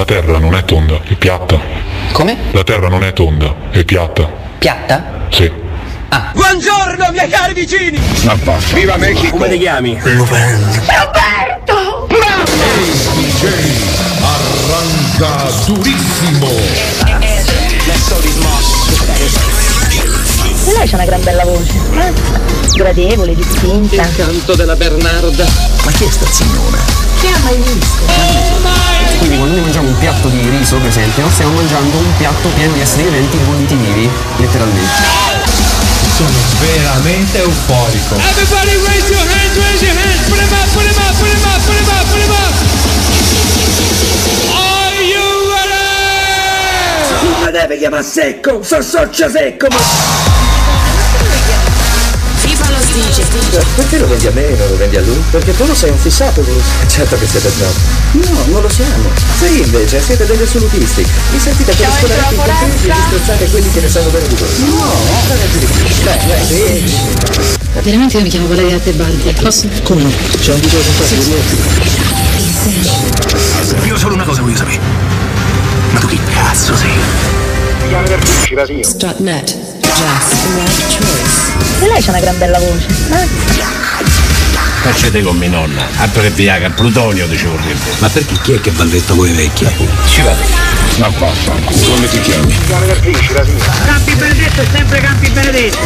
La terra non è tonda, è piatta. Come? La terra non è tonda, è piatta. Piatta? Sì. Buongiorno, miei cari vicini! Ma basta. Viva Mexico! Come ti chiami? Roberto! Arranca durissimo. E lei c'ha una gran bella voce. eh? Gradevole, distinta. Canto della Bernarda. Ma chi è sta signora? Chi ha mai visto? Quindi quando noi mangiamo un piatto di riso, per esempio, stiamo mangiando un piatto pieno di esseri viventi volitivi, letteralmente. Sono veramente euforico. Everybody raise your hands, raise your hands. Put them up, put them up, put them up, put them up, put them up. Are you ready? Mi deve chiamare secco, so socio secco, ma... Lo dice. Perché lo vendi a me e non lo vendi a lui? Perché tu lo sei un fissato, lui. Certo che siete snob. No, non lo siamo. Sì, invece, siete degli assolutisti. Vi sentite per scolare i contenti e disprezzate quelli che ne sanno bene di voi. No, più di dai, sì. Veramente io mi chiamo Valeria Tebaldi. Posso? Come no? C'è un video con Io solo una cosa voglio sapere. Ma tu chi cazzo sei? Strutnet. E lei c'ha una gran bella voce. eh? Facete con mia nonna. Altro che Viagra, plutonio ci vorrebbe. Ma perché chi è che va letto con i vecchi? Ci vado. Ma basta. Come ti chiami? Campi Benedetto è sempre Campi Benedetto.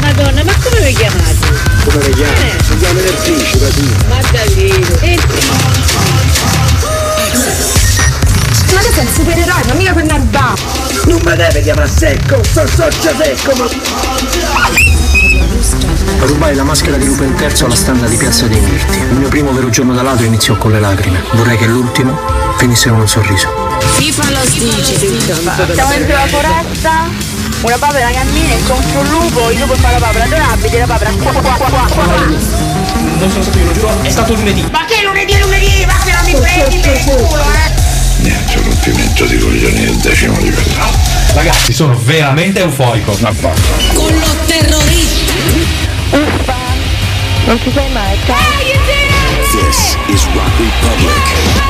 Madonna, ma come vi chiamate? Come le chiami? Si chiama Nerfici, Rasino. Maddalino. E Ma tu sei un supereroe, ma mica quel narba. Non mi deve chiamare secco, so socio secco, ma... Rubai la maschera di Lupo III alla standa di Piazza dei Mirti. Il mio primo vero giorno da ladro iniziò con le lacrime. Vorrei che l'ultimo finisse con un sorriso. FIFA lo dice. Siamo dentro la foresta, una papera cammina, incontra un lupo, il lupo fa la papera adorabile, la papera qua qua qua qua qua. Non sono stato io, lo giuro, è stato lunedì. Ma che lunedì è lunedì? Ma che non mi prendi per il culo, eh? Niente, rompimento di coglioni del decimo livello. Ragazzi, sono veramente. Ma basta. Con lo terrorista. Uffa, non ci sei mai, ciao. This is Rock Republic.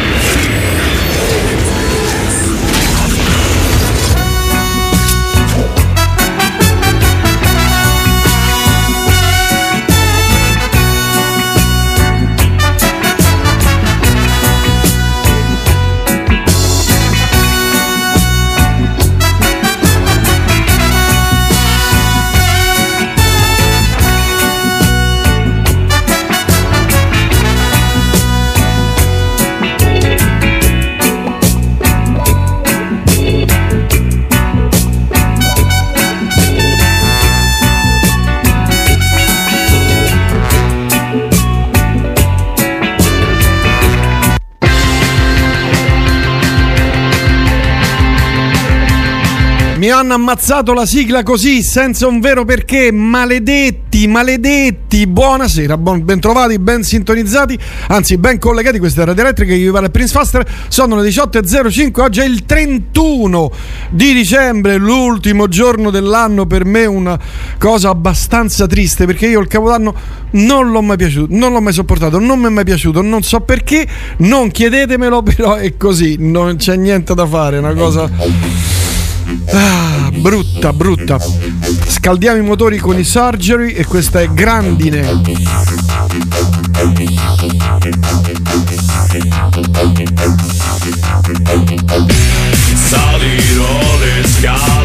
Hanno ammazzato la sigla così, senza un vero perché. Maledetti, maledetti. Buonasera, buon, ben trovati, ben sintonizzati, anzi ben collegati. Questa è Radio Elettrica, io vi parlo Prince Faster. Sono le 18.05, oggi è il 31 di dicembre, l'ultimo giorno dell'anno. Per me una cosa abbastanza triste, perché io il Capodanno non l'ho mai piaciuto, non l'ho mai sopportato, non mi è mai piaciuto, non so perché, non chiedetemelo, però è così, non c'è niente da fare, è una cosa... Ah, brutta, brutta. Scaldiamo i motori con i surgery e questa è grandine. Salirò le scale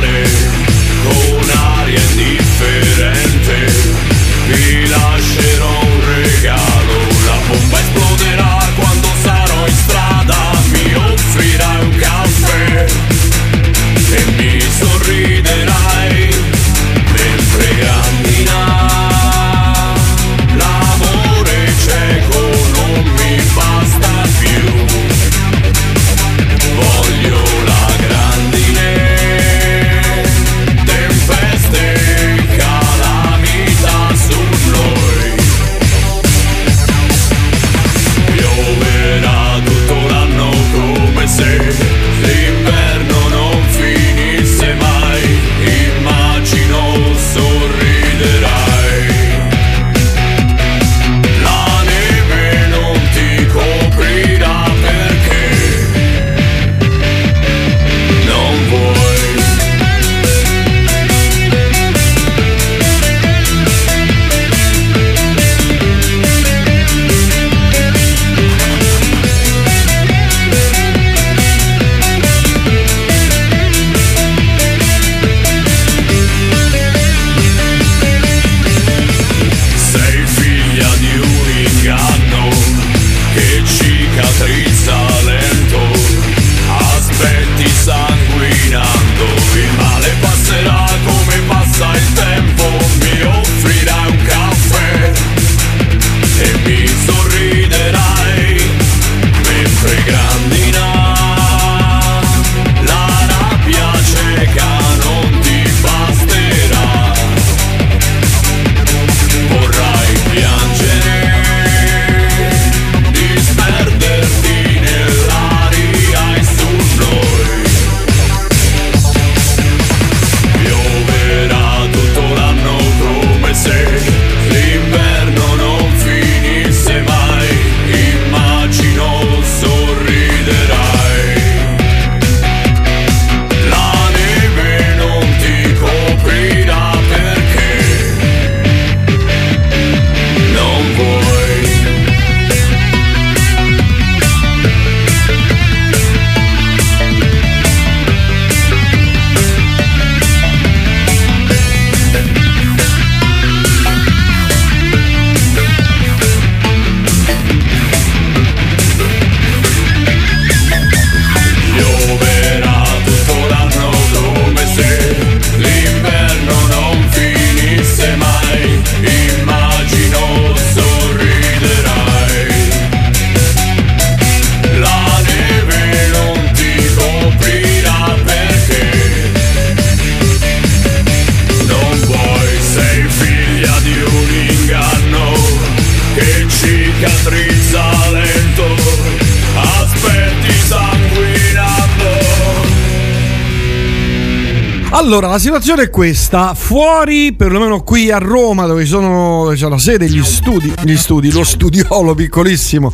Allora, la situazione è questa. Fuori, perlomeno qui a Roma, dove sono, c'è la sede, gli studi, gli studi, lo studiolo piccolissimo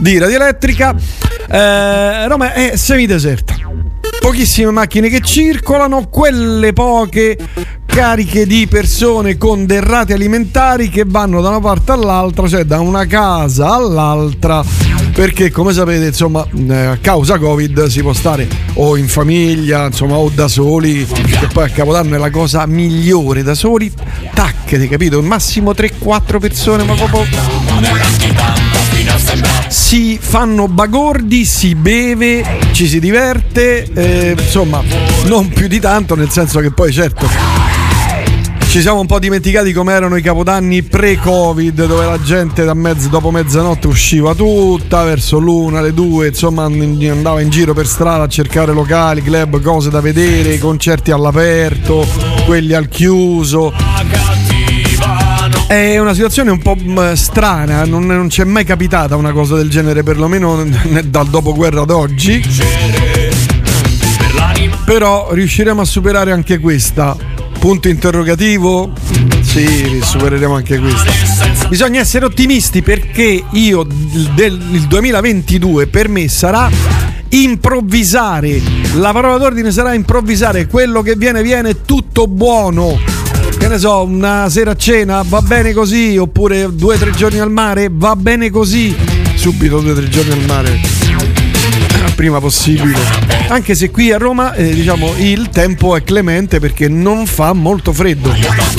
di radioelettrica, eh, Roma è semideserta. Pochissime macchine che circolano, quelle poche cariche di persone con derrate alimentari che vanno da una parte all'altra, cioè da una casa all'altra perché come sapete insomma eh, a causa covid si può stare o in famiglia insomma o da soli. Che poi a capodanno è la cosa migliore da soli tac hai capito? Massimo 3-4 persone ma proprio si fanno bagordi, si beve, ci si diverte, eh, insomma, non più di tanto, nel senso che poi certo ci siamo un po' dimenticati come erano i capodanni pre-Covid, dove la gente da mezz- dopo mezzanotte usciva tutta verso l'una, le due, insomma andava in giro per strada a cercare locali, club, cose da vedere, concerti all'aperto, quelli al chiuso. È una situazione un po' strana, non, non ci è mai capitata una cosa del genere, perlomeno dal dopoguerra ad oggi. Però riusciremo a superare anche questa Punto interrogativo? Sì, supereremo anche questo. Bisogna essere ottimisti perché io del il 2022 per me sarà improvvisare. La parola d'ordine sarà improvvisare, quello che viene viene tutto buono. Che ne so, una sera a cena va bene così, oppure due o tre giorni al mare va bene così. Subito due o tre giorni al mare prima possibile. Anche se qui a Roma eh, diciamo, il tempo è clemente perché non fa molto freddo.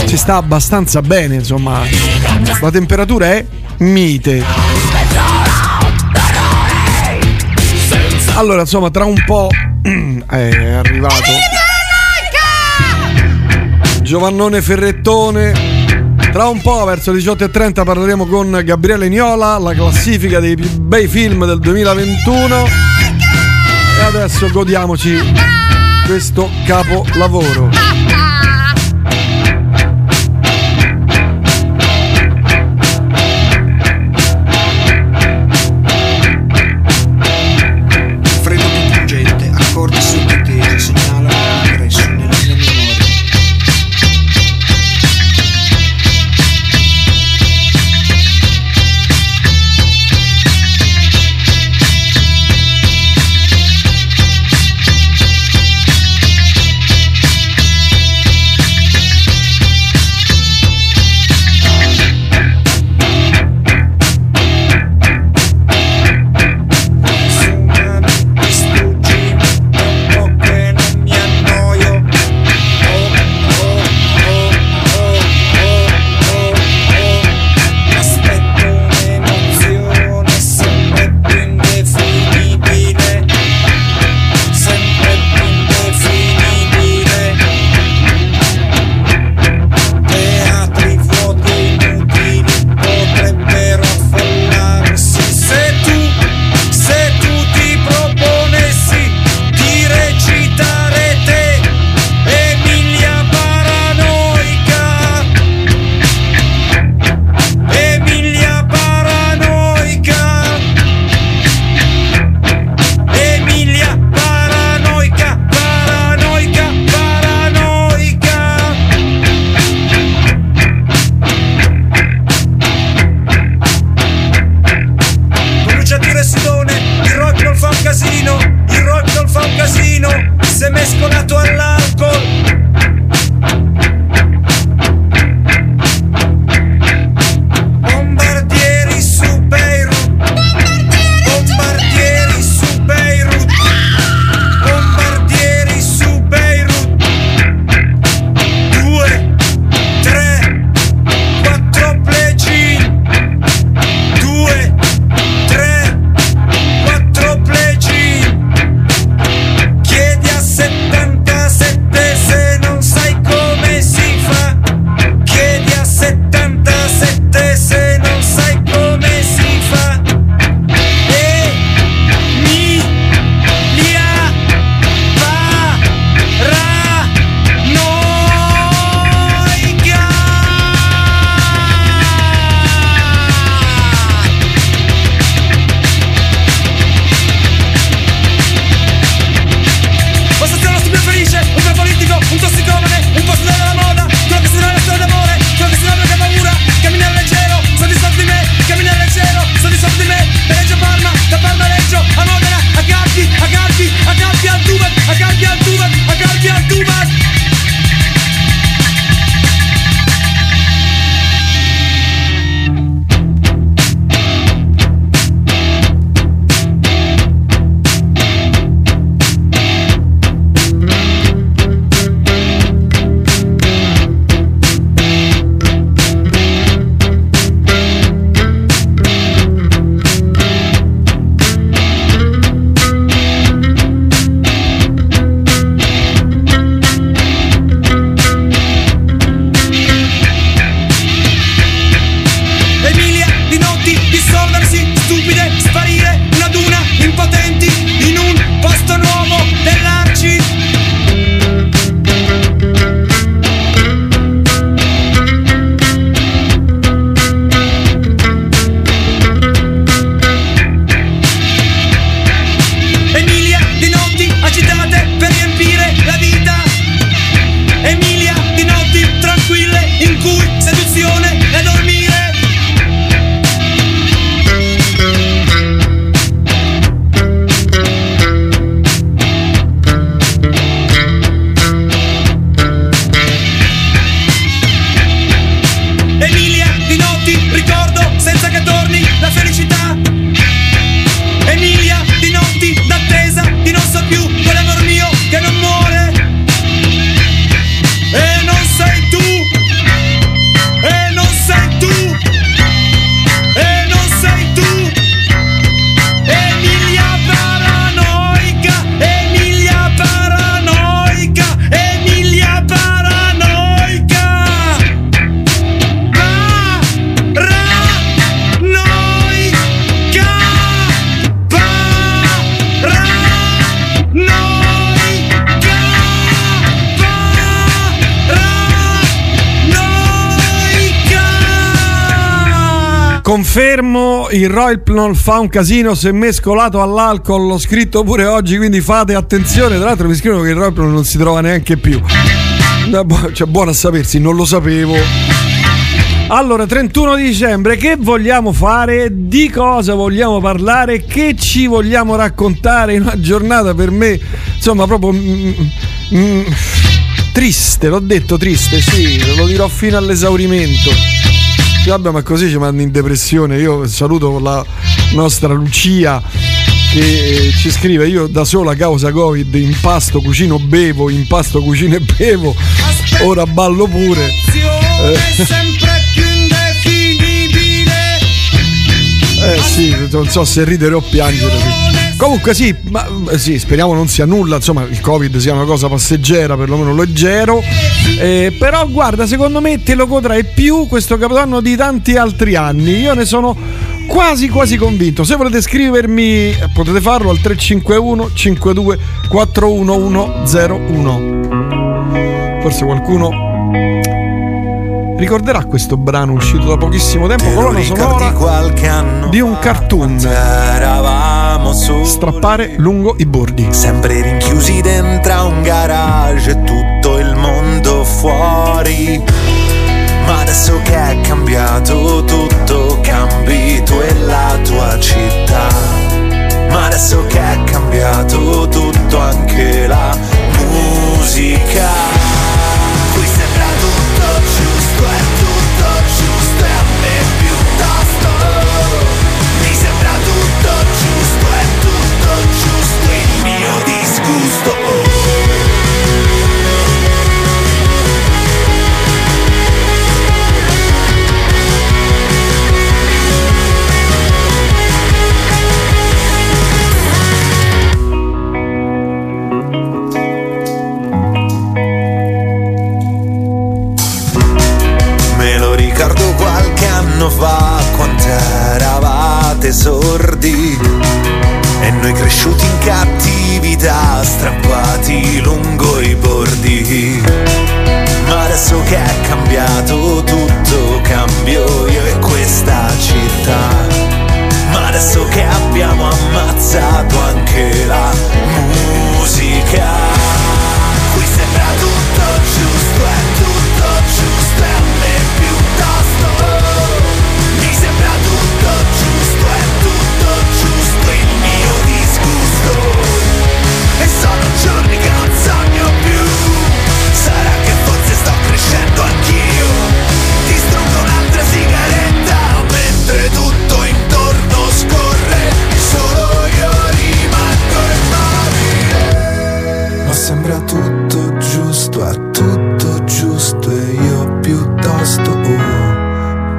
Si sta abbastanza bene, insomma. La temperatura è mite. Allora, insomma, tra un po' è arrivato Giovannone Ferrettone. Tra un po', verso le 18.30, parleremo con Gabriele Niola, la classifica dei più bei film del 2021 adesso godiamoci questo capolavoro. Sexy, estúpida, Confermo, il Rohypnol fa un casino se mescolato all'alcol, l'ho scritto pure oggi, quindi fate attenzione. Tra l'altro mi scrivono che il Rohypnol non si trova neanche più. Cioè, buono a sapersi, non lo sapevo. Allora, 31 dicembre, che vogliamo fare? Di cosa vogliamo parlare? Che ci vogliamo raccontare in una giornata per me, insomma, proprio mm, mm, triste, l'ho detto triste, sì, lo dirò fino all'esaurimento. Vabbè, ma così ci manda in depressione. Io saluto la nostra Lucia che ci scrive io da sola a causa Covid impasto, cucino, bevo, impasto, cucino e bevo. Ora ballo pure. Eh. Eh sì, non so se ridere o piangere. Comunque sì, ma eh, sì, speriamo non sia nulla, insomma il Covid sia una cosa passeggera, perlomeno leggero. Eh, però guarda, secondo me te lo godrai più questo capodanno di tanti altri anni. Io ne sono quasi quasi convinto. Se volete scrivermi eh, potete farlo al 351 52 41101. Forse qualcuno ricorderà questo brano uscito da pochissimo tempo, colonna sonora di un cartoon. Strappare lungo i bordi. Sempre rinchiusi dentro un garage e tutto il mondo fuori. Ma adesso che è cambiato tutto, cambi tu e la tua città. Ma adesso che è cambiato tutto, anche la musica. Sordi e noi cresciuti in cattività,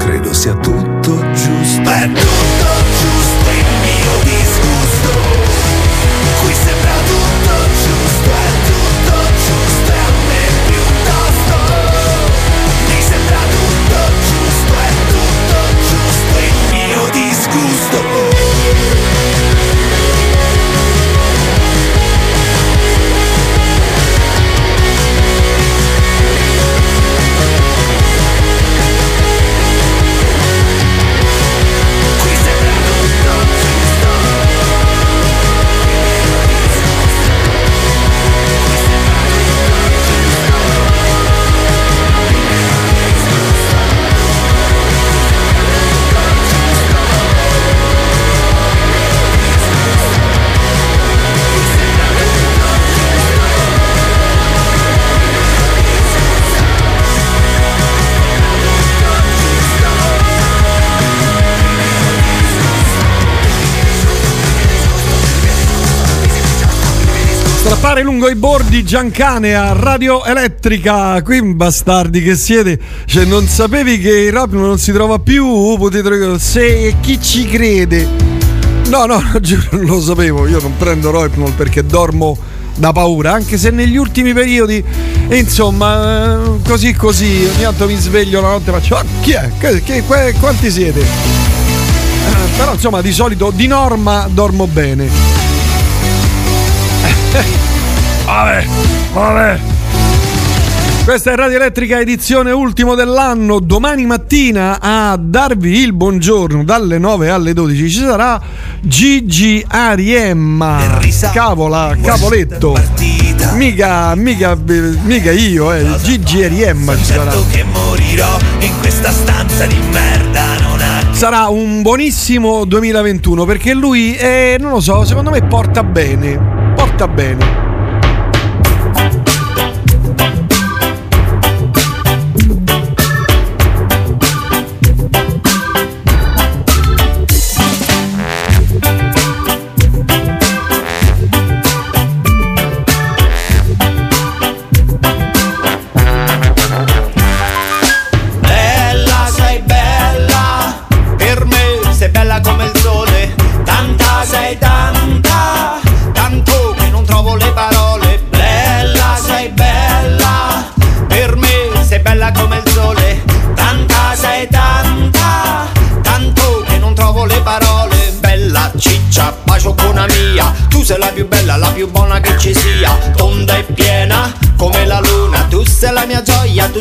credo sia tutto giusto. È tutto giusto il mio disgusto. Qui sembra tutto giusto, Strappare lungo i bordi Giancane a Radio Elettrica. Qui bastardi che siete. Cioè, non sapevi che il rap non si trova più? Potete se chi ci crede. No, no, lo sapevo. Io non prendo Rohypnol perché dormo da paura, anche se negli ultimi periodi, insomma, così così, ogni tanto mi sveglio la notte e faccio, "Ah, chi è? Che- che- que- quanti siete? Eh, però insomma, di solito, di norma, dormo bene. Vabbè, vabbè. Questa è Radio Elettrica edizione ultimo dell'anno. Domani mattina a darvi il buongiorno dalle 9 alle 12 ci sarà Gigi Ariemma. Cavola, cavoletto. Mica, mica, mica io, eh. Gigi Ariemma ci sarà. che morirò in questa stanza di merda non ha Sarà un buonissimo 2021 perché lui, è, non lo so, secondo me porta bene. Porta bene.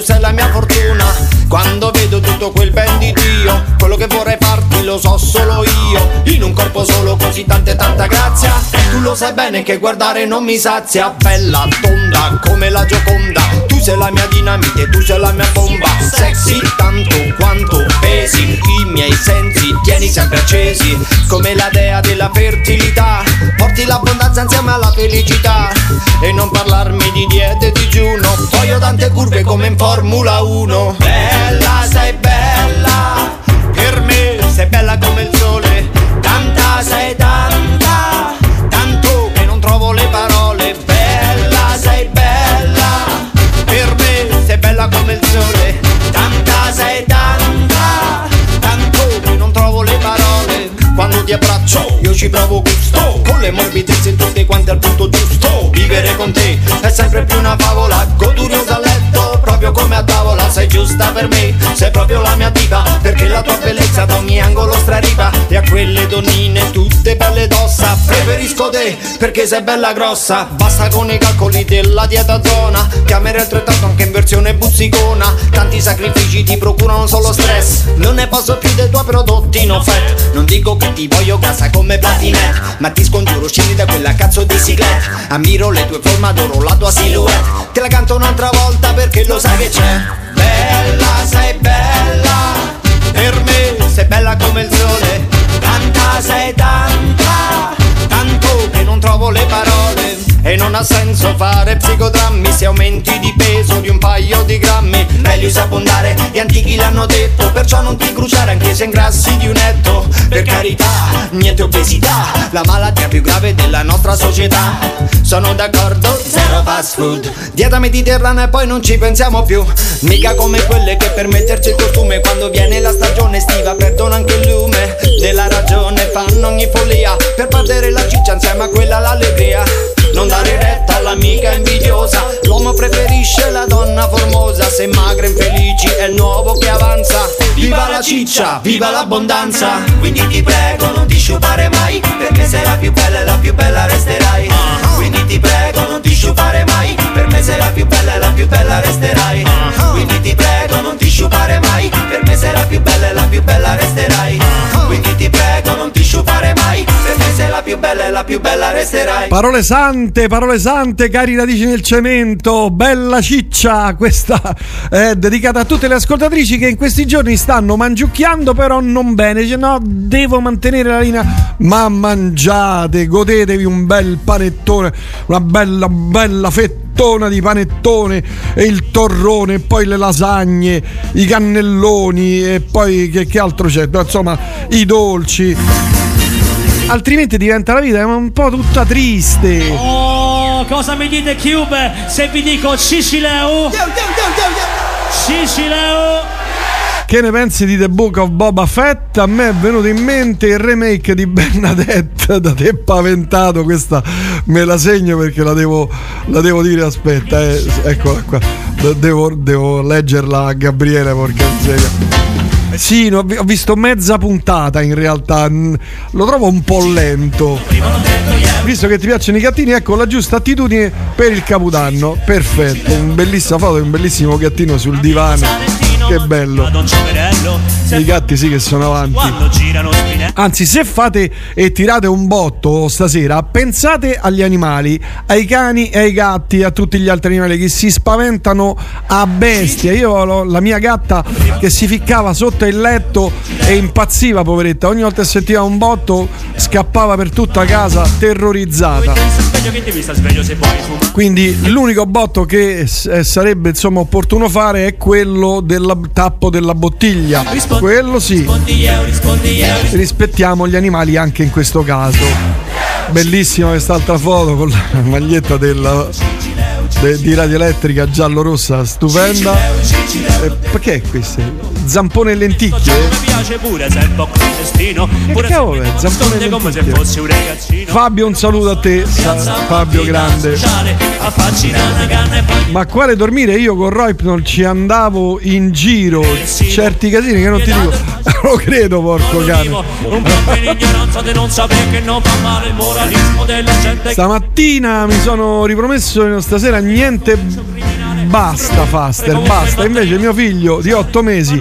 Sei la mia fortuna. Quando vedo tutto quel ben di Dio, quello che vorrei farti lo so solo io. In un corpo solo così tanta e tanta grazia. Tu lo sai bene che guardare non mi sazia. Bella, tonda come la gioconda. Tu sei la mia dinamite, tu sei la mia bomba. Sexy tanto quanto pesi. I miei sensi tieni sempre accesi. Come la dea della fertilità. Porti l'abbondanza insieme alla felicità. E non parlarmi di diete e digiuno. Ho tante curve come in Formula 1. Sole. Tanta sei tanta. Tanto che non trovo le parole. Quando ti abbraccio io ci provo gusto. Con le morbidezze tutte quante al punto giusto. Vivere con te è sempre più una favola. Goduriosa a letto, proprio come a tavola. Sei giusta per me, sei proprio la mia diva. Perché la tua bellezza da ogni angolo straripa. E a quelle donnine tutte belle d'ossa. Preferisco te perché sei bella grossa. Basta con i calcoli della dieta zona. Chiamerei altrettanto anche in versione buzzicona. Tanti sacrifici ti procurano solo stress. Non ne posso più dei tuoi prodotti no fat. Non dico che ti voglio casa come platinette. Ma ti scongiuro, scendi da quella cazzo di ciclette. Ammiro le tue forme, adoro la tua silhouette. Te la canto un'altra volta perché lo sai che c'è. Bella, sei bella. Per me sei bella come il sole. Tanta sei tanta. Tanto che non trovo le parole. E non ha senso fare psicodrammi se aumenti di peso di un paio di grammi. Meglio abbondare, gli antichi l'hanno detto. Perciò non ti bruciare anche se ingrassi di un etto. Per carità, niente obesità, la malattia più grave della nostra società. Sono d'accordo, zero fast food. Dieta mediterranea e poi non ci pensiamo più. Mica come quelle che per metterci il costume quando viene la stagione estiva perdono anche il lume della ragione. Fanno ogni follia per perdere la ciccia insieme a quella l'allegria. Non dare retta all'amica invidiosa. L'uomo preferisce la donna formosa. Se magra infelici è il nuovo che avanza. Viva la ciccia, viva l'abbondanza. Quindi ti prego non ti sciupare mai Perché sei la più bella e la più bella resterai. Quindi ti prego non ti sciupare mai Per me sei la più bella e la più bella resterai. Quindi ti prego non ti sciupare mai Per me sei la più bella e la più bella resterai. Quindi ti prego sciupare mai. Per me sei la più bella e la più bella resterai. Parole sante, parole sante, cari radici nel cemento, bella ciccia, questa è dedicata a tutte le ascoltatrici che in questi giorni stanno mangiucchiando però non bene, dice no, devo mantenere la linea, ma mangiate, godetevi un bel panettone, una bella, bella fettona di panettone e il torrone, e poi le lasagne, i cannelloni e poi che, che altro c'è, insomma i dolci altrimenti diventa la vita un po' tutta triste. Oh, cosa mi dite Cube se vi dico Cicileo? Cicileo? Che ne pensi di The Book of Boba Fett? A me è venuto in mente il remake di Bernadette da te paventato. Questa me la segno perché la devo, la devo dire. Aspetta, eh, eccola qua. Devo, devo leggerla a Gabriele, porca miseria. Sì, no, ho vi- ho visto mezza puntata in realtà. Lo trovo un po' lento. Visto che ti piacciono i gattini, ecco la giusta attitudine per il capodanno. Perfetto, un bellissima foto un bellissimo gattino sul divano. Che bello. I gatti sì che sono avanti. Anzi, se fate e tirate un botto stasera, pensate agli animali, ai cani e ai gatti, a tutti gli altri animali che si spaventano a bestia. Io ho la mia gatta che si ficcava sotto il letto e impazziva, poveretta. Ogni volta che sentiva un botto scappava per tutta casa terrorizzata. Quindi l'unico botto che eh, sarebbe insomma opportuno fare è quello del tappo della bottiglia. Quello sì. Rispettiamo gli animali anche in questo caso. Bellissima quest'altra foto con la maglietta della, de- di radio elettrica giallo-rossa, stupenda. Eh, perché è questo? Zampone e lenticchie? Che cavolo? Zampone e lenticchie. Fabio, un saluto a te, Fabio Grande. Ma quale dormire? Io con Roipnol ci andavo in giro, certi casini che non ti dico. Lo credo, porco cane. Stamattina mi sono ripromesso stasera niente basta Faster, basta. Invece mio figlio di 8 mesi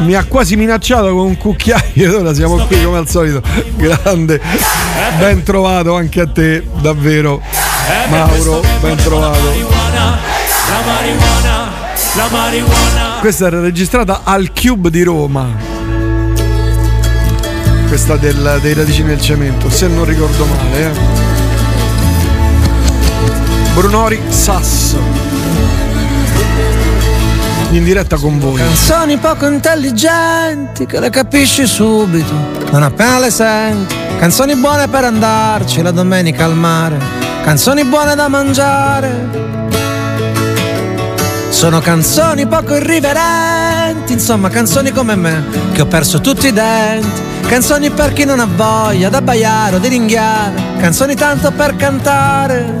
mi ha quasi minacciato con un cucchiaio e ora siamo qui come al solito. Grande. Ben trovato anche a te, davvero. Mauro, ben trovato. Questa era registrata al Cube di Roma. Questa del- dei radicini del cemento, se non ricordo male. Eh. Brunori Sass. In diretta con voi. Canzoni poco intelligenti che le capisci subito, non appena le senti. Canzoni buone per andarci la domenica al mare. Canzoni buone da mangiare. Sono canzoni poco irriverenti, insomma canzoni come me, che ho perso tutti i denti. Canzoni per chi non ha voglia d'abbaiare o di ringhiare. Canzoni tanto per cantare.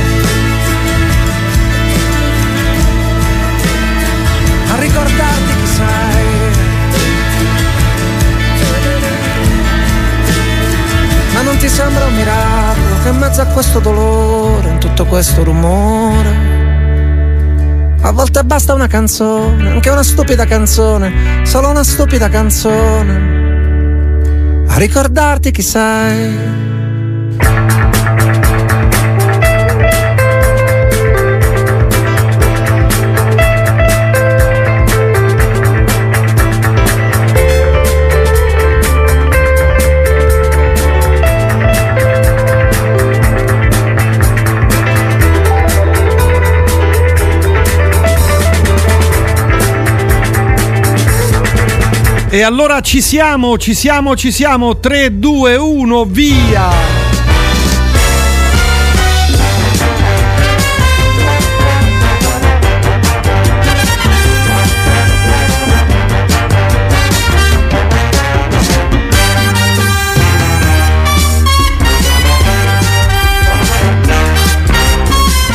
ricordarti chi sei. Ma non ti sembra un miracolo che in mezzo a questo dolore, in tutto questo rumore, a volte basta una canzone, anche una stupida canzone, solo una stupida canzone, a ricordarti chi sei. E allora ci siamo, ci siamo, ci siamo. 3, 2, 1, via!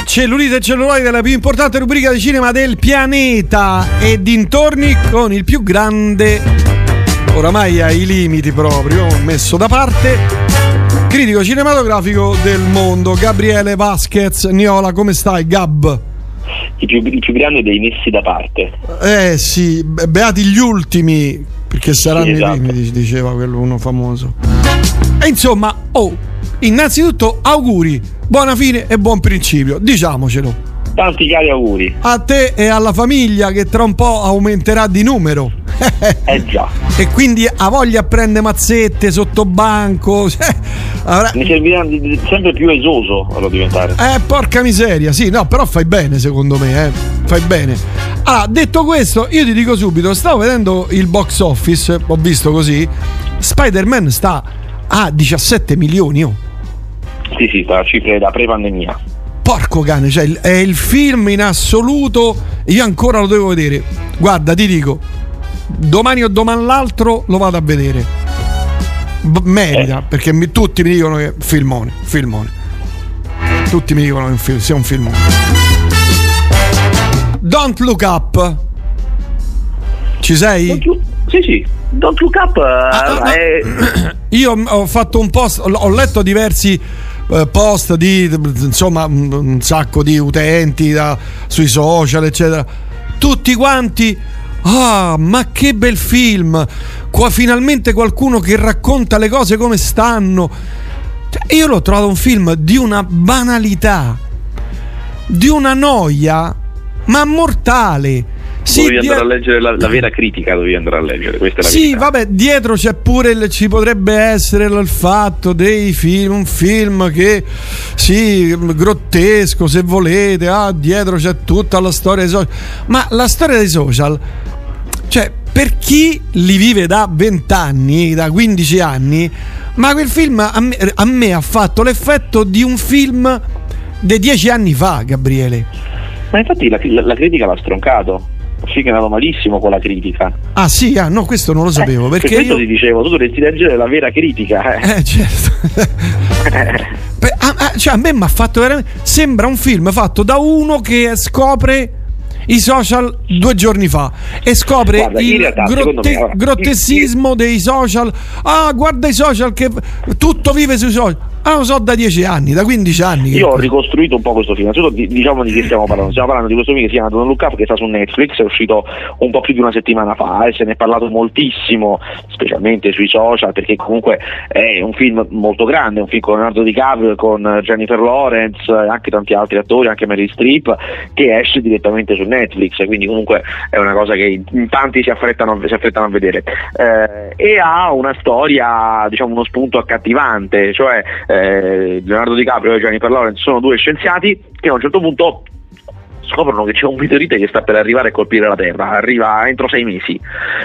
Cellulite e celluloide, la più importante rubrica di cinema del pianeta e dintorni con il più grande, oramai ai limiti proprio, messo da parte, critico cinematografico del mondo, Gabriele Vasquez. Niola, come stai, Gab? I più, i più grandi dei messi da parte. Eh sì, be- beati gli ultimi, perché saranno Sì, esatto. i limiti, diceva quello uno famoso. E insomma, oh, innanzitutto auguri, buona fine e buon principio, diciamocelo. Tanti cari auguri. A te e alla famiglia che tra un po' aumenterà di numero. Eh già. E quindi ha voglia a prendere mazzette sotto banco. cioè, avrà- Ne servirà sempre più esoso a diventare. Eh, porca miseria, sì, no, però fai bene secondo me, eh. Fai bene. Allora, detto questo, io ti dico subito, stavo vedendo il box office, ho visto così, Spider-Man sta a 17 milioni, oh. Sì, sì, sta a cifre da pre-pandemia. Porco cane, cioè è il film in assoluto, io ancora lo devo vedere. Guarda, ti dico, domani o domani l'altro lo vado a vedere. B- merita, perché mi- tutti mi dicono che è filmone, filmone. Tutti mi dicono che è un film- sia un filmone. Don't Look Up. Ci sei? Sì, sì. Don't Look Up Ah, eh, è... Io ho fatto un post, ho letto diversi eh, post di insomma un, un sacco di utenti da- sui social, eccetera. Tutti quanti. Ah, ma che bel film! Qua finalmente qualcuno che racconta le cose come stanno. Cioè, io l'ho trovato un film di una banalità, di una noia, ma mortale. Sì, dovevi die- andare a leggere la, la vera critica, dovevi andare a leggere, questa è la sì, verità. vabbè, dietro c'è pure il- ci potrebbe essere il fatto dei film, un film che sì, grottesco se volete, ah, dietro c'è tutta la storia dei social. Ma la storia dei social, cioè, per chi li vive da 20 anni, da 15 anni, ma quel film a me, a me ha fatto l'effetto di un film dei 10 anni fa, Gabriele. Ma infatti la, la- la critica l'ha stroncato. Sì, che è andato malissimo con la critica. Ah sì, ah, no, questo non lo sapevo, per perché questo io... ti dicevo, tu dovresti leggere la vera critica. Eh, Eh, certo. Beh, a, a- cioè, a me mi ha fatto veramente. Sembra un film fatto da uno che scopre i social due giorni fa e scopre Guarda, il realtà, secondo me, grottesismo dei social. Ah, guarda i social che tutto vive sui social. Ah, lo so da 10 anni, da 15 anni. che- Io ho ricostruito un po' questo film. Innanzitutto di- diciamo di che stiamo parlando. Stiamo parlando di questo film che si chiama Don't Look Up che sta su Netflix, è uscito un po' più di una settimana fa e se ne è parlato moltissimo, specialmente sui social, perché comunque è un film molto grande, un film con Leonardo DiCaprio, con Jennifer Lawrence e anche tanti altri attori, anche Meryl Streep, che esce direttamente su Netflix, quindi comunque è una cosa che in tanti si affrettano, si affrettano a vedere. Eh, e ha una storia, diciamo uno spunto accattivante, cioè eh, Leonardo DiCaprio e Jennifer Lawrence sono due scienziati che a un certo punto scoprono che c'è un meteorite che sta per arrivare a colpire la Terra, arriva entro sei mesi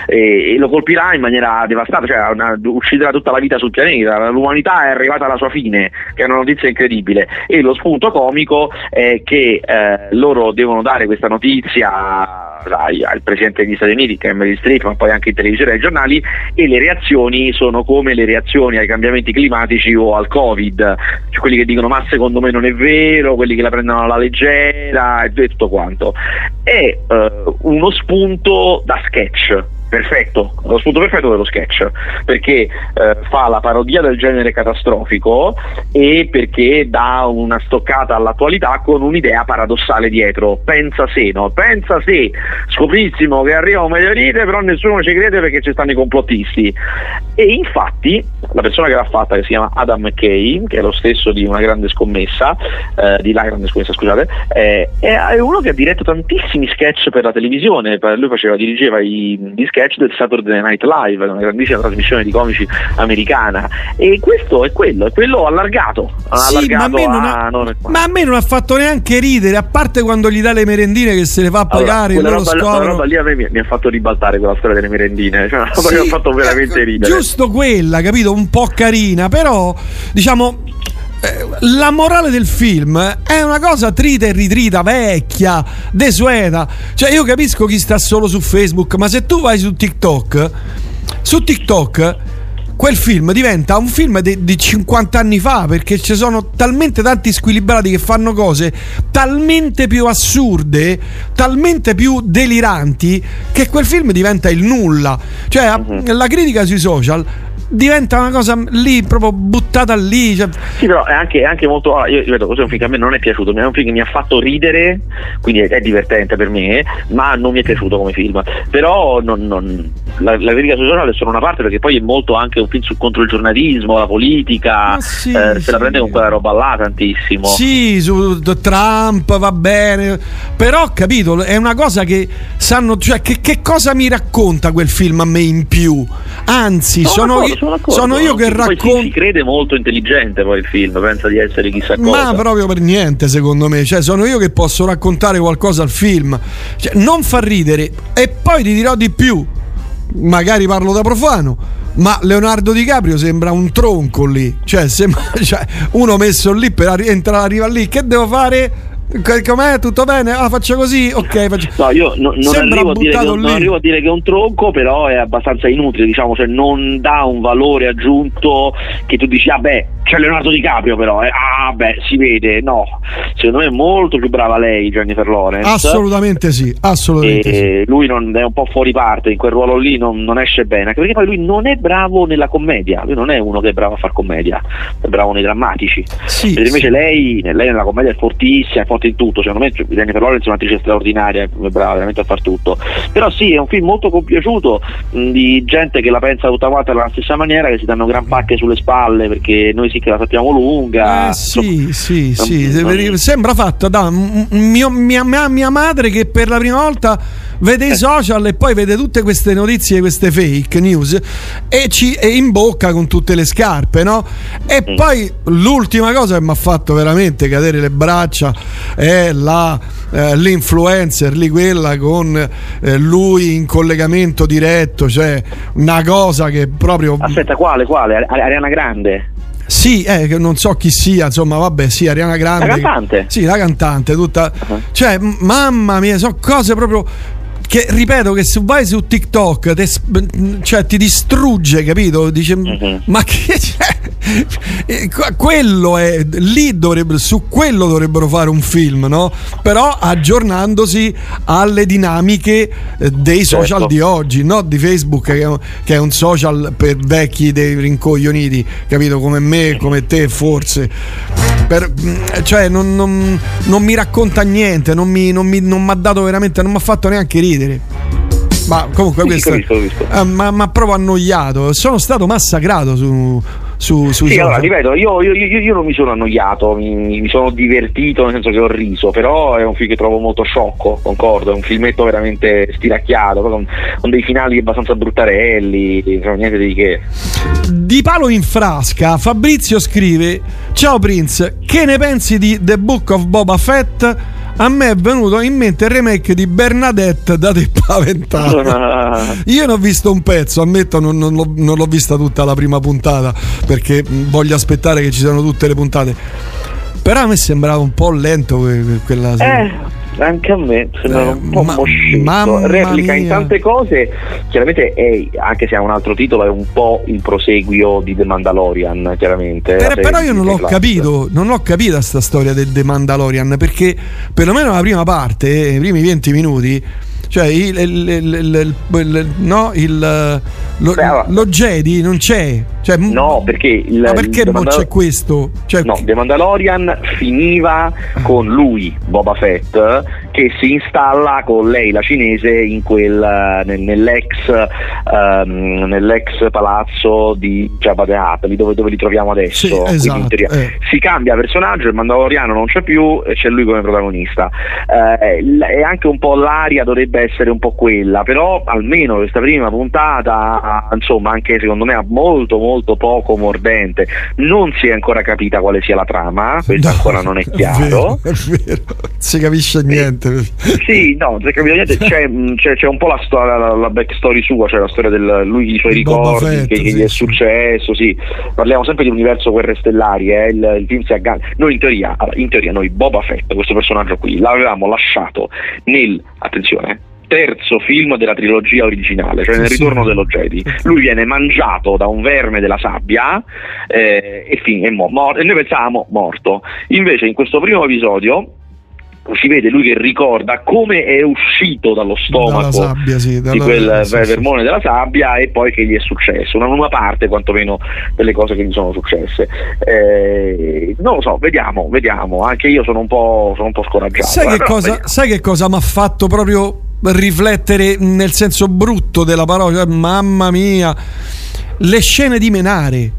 e, e lo colpirà in maniera devastante, cioè una- ucciderà tutta la vita sul pianeta, l'umanità è arrivata alla sua fine, che è una notizia incredibile e lo spunto comico è che eh, loro devono dare questa notizia al Presidente degli Stati Uniti, che è Meryl Streep, ma poi anche in televisione e ai giornali e le reazioni sono come le reazioni ai cambiamenti climatici o al Covid, cioè quelli che dicono ma secondo me non è vero, quelli che la prendono alla leggera e tutto quanto. È eh, uno spunto da sketch. Perfetto, lo spunto perfetto dello sketch, perché eh, fa la parodia del genere catastrofico e perché dà una stoccata all'attualità con un'idea paradossale dietro. Pensa se, no? Pensa se scoprissimo che arriva un meteorite, però nessuno ci crede perché ci stanno i complottisti. E infatti la persona che l'ha fatta, che si chiama Adam McKay, che è lo stesso di una grande scommessa, eh, di la grande scommessa, scusate, eh, è uno che ha diretto tantissimi sketch per la televisione, lui faceva, dirigeva i, gli sketch del Saturday Night Live, una grandissima trasmissione di comici americana. E questo è quello, è quello allargato. Sì, allargato ma, a me non ha, non ma a me non ha fatto neanche ridere, a parte quando gli dà le merendine che se le fa Allora, pagare, quella, loro roba, quella roba lì a me mi, mi ha fatto ribaltare quella storia delle merendine, cioè una roba Sì, che mi ha fatto veramente ridere. Giusto quella, capito? Un po' carina, però diciamo la morale del film è una cosa trita e ritrita, vecchia, desueta. Cioè, io capisco chi sta solo su Facebook, ma se tu vai su TikTok, su TikTok quel film diventa un film de- di 50 anni fa perché ci sono talmente tanti squilibrati che fanno cose talmente più assurde, talmente più deliranti che quel film diventa il nulla. Cioè, a- la critica sui social diventa una cosa lì proprio buttata lì. cioè- Sì, però è anche, è anche molto. ah, io ripeto, questo è un film che a me non è piaciuto, è un film che mi ha fatto ridere, quindi è, è divertente per me, ma non mi è piaciuto come film. Però non- non- la, la critica sui social è solo una parte, perché poi è molto anche un film su- contro il giornalismo, la politica, eh, se la prende con quella roba là tantissimo. Sì, su Trump va bene, però capito, è una cosa che sanno, cioè che, che cosa mi racconta quel film a me in più? Anzi, sono, d'accordo, io, sono d'accordo. sono io che Poi si- racconto... Si crede molto intelligente poi il film, pensa di essere chissà cosa. Ma proprio per niente, secondo me. Cioè, sono io che posso raccontare qualcosa al film. Cioè, non fa ridere. E poi ti dirò di più. Magari parlo da profano. Ma Leonardo DiCaprio sembra un tronco lì. Cioè, sembra, cioè, uno messo lì per entrare, arriva lì. Che devo fare? Co- Com'è? Tutto bene? Ah, faccio così? Ok, faccio. No, io no- non, arrivo a dire che, buttato non arrivo a dire che è un tronco, però è abbastanza inutile, diciamo, cioè non dà un valore aggiunto che tu dici, ah beh, c'è Leonardo DiCaprio però, eh, ah beh, si vede, no. Secondo me è molto più brava lei, Jennifer Lawrence. Assolutamente sì, assolutamente sì. E lui non, è un po' fuori parte, in quel ruolo lì non, non esce bene, anche perché poi lui non è bravo nella commedia, lui non è uno che è bravo a far commedia, è bravo nei drammatici. Mentre invece lei, lei nella commedia è fortissima, è forte in tutto, secondo me Jennifer Lawrence è un'attrice straordinaria, brava veramente a far tutto. Però sì, è un film molto compiaciuto mh, di gente che la pensa tutta quanta alla stessa maniera, che si danno gran pacche sulle spalle perché noi sì che la sappiamo lunga. Eh, sì, sì, non- sì. non- Sembra fatta da mio- mia, mia- mia madre che per la prima volta vede Eh. i social e poi vede tutte queste notizie, queste fake news e ci e imbocca con tutte le scarpe, no? E Mm. poi l'ultima cosa che mi ha fatto veramente cadere le braccia è la, eh, l'influencer lì, quella con eh, lui in collegamento diretto, cioè una cosa che proprio. Aspetta, quale? Quale? Ari- Ariana Grande? Sì, eh, non so chi sia, insomma, vabbè, sì, Ariana Grande. La cantante? Sì, la cantante, tutta. Cioè, m- mamma mia, sono cose proprio. Che ripeto che se vai su TikTok te cioè, ti distrugge, capito? Dice, ma che cioè, que- quello è lì dovrebbe, su quello dovrebbero fare un film, no? Però aggiornandosi alle dinamiche eh, dei social Certo. di oggi, no di Facebook che è, un- che è un social per vecchi dei rincoglioniti, capito? Come me, come te, forse. Per- mm, cioè, non, non- non mi racconta niente, non mi, non mi- non mi ha dato veramente, non mi ha fatto neanche ridere. Ma comunque Sì, questo capisco, capisco. eh, ma ma proprio annoiato. Sono stato massacrato su, su, sui Sì, allora ripeto, io, io- io- io non mi sono annoiato, mi, mi sono divertito nel senso che ho riso, però è un film che trovo molto sciocco, concordo, è un filmetto veramente stiracchiato, con, con dei finali abbastanza bruttarelli, insomma, niente di che. Di palo in frasca, Fabrizio scrive: Ciao Prince, che ne pensi di The Book of Boba Fett? A me è venuto in mente il remake di Bernadette da te paventata. Io ne ho visto un pezzo, ammetto, non, non l'ho, non l'ho vista tutta la prima puntata perché mh, voglio aspettare che ci siano tutte le puntate. Però a me sembrava un po' lento que- que- quella Eh, anche a me sembra un po' ma- mamma Replica in mia. tante cose, chiaramente è, anche se ha un altro titolo, è un po' il proseguio di The Mandalorian, chiaramente. Per- però io non l'ho Plus. capito, non l'ho capita sta storia del The Mandalorian perché perlomeno la prima parte, i primi 20 minuti Cioè, il, il- il- il- no, il, lo, lo Jedi non c'è. Cioè, No, perché il, ma perché non Mandal- c'è questo? Cioè, No, The Mandalorian finiva con lui, Boba Fett, che si installa con lei, la cinese, in quel, eh, nel- nell'ex, ehm, nell'ex palazzo di Jabba the Hutt, lì dove, dove li troviamo adesso. Sì, esatto, eh. Si cambia personaggio, il Mandaloriano non c'è più e c'è lui come protagonista. Eh, l- e anche un po' l'aria dovrebbe essere un po' quella, però almeno questa prima puntata, insomma, anche secondo me molto molto poco mordente. Non si è ancora capita quale sia la trama, questo ancora non è chiaro. È vero, è vero. Si capisce niente. Sì, no, se capito niente, c'è, mh, c'è- c'è un po' la, storia, la, la backstory sua, cioè la storia del lui, i suoi ricordi, Fett, che, sì, gli è successo, sì. Parliamo sempre di universo guerre stellari, eh, il, il film si aggancia. Noi in teoria, in teoria noi Boba Fett, questo personaggio qui, l'avevamo lasciato nel, attenzione, terzo film della trilogia originale, cioè nel ritorno dello Jedi. Lui viene mangiato da un verme della sabbia eh, e, fin- è mo- mor- e noi pensavamo morto. Invece in questo primo episodio si vede lui che ricorda come è uscito dallo stomaco sabbia, sì, di dalla- quel sì, ver- sì. vermone della sabbia e poi che gli è successo, una, una parte quantomeno delle cose che gli sono successe. Eh, non lo so, vediamo, vediamo, anche io sono un po', sono un po scoraggiato. Sai eh, che, però cosa, sai che cosa mi ha fatto proprio riflettere nel senso brutto della parola? Cioè, mamma mia, le scene di menare.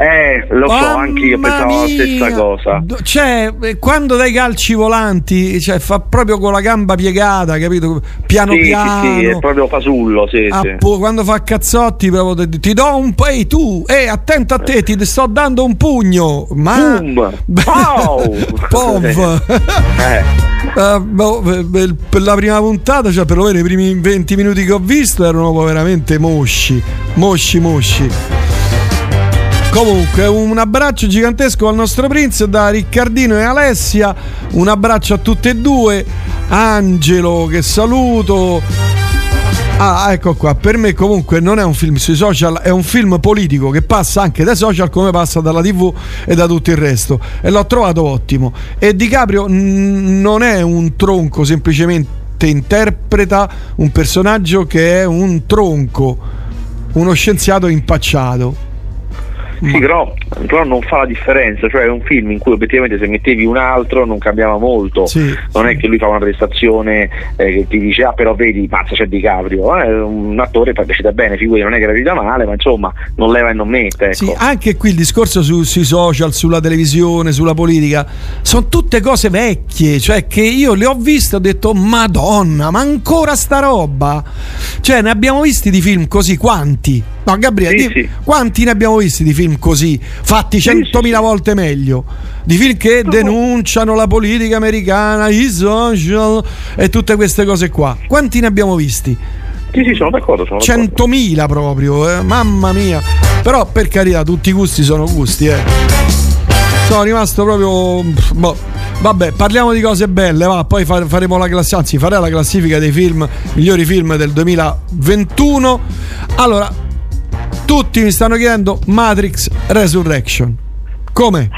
Eh, lo so, Mamma anche io pensavo la stessa mia! cosa. Cioè, eh, quando dai calci volanti, cioè, fa proprio con la gamba piegata, capito? Piano sì, piano. sì, sì, è proprio fasullo, sì, Ah, sì. quando fa cazzotti proprio ti, ti do un po' ehi tu ehi attento a te ti sto dando un pugno ma Boom! Pow! Pov Eh. Eh, per la prima puntata cioè perlomeno i primi 20 minuti che ho visto erano veramente mosci mosci mosci Comunque, un abbraccio gigantesco al nostro Prince da Riccardino e Alessia. Un abbraccio a tutte e due. Angelo, che saluto. Ah, ecco qua. Per me, comunque, non è un film sui social, è un film politico che passa anche dai social come passa dalla TV e da tutto il resto. E l'ho trovato ottimo. E DiCaprio mm, non è un tronco, semplicemente interpreta un personaggio che è un tronco, uno scienziato impacciato. Sì, però, però non fa la differenza, cioè è un film in cui obiettivamente se mettevi un altro non cambiava molto, Sì. non è che lui fa una prestazione eh, che ti dice ah però vedi, mazza c'è DiCaprio, eh, è un attore che recita bene, figuri, non è che recita male, ma insomma non leva e non mette, ecco. Sì, anche qui il discorso su- sui social, sulla televisione, sulla politica, sono tutte cose vecchie, cioè che io le ho viste e ho detto Madonna, ma ancora sta roba? Cioè ne abbiamo visti di film così, quanti? No, Gabriele, Sì, di- sì. quanti ne abbiamo visti di film così, fatti centomila volte meglio? Di film che denunciano la politica americana, i social e tutte queste cose qua. Quanti ne abbiamo visti? Sì, sì, sono d'accordo, sono d'accordo. 100.000 proprio, eh, mamma mia. Però per carità, tutti i gusti sono gusti, eh. Sono rimasto proprio. boh. Vabbè, parliamo di cose belle, va, poi fa- faremo la classifica, anzi farei la classifica dei film, migliori film del 2021. Allora, tutti mi stanno chiedendo Matrix Resurrection. Come?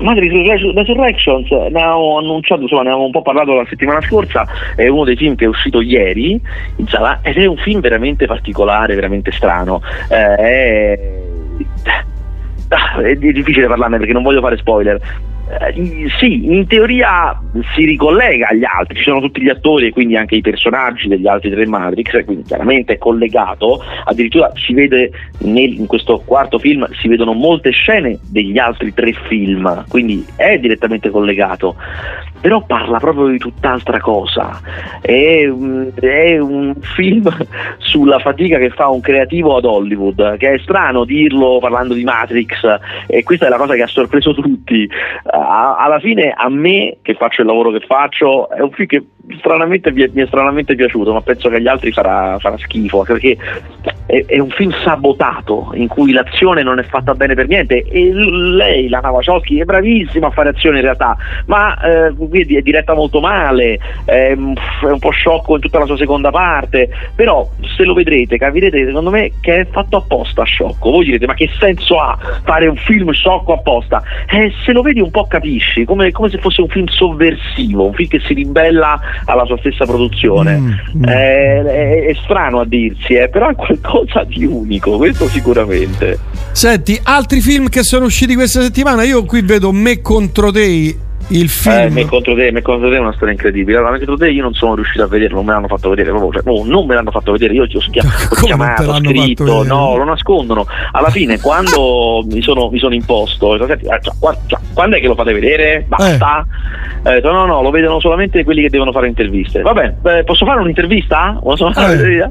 Matrix Resur- Resurrections ne avevamo annunciato, insomma, ne avevamo un po' parlato la settimana scorsa, è uno dei film che è uscito ieri in sala ed è un film veramente particolare, veramente strano. Eh, è... Ah, è difficile parlarne perché non voglio fare spoiler. Eh, sì, in teoria si ricollega agli altri, ci sono tutti gli attori e quindi anche i personaggi degli altri tre Matrix, quindi chiaramente è collegato, addirittura si vede nel- in questo quarto film si vedono molte scene degli altri tre film, quindi è direttamente collegato, però parla proprio di tutt'altra cosa, è, è un film sulla fatica che fa un creativo ad Hollywood, che è strano dirlo parlando di Matrix e questa è la cosa che ha sorpreso tutti. Alla fine a me che faccio il lavoro che faccio è un film che stranamente mi è, stranamente piaciuto, ma penso che agli altri farà, farà schifo, perché è, è un film sabotato in cui l'azione non è fatta bene per niente e lei, la Wachowski, è bravissima a fare azione in realtà, ma eh, quindi è diretta molto male, è, un- è un po' sciocco in tutta la sua seconda parte, però se lo vedrete capirete secondo me che è fatto apposta sciocco. Voi direte ma che senso ha fare un film sciocco apposta? Eh, se lo vedi un po' capisci, come, come se fosse un film sovversivo, un film che si ribella alla sua stessa produzione. Mm, Eh, è, è strano a dirsi, eh, però è qualcosa di unico, questo sicuramente. Senti, altri film che sono usciti questa settimana, io qui vedo Me contro te, il Eh, film. me contro te, me contro te è una storia incredibile. Allora, me contro te io non sono riuscito a vederlo, non me l'hanno fatto vedere proprio, cioè, oh, non me l'hanno fatto vedere, io ti ho, schia- ho chiamato, ho scritto, no, lo nascondono. Alla fine, quando mi sono, mi sono imposto, ho detto, "Senti, eh, cioè, cioè, quando è che lo fate vedere? Basta. Eh, detto, no, no, lo vedono solamente quelli che devono fare interviste. Vabbè, eh, posso fare un'intervista? Posso fare Eh. un'intervista?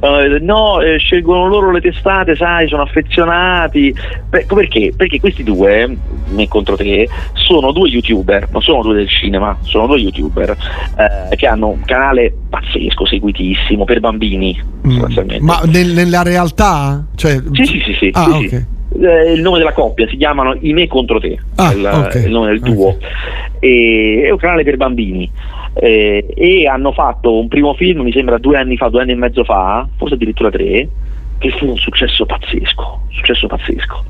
Eh, no, eh, scelgono loro le testate, sai, sono affezionati. Beh, perché? Perché questi due, me contro te, sono due youtuber, non sono due del cinema, sono due youtuber eh, che hanno un canale pazzesco, seguitissimo, per bambini, sostanzialmente. Ma nel- nella realtà? Cioè, Sì, sì, sì, sì. Ah, sì, sì. ok. Eh, il nome della coppia si chiamano I me contro te, Ah, il, ok. il nome del duo. E, è un canale per bambini. Eh, e hanno fatto un primo film, mi sembra due anni fa, due anni e mezzo fa, forse addirittura tre, che fu un successo pazzesco, successo pazzesco.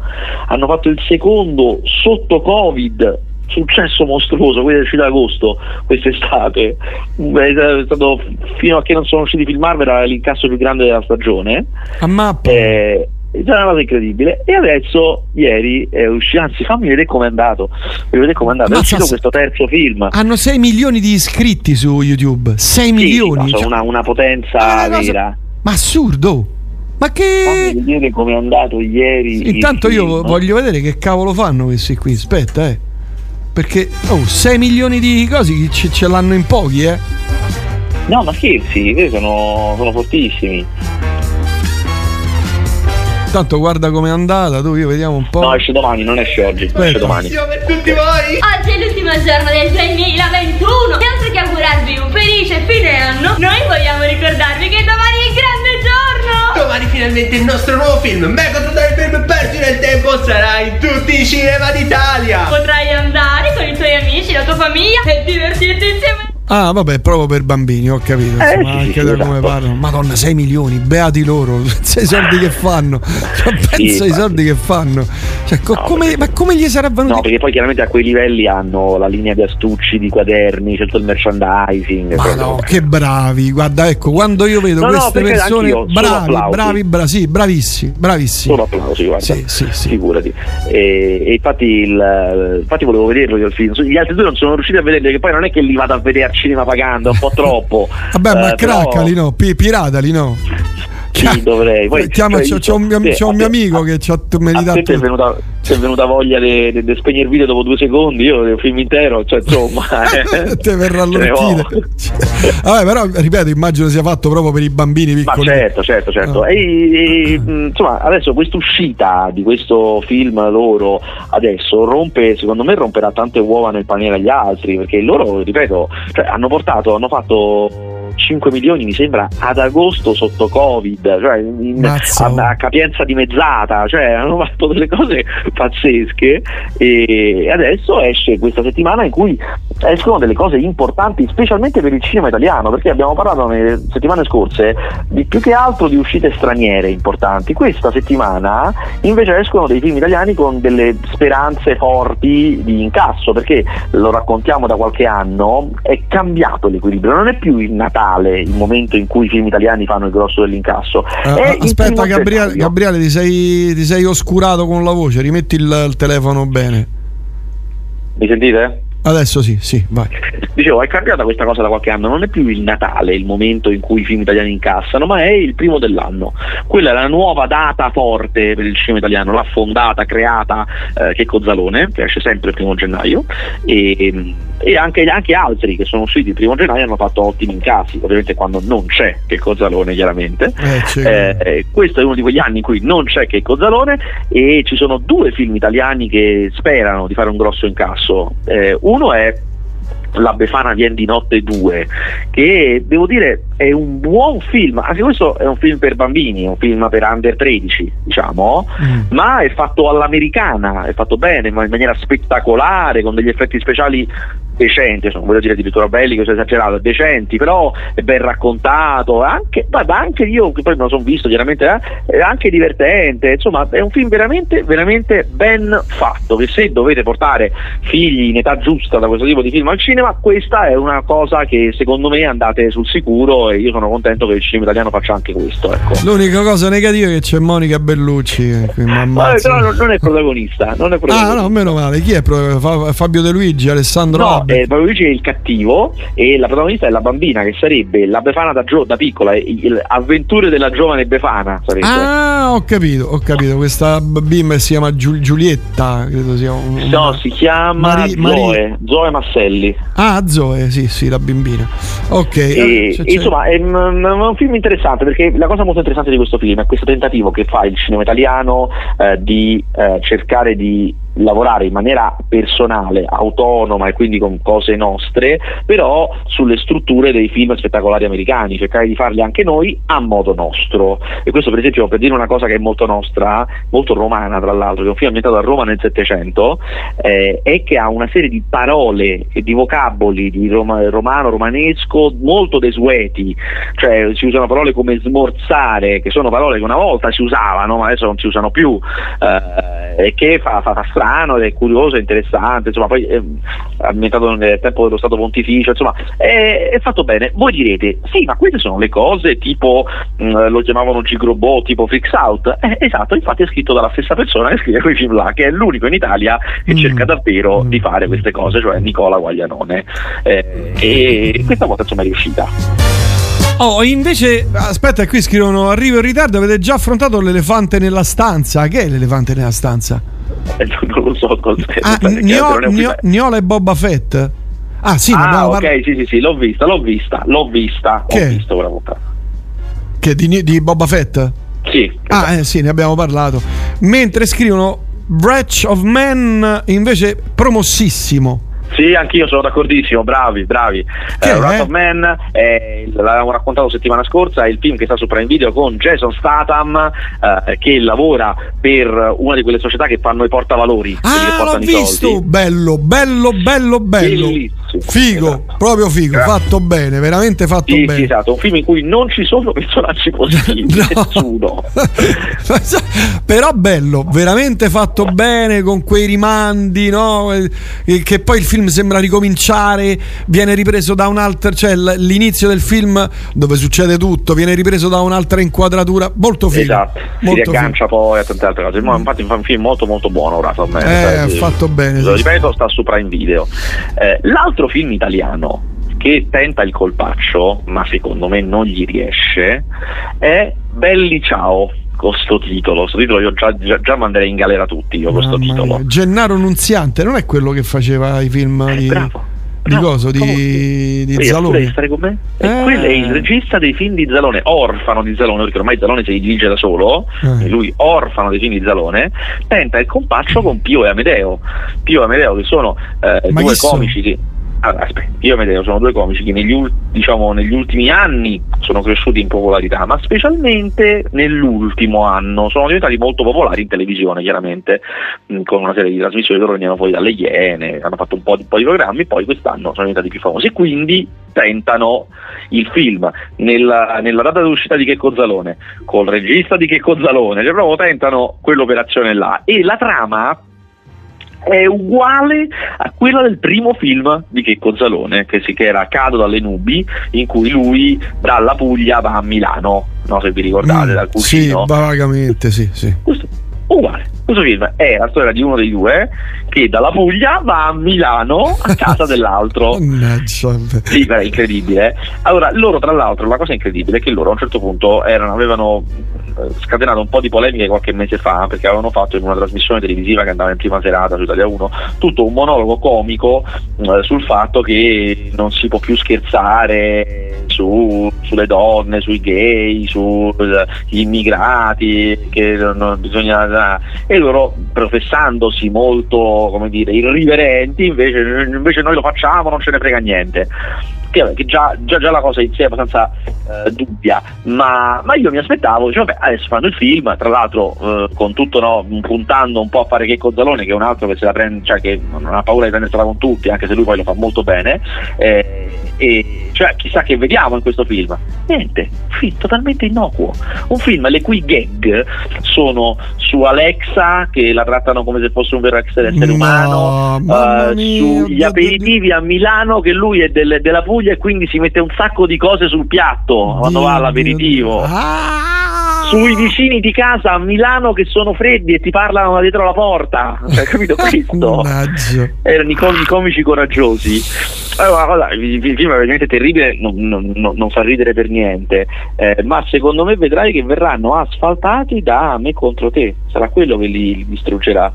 Hanno fatto il secondo sotto Covid, successo mostruoso, quello è uscito ad agosto, quest'estate. È stato, fino a che non sono usciti a filmarlo era l'incasso più grande della stagione. A mappa. Eh, è una cosa incredibile. E adesso, ieri, è uscito, anzi, fammi vedere com'è andato. Fammi vedere com'è andato. È uscito questo terzo film. Hanno 6 milioni di iscritti su YouTube. 6 Sì, milioni. Cioè, una, una potenza una cosa- vera. Ma assurdo. Ma che. Fammi vedere com'è andato ieri. Intanto io voglio vedere che cavolo fanno questi qui. Aspetta, eh. Perché oh, 6 milioni di cose ce, ce l'hanno in pochi, eh. No, ma scherzi, sono, sono fortissimi. Tanto guarda com'è andata, tu io vediamo un po'. No, esce domani, non esce oggi. Esce Aspetta. domani. per tutti voi! Oggi è l'ultimo giorno del 2021 e oltre che augurarvi un felice fine anno, noi vogliamo ricordarvi che domani è il grande giorno! Domani finalmente il nostro nuovo film, Me contro te il film Persi nel tempo, sarà in tutti i cinema d'Italia! Potrai andare con i tuoi amici, la tua famiglia e divertirti insieme. Ah, vabbè, proprio per bambini, ho capito. Eh, Insomma, sì, anche sì, da esatto. come parlano. Madonna, 6 milioni, beati loro. Sei soldi che fanno. Cioè, pensa ai soldi che fanno. Cioè, co- come, ma come gli sarà venuto? No, perché poi chiaramente a quei livelli hanno la linea di astucci, di quaderni, c'è tutto il merchandising. Ma no, che bravi. Guarda, ecco, quando io vedo No, no, queste perché persone bravi, bravi, bravi, sì, bravissimi, bravissimi. Solo applausi, guarda. Sì, sì, sì. Figurati. E, e infatti, il, infatti volevo vederlo io il film. Gli altri due non sono riusciti a vederli, che poi non è che li vado a vedere al cinema pagando, un po' troppo. Vabbè, ma Eh, però- craccali no, pi- piratali no. Sì, dovrei. Poi, Chiama, cioè, c'ho un sì, c'ho un mio amico che ci ha me li A dà te ti è venuta, voglia di spegnere il video dopo due secondi, io il film intero, cioè insomma. eh. Te verrà Ce ne all'orchide. ho. Vabbè, però ripeto, immagino sia fatto proprio per i bambini Ma piccoli. certo, certo, certo. Ah. E, e, insomma, adesso questa uscita di questo film loro adesso rompe, secondo me romperà tante uova nel paniere agli altri, perché loro, ripeto, cioè, hanno portato, hanno fatto 5 milioni mi sembra ad agosto sotto covid cioè in- a, a capienza dimezzata cioè hanno fatto delle cose pazzesche. E adesso esce questa settimana in cui escono delle cose importanti specialmente per il cinema italiano perché abbiamo parlato nelle settimane scorse di più che altro di uscite straniere importanti. Questa settimana invece escono dei film italiani con delle speranze forti di incasso perché lo raccontiamo da qualche anno è cambiato l'equilibrio. Non è più il Natale il momento in cui i film italiani fanno il grosso dell'incasso Eh, aspetta, Gabriele. Gabriele ti, sei, ti sei oscurato con la voce. Rimetti il, il telefono bene. mi sentite? Adesso sì, sì, vai. Dicevo, è cambiata questa cosa da qualche anno, non è più il Natale il momento in cui i film italiani incassano, ma è il primo dell'anno. Quella è la nuova data forte per il cinema italiano, l'ha fondata, creata eh, Checco Zalone, che esce sempre il primo gennaio, e, e anche, anche altri che sono usciti il primo gennaio hanno fatto ottimi incassi, ovviamente quando non c'è Checco Zalone chiaramente. Eh, Eh, eh, questo è uno di quegli anni in cui non c'è Checco Zalone e ci sono due film italiani che sperano di fare un grosso incasso. Eh, uno è la Befana Vien di Notte 2, che devo dire è un buon film, anche questo è un film per bambini, è un film per under 13, diciamo, ma è fatto all'americana, è fatto bene, ma in maniera spettacolare, con degli effetti speciali decenti, non voglio dire addirittura belli, che è esagerato, decenti, però è ben raccontato, anche, ma anche io che poi me lo sono visto chiaramente, eh, è anche divertente, insomma è un film veramente, veramente ben fatto, che se dovete portare figli in età giusta da questo tipo di film al cinema, questa è una cosa che secondo me andate sul sicuro e io sono contento che il cinema italiano faccia anche questo. Ecco. L'unica cosa negativa è che c'è Monica Bellucci. eh, che mi Vabbè, ammazza. però non, non è protagonista, non è Ah, protagonista. no, meno male. Chi è? Fabio De Luigi, Alessandro No, Abbe? eh, Paolo Luigi è il cattivo e la protagonista è la bambina che sarebbe la Befana da, gio- da piccola, il- avventure della giovane Befana sarebbe. Ah, ho capito, ho capito. Questa bimba si chiama Giul- Giulietta, credo sia un. No, si chiama Mari- Zoe, Mari- Zoe Masselli. Ah, Zoe, sì, sì, la bimbina. Ok. E, eh, c'è- c'è- insomma, è, un- è un film interessante perché la cosa molto interessante di questo film è questo tentativo che fa il cinema italiano eh, di eh, cercare di lavorare in maniera personale, autonoma e quindi con cose nostre, però sulle strutture dei film spettacolari americani, cercare di farli anche noi a modo nostro. E questo per esempio per dire una cosa che è molto nostra, molto romana tra l'altro, che è un film ambientato a Roma nel Settecento, eh, è che ha una serie di parole e di vocaboli di roma- romano, romanesco molto desueti, cioè si usano parole come smorzare, che sono parole che una volta si usavano, ma adesso non si usano più, eh, e che fa, fa- fa strano ed è curioso, è interessante, insomma poi è ambientato nel tempo dello Stato Pontificio, insomma è, è fatto bene. Voi direte, sì, ma queste sono le cose tipo, mh, lo chiamavano Gigrobot, tipo Freaks Out, Eh, esatto, infatti è scritto dalla stessa persona che scrive quei film là, che è l'unico in Italia che cerca davvero di fare queste cose, cioè Nicola Guaglianone. Eh, e questa volta insomma è riuscita. Oh, invece, aspetta, qui scrivono: Arrivo in ritardo. Avete già affrontato l'elefante nella stanza? Che è l'elefante nella stanza? Eh, non lo so cos'è. Ah, Nio- Nio- Niola e Boba Fett? Ah, sì, ah, ok, parla- sì, sì, sì, l'ho vista, l'ho vista, l'ho vista, Che? ho visto quella puntata. Che di, di Boba Fett? Sì. Ah, eh, sì, ne abbiamo parlato. Mentre scrivono Wretch of Man, invece, promossissimo. Sì, anch'io sono d'accordissimo, bravi, bravi. Che Eh, Wrath è? of Man, eh, l'avevamo raccontato settimana scorsa, è il film che sta su Prime Video con Jason Statham eh, che lavora per una di quelle società che fanno i portavalori, Ah, l'ho visto! soldi. Bello, bello, bello, bello. Bellissimo. Figo, proprio figo, fatto bene, veramente fatto Sì, sì, bene. esatto, un film in cui non ci sono personaggi positivi, nessuno. Però bello, veramente fatto bene con quei rimandi, no? Eh, Che poi il film sembra ricominciare, viene ripreso da un'altra, cioè l'inizio del film dove succede tutto, viene ripreso da un'altra inquadratura, molto figo. Esatto, si molto riaggancia poi a tante altre cose. Infatti fa un film molto molto buono of Man. Eh, Cioè, ha fatto bene, Lo ripeto, sta su Prime Video. Eh, l'altro film italiano che tenta il colpaccio, ma secondo me non gli riesce, è Belli Ciao. Con sto titolo, questo titolo io già, già, già manderei in galera tutti io con sto titolo. Gennaro Nunziante non è quello che faceva i film di, di coso, di, di Zalone. devi stare con me? E Eh. quello è il regista dei film di Zalone, orfano di Zalone, perché ormai Zalone si dirige da solo, Eh. lui orfano dei film di Zalone, tenta il compaccio con Pio e Amedeo. Pio e Amedeo che sono eh, due chi sono? comici che... Allora, aspetta, Pio e Amedeo sono due comici che negli, diciamo, negli ultimi anni sono cresciuti in popolarità, ma specialmente nell'ultimo anno. Sono diventati molto popolari in televisione, chiaramente, mh, con una serie di trasmissioni loro venivano fuori dalle Iene, hanno fatto un po' di, po' di programmi, poi quest'anno sono diventati più famosi quindi tentano il film. Nella, nella data d'uscita di Checco Zalone, col regista di Checco Zalone, cioè proprio tentano quell'operazione là. E la trama è uguale a quella del primo film di Checco Zalone, che, si, che era Cado dalle nubi, in cui lui dalla Puglia va a Milano, no, se vi ricordate, dal Mm, sì, vagamente, sì, sì. Uguale. Questo film è la storia di uno dei due che dalla Puglia va a Milano a casa dell'altro. Sì, è incredibile. Allora, loro tra l'altro, la cosa incredibile è che loro a un certo punto erano, avevano scatenato un po' di polemiche qualche mese fa perché avevano fatto in una trasmissione televisiva che andava in prima serata su Italia 1 tutto un monologo comico eh, sul fatto che non si può più scherzare su- sulle donne, sui gay, sugli immigrati, che non bisogna e loro professandosi molto come dire irriverenti invece, invece noi lo facciamo non ce ne frega niente che, che già, già, già la cosa in sé è abbastanza eh, dubbia, ma, ma io mi aspettavo, dicevo, vabbè, adesso fanno il film, tra l'altro eh, con tutto no, puntando un po' a fare Checco Zalone, che è un altro che se la prende, cioè che non ha paura di prendersela con tutti, anche se lui poi lo fa molto bene, eh, e cioè chissà che vediamo in questo film. Niente, un film totalmente innocuo, un film le cui gag sono su Alexa che la trattano come se fosse un vero essere No, umano, eh, mia, sugli aperitivi a Milano che lui è del- della Puglia e quindi si mette un sacco di cose sul piatto quando va all'aperitivo. Sui vicini di casa a Milano che sono freddi e ti parlano da dietro la porta. Cioè, capito questo? Erano i, com- i comici coraggiosi. Allora, guarda, il, il film è veramente terribile, non, non- non- fa ridere per niente, eh, ma secondo me vedrai che verranno asfaltati da me contro te, sarà quello che li, distruggerà.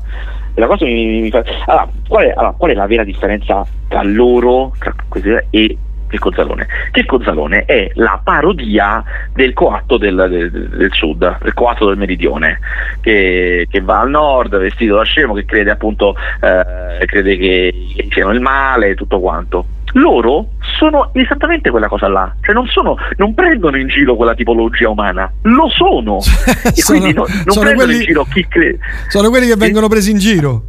La cosa mi, mi- mi fa... Allora qual, è, allora, qual è la vera differenza tra loro tra questi due, e il Cozzalone? Che il Cozzalone è la parodia del coatto del, del- del sud, del coatto del meridione, che, che va al nord vestito da scemo, che crede appunto eh, crede che siano il male e tutto quanto. Loro sono esattamente quella cosa là, cioè non, sono, non prendono in giro quella tipologia umana, lo sono. e Sono- quindi no- non prendono quelli- in giro chi crede. Sono quelli che vengono presi in giro.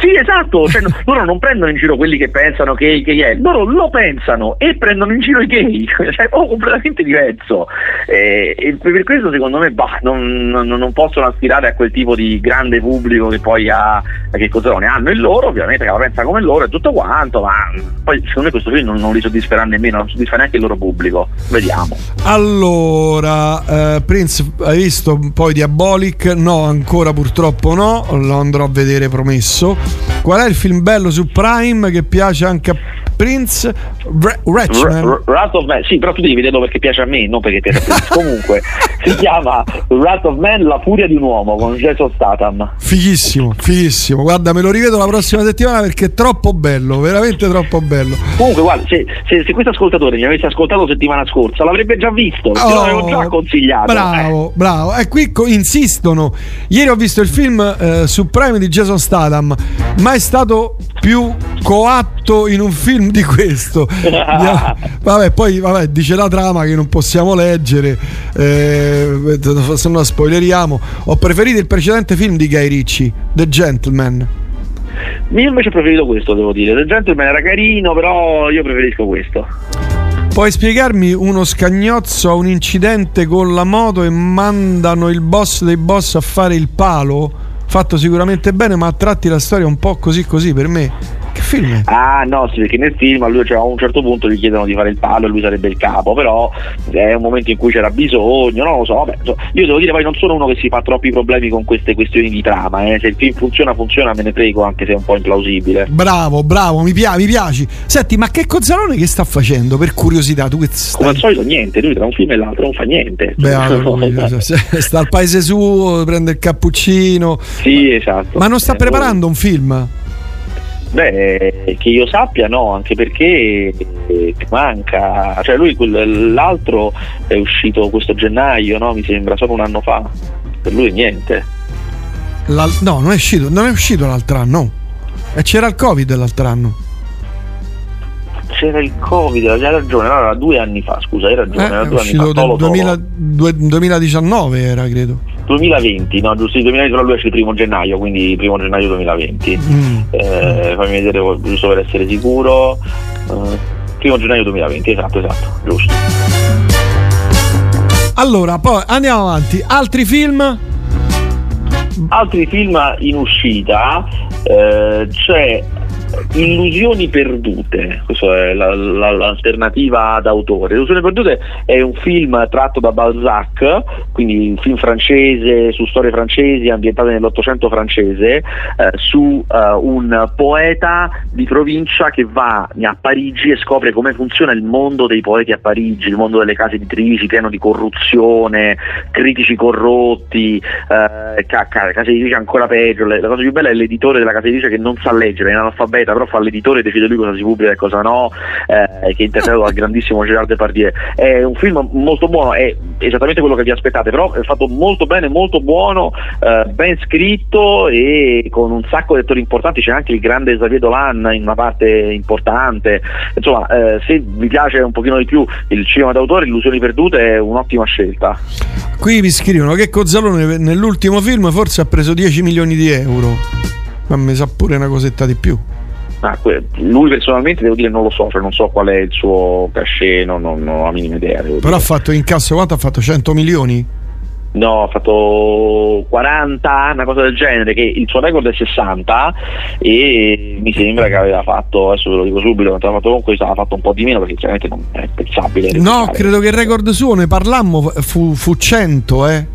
Sì, esatto, cioè, loro non prendono in giro quelli che pensano che gay è, loro lo pensano e prendono in giro i gay, cioè proprio completamente diverso. E, e per questo secondo me bah, non, non- non possono aspirare a quel tipo di grande pubblico che poi ha, che cosa ne hanno il loro, ovviamente che la pensa come loro e tutto quanto, ma poi secondo me questo film non, non li soddisferà nemmeno, non soddisfa neanche il loro pubblico. Vediamo. Allora, eh, Prince, hai visto poi Diabolic? No, ancora purtroppo no, lo andrò a vedere promesso. Qual è il film bello su Prime che piace anche a Prince? Re- Ratchman. R- Wrath of Man, sì, però tu devi vederlo perché piace a me, non perché piace a te. Comunque, si chiama Wrath of Man, la furia di un uomo con Jason Statham. Fighissimo, fighissimo. Guarda, me lo rivedo la prossima settimana perché è troppo bello, veramente troppo bello. Comunque, guarda, se, se- se questo ascoltatore mi avesse ascoltato settimana scorsa, l'avrebbe già visto, Oh, l'avevo già consigliato. Bravo, bravo. E qui co- insistono. Ieri ho visto il film eh, su Prime di Jason Statham, ma è stato più coatto in un film di questo. Vabbè, poi vabbè, dice la trama che non possiamo leggere, eh, se no spoileriamo. Ho preferito il precedente film di Guy Ritchie, The Gentleman. Io invece ho preferito questo, devo dire. The Gentleman era carino, però io preferisco questo. Puoi spiegarmi uno scagnozzo a un incidente con la moto e mandano il boss dei boss a fare il palo? Fatto sicuramente bene, ma a tratti la storia un po' così così per me. Che film? Ah no, sì, perché nel film a lui cioè, a un certo punto gli chiedono di fare il palo e lui sarebbe il capo, però è un momento in cui c'era bisogno, non lo so, vabbè, io devo dire poi non sono uno che si fa troppi problemi con queste questioni di trama, eh. se il film funziona funziona me ne prego anche se è un po' implausibile. Bravo, bravo, mi, pia- mi piaci. Senti, ma che Cozzalone che sta facendo? Per curiosità, tu che stai... Come al solito niente, lui tra un film e l'altro non fa niente. Beato lui, sta al paese suo, prende il cappuccino. Sì, esatto. Ma non sta Eh, preparando un film? Beh, che io sappia no, anche perché eh, manca, cioè lui l'altro è uscito questo gennaio, no? Mi sembra solo un anno fa. Per lui niente. La- no, non è uscito, non è uscito l'altro anno. E c'era il Covid l'altro anno. C'era il Covid, hai ragione, era due anni fa, scusa, hai ragione, Eh, era due anni fa. solo, 2000 solo. due- 2019 era, credo. 2020, no, giusto, il 2020, però lui esce il primo gennaio, quindi primo gennaio 2020. Mm. Eh, fammi vedere giusto per essere sicuro. Eh, primo gennaio 2020, esatto, esatto, giusto. Allora, poi andiamo avanti. Altri film? Altri film in uscita eh, c'è Illusioni perdute, questa è la- la- l'alternativa d'autore. Illusioni perdute è un film tratto da Balzac, quindi un film francese su storie francesi ambientate nell'Ottocento francese, eh, su eh, un poeta di provincia che va a Parigi e scopre come funziona il mondo dei poeti a Parigi, il mondo delle case editrici pieno di corruzione, critici corrotti, eh, ca- ca- case editrici ancora peggio. La cosa più bella è l'editore della casa editrice che non sa leggere, è analfabeta beta, però fa l'editore e decide lui cosa si pubblica e cosa no, eh, che è interpretato dal grandissimo Gerard Depardieu. È un film molto buono, è esattamente quello che vi aspettate, però è fatto molto bene, molto buono, eh, ben scritto e con un sacco di attori importanti, c'è anche il grande Xavier Dolan in una parte importante, insomma eh, se vi piace un pochino di più il cinema d'autore, Illusioni perdute è un'ottima scelta. Qui mi scrivono che Cozzalone nell'ultimo film forse ha preso 10 milioni di euro, ma mi sa pure una cosetta di più. Ah, que- lui personalmente devo dire non lo so, cioè non so qual è il suo cachet, non, non- non ho la minima idea. Però ha fatto incasso quanto? Ha fatto 100 milioni? No, ha fatto 40, una cosa del genere, che il suo record è 60 e mi sembra che aveva fatto, adesso ve lo dico subito, quanto aveva fatto con questo, aveva fatto un po' di meno perché chiaramente non è pensabile. No, credo che il record suo, ne parlammo, fu, fu 100, eh.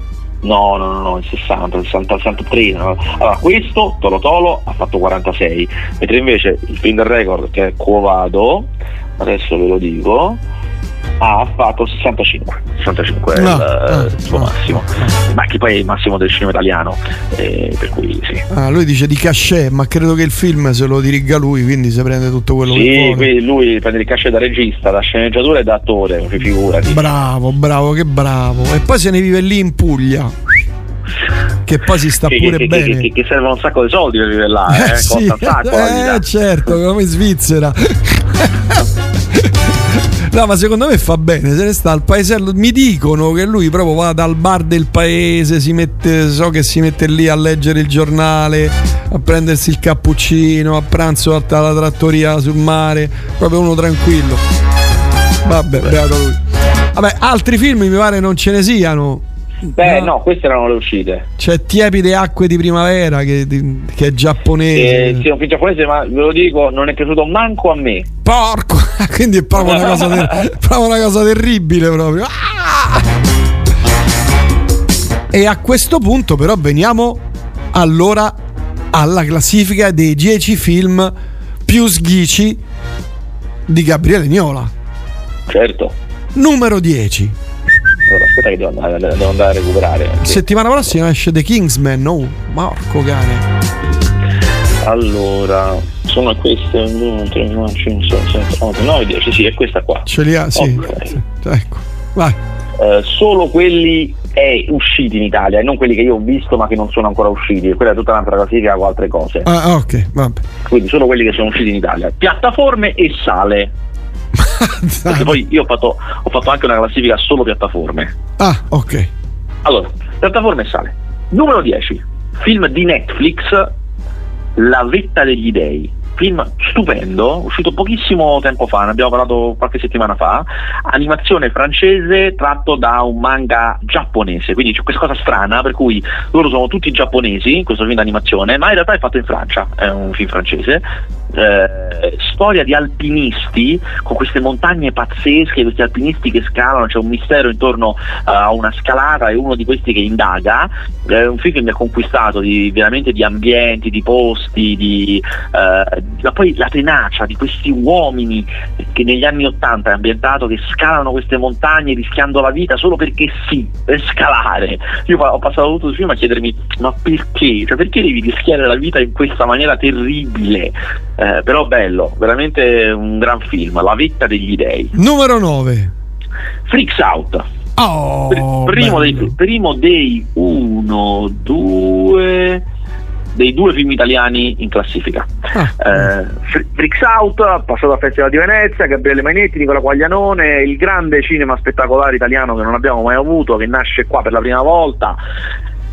No, no, no, no, il 60, il 60, il 63. no. Allora, questo, Tolo Tolo, ha fatto 46, mentre invece il film del record, che è Covado, adesso ve lo dico, ha fatto 65. 65 è No, il, ah, il suo no, massimo. Ma che poi è il massimo del cinema italiano, eh, per cui sì. Ah, lui dice di cachet, ma credo che il film se lo diriga lui, quindi si prende tutto quello che Sì, vuole. qui lui prende il cachet da regista, da sceneggiatore e da attore, figurati. Bravo, bravo, che bravo. E poi se ne vive lì in Puglia. Che poi si sta Che, pure che- che- bene. che- che servono un sacco di soldi per vivere là, eh, Eh, sì, costa un sacco la vita. eh, certo, come in Svizzera. No, ma secondo me fa bene, se ne sta al paesello. Mi dicono che lui proprio va dal bar del paese, si mette, so che si mette lì a leggere il giornale, a prendersi il cappuccino, a pranzo alla trattoria sul mare, proprio uno tranquillo. Vabbè, beato lui. Vabbè, altri film mi pare non ce ne siano. Beh, no, queste erano le uscite. C'è Tiepide acque di primavera che, che è giapponese. Eh, sì, è un film giapponese, ma ve lo dico, non è piaciuto manco a me. Porco! Quindi è proprio una cosa, ter- proprio una cosa terribile proprio. Ah! E a questo punto però veniamo allora alla classifica dei 10 film più sghici di Gabriele Niola. Certo. Numero 10. Allora, aspetta che devo andare, devo andare a recuperare. Settimana prossima esce The Kingsman. Oh, Marco cane. Allora, sono queste 1, 3, 4, 5, 6, 7, 8, 9, 10. Sì, è questa qua. Ce li ha, sì. Ok. Ecco, vai. Eh, solo quelli è usciti in Italia e non quelli che io ho visto ma che non sono ancora usciti. Quella è tutta un'altra classifica con altre cose. Ah, ok, vabbè. Quindi solo quelli che sono usciti in Italia. Piattaforme e sale. Perché poi io ho fatto, ho fatto anche una classifica solo piattaforme. Ah, ok. Allora, piattaforme sale. Numero 10. Film di Netflix, La vetta degli dei. Film stupendo, uscito pochissimo tempo fa, ne abbiamo parlato qualche settimana fa. Animazione francese tratto da un manga giapponese, quindi c'è questa cosa strana per cui loro sono tutti giapponesi in questo film d'animazione, ma in realtà è fatto in Francia, è un film francese. Eh, storia di alpinisti con queste montagne pazzesche, questi alpinisti che scalano, c'è un mistero intorno eh, a una scalata e uno di questi che indaga. È un film che mi ha conquistato di, veramente di ambienti, di posti, di, eh, ma poi la tenacia di questi uomini che negli anni Ottanta è ambientato che scalano queste montagne rischiando la vita solo perché sì, per scalare. Io ho passato tutto il film a chiedermi ma perché? Cioè perché devi rischiare la vita in questa maniera terribile? Eh, però bello, veramente un gran film, La vetta degli dei. Numero 9. Freaks Out. Oh, Pr- primo, dei, primo dei uno, due dei due film italiani in classifica. Eh, Fr- Freaks Out, passato al Festival di Venezia, Gabriele Mainetti, Nicola Quaglianone, il grande cinema spettacolare italiano che non abbiamo mai avuto, che nasce qua per la prima volta.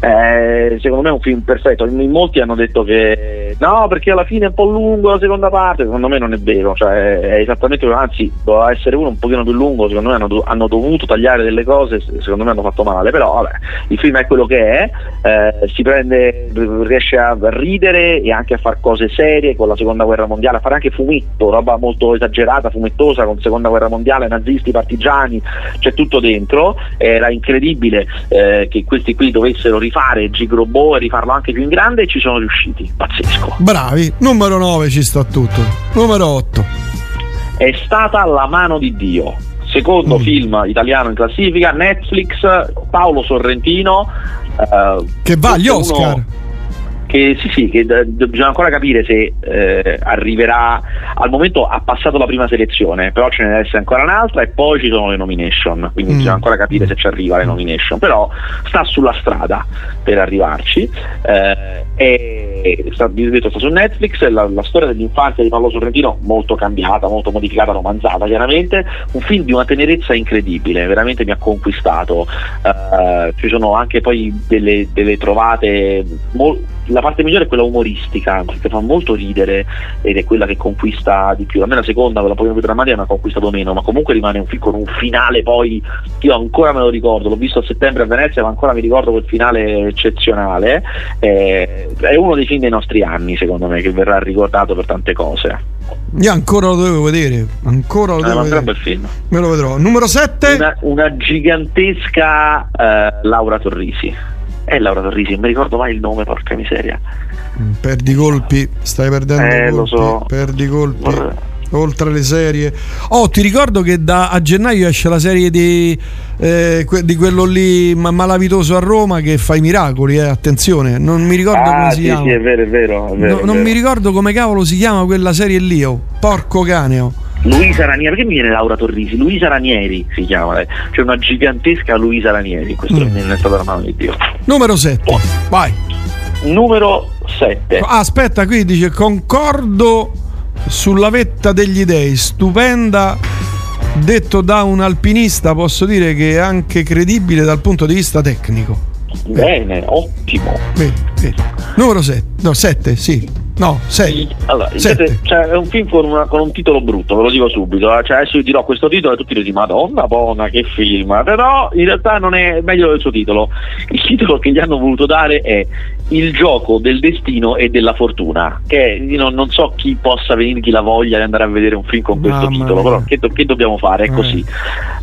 Eh, secondo me è un film perfetto. In molti hanno detto che no, perché alla fine è un po' lungo la seconda parte. Secondo me non è vero, cioè è esattamente anzi, doveva essere uno un pochino più lungo. Secondo me hanno, do- hanno dovuto tagliare delle cose. se- Secondo me hanno fatto male. Però vabbè, il film è quello che è. eh, si prende, riesce a ridere e anche a fare cose serie con la seconda guerra mondiale, a fare anche fumetto, roba molto esagerata, fumettosa con seconda guerra mondiale, nazisti, partigiani, c'è tutto dentro. Era incredibile eh, che questi qui dovessero rifare Gigrobo e rifarlo anche più in grande e ci sono riusciti. Pazzesco. Bravi. Numero 9 ci sta tutto. Numero 8. È stata La mano di Dio. Secondo Mm. film italiano in classifica, Netflix, Paolo Sorrentino. eh, Che va agli è uno- Oscar. Che sì sì, che bisogna ancora capire se eh, arriverà, al momento ha passato la prima selezione, però ce ne deve essere ancora un'altra e poi ci sono le nomination, quindi Mm. bisogna ancora capire se ci arriva le nomination, però sta sulla strada per arrivarci. Eh, e sta, detto, sta su Netflix, la, la storia dell'infanzia di Paolo Sorrentino molto cambiata, molto modificata, romanzata chiaramente, un film di una tenerezza incredibile, veramente mi ha conquistato. Eh, ci sono anche poi delle, delle trovate, mol- la parte migliore è quella umoristica, che fa molto ridere ed è quella che conquista di più. A me la seconda, quella pochino più drammatica, mi ha conquistato meno, ma comunque rimane un film con un finale poi, io ancora me lo ricordo, l'ho visto a settembre a Venezia, ma ancora mi ricordo quel finale eccezionale. Eh, è uno dei film dei nostri anni, secondo me, che verrà ricordato per tante cose. Io ancora lo devo vedere. Ancora lo Eh, è un vedere. bel film. Me lo vedrò. Numero 7. Una, una gigantesca eh, Laura Torrisi. È Laura Torrisi, non mi ricordo mai il nome, porca miseria. Perdi colpi, stai perdendo Eh, lo colpi. so. Perdi colpi. Oltre le serie. Oh, ti ricordo che da, a gennaio esce la serie di, eh, que- di quello lì ma- malavitoso a Roma che fa i miracoli, eh, attenzione. Non mi ricordo ah, come si sì, chiama. sì, è vero, è vero. È vero, No- è non vero. mi ricordo come cavolo si chiama quella serie lì, oh. Porco caneo. Luisa Ranieri, perché mi viene Laura Torrisi? Luisa Ranieri si chiama, eh. c'è una gigantesca Luisa Ranieri, questo Mm. è stata la mano di Dio. Numero 7. Vai. Numero 7. Ah, aspetta, qui dice concordo sulla vetta degli dei, stupenda. Detto da un alpinista, posso dire che è anche credibile dal punto di vista tecnico. Bene, ottimo. Vedi, vedi. Numero 7, no, 7, sì. No, 6. Allora, sette- cioè, è un film con, una- con un titolo brutto, ve lo dico subito. eh. Cioè, adesso io dirò questo titolo e tutti dicono: Madonna, buona, che film! Però in realtà non è meglio del suo titolo. Il titolo che gli hanno voluto dare è Il gioco del destino e della fortuna. Che non, non so chi possa venirgli la voglia di andare a vedere un film con questo Mamma titolo, però che, do- che dobbiamo fare? È Eh. così.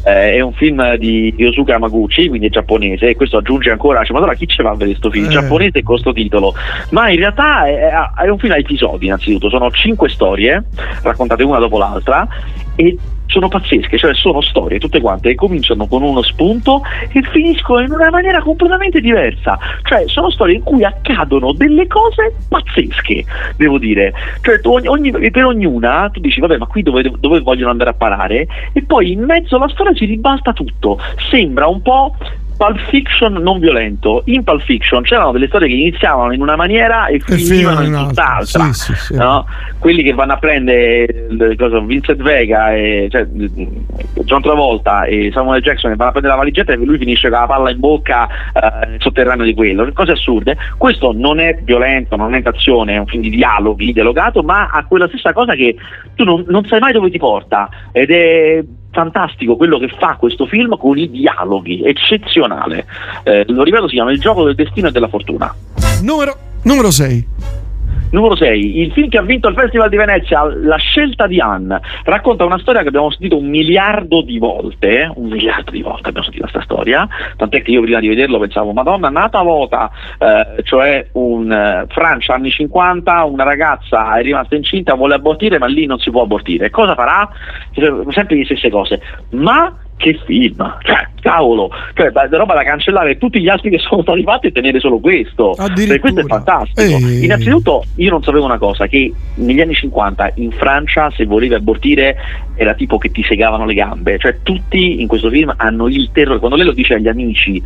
Eh, è un film di Yosuke Hamaguchi, quindi è giapponese, e questo aggiunge ancora, cioè, Madonna, chi ce va a vedere questo film? Eh. Giapponese con questo titolo. Ma in realtà è, è un film a episodi, innanzitutto, sono cinque storie, raccontate una dopo l'altra, e sono pazzesche, cioè sono storie tutte quante che cominciano con uno spunto e finiscono in una maniera completamente diversa. Cioè sono storie in cui accadono delle cose pazzesche, devo dire. Cioè ogni- ogni- per ognuna tu dici vabbè ma qui dove, dove vogliono andare a parare e poi in mezzo alla storia si ribalta tutto. Sembra un po' Pulp Fiction non violento. In Pulp Fiction c'erano delle storie che iniziavano in una maniera e finivano finivano in tutt'altra. Sì, sì, sì. no? Quelli che vanno a prendere cosa, Vincent Vega e cioè, John Travolta e Samuel Jackson che vanno a prendere la valigetta e lui finisce con la palla in bocca eh, nel sotterraneo di quello. Cose assurde. Questo non è violento, non è d'azione, è un film di dialoghi, dialogato, ma ha quella stessa cosa che tu non, non sai mai dove ti porta ed è fantastico quello che fa questo film con i dialoghi, eccezionale. Eh, lo ripeto, si chiama Il gioco del destino e della fortuna. Numero, numero 6. Numero 6, il film che ha vinto il Festival di Venezia, La scelta di Anne, racconta una storia che abbiamo sentito un miliardo di volte, eh, un miliardo di volte abbiamo sentito questa storia, tant'è che io prima di vederlo pensavo, madonna, nata vota, eh, cioè un eh, Francia anni 50, una ragazza è rimasta incinta, vuole abortire, ma lì non si può abortire. Cosa farà? Sempre le stesse cose. Ma che film, cioè, cavolo, cioè, roba da cancellare tutti gli altri che sono stati fatti e tenere solo questo. Cioè, questo è fantastico. Ehi. Innanzitutto, io non sapevo una cosa: che negli anni 50 in Francia, se volevi abortire, era tipo che ti segavano le gambe. Cioè, tutti in questo film hanno il terrore. Quando lei lo dice agli amici,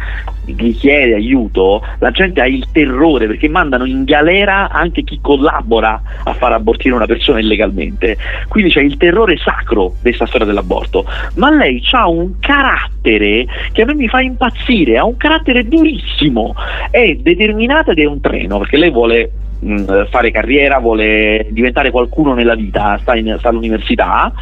gli chiede aiuto, la gente ha il terrore perché mandano in galera anche chi collabora a far abortire una persona illegalmente. Quindi c'è il terrore sacro di questa storia dell'aborto. Ma lei ha un carattere che a me mi fa impazzire, ha un carattere durissimo, è determinata ed è un treno, perché lei vuole mh, fare carriera, vuole diventare qualcuno nella vita, sta, in- sta all'università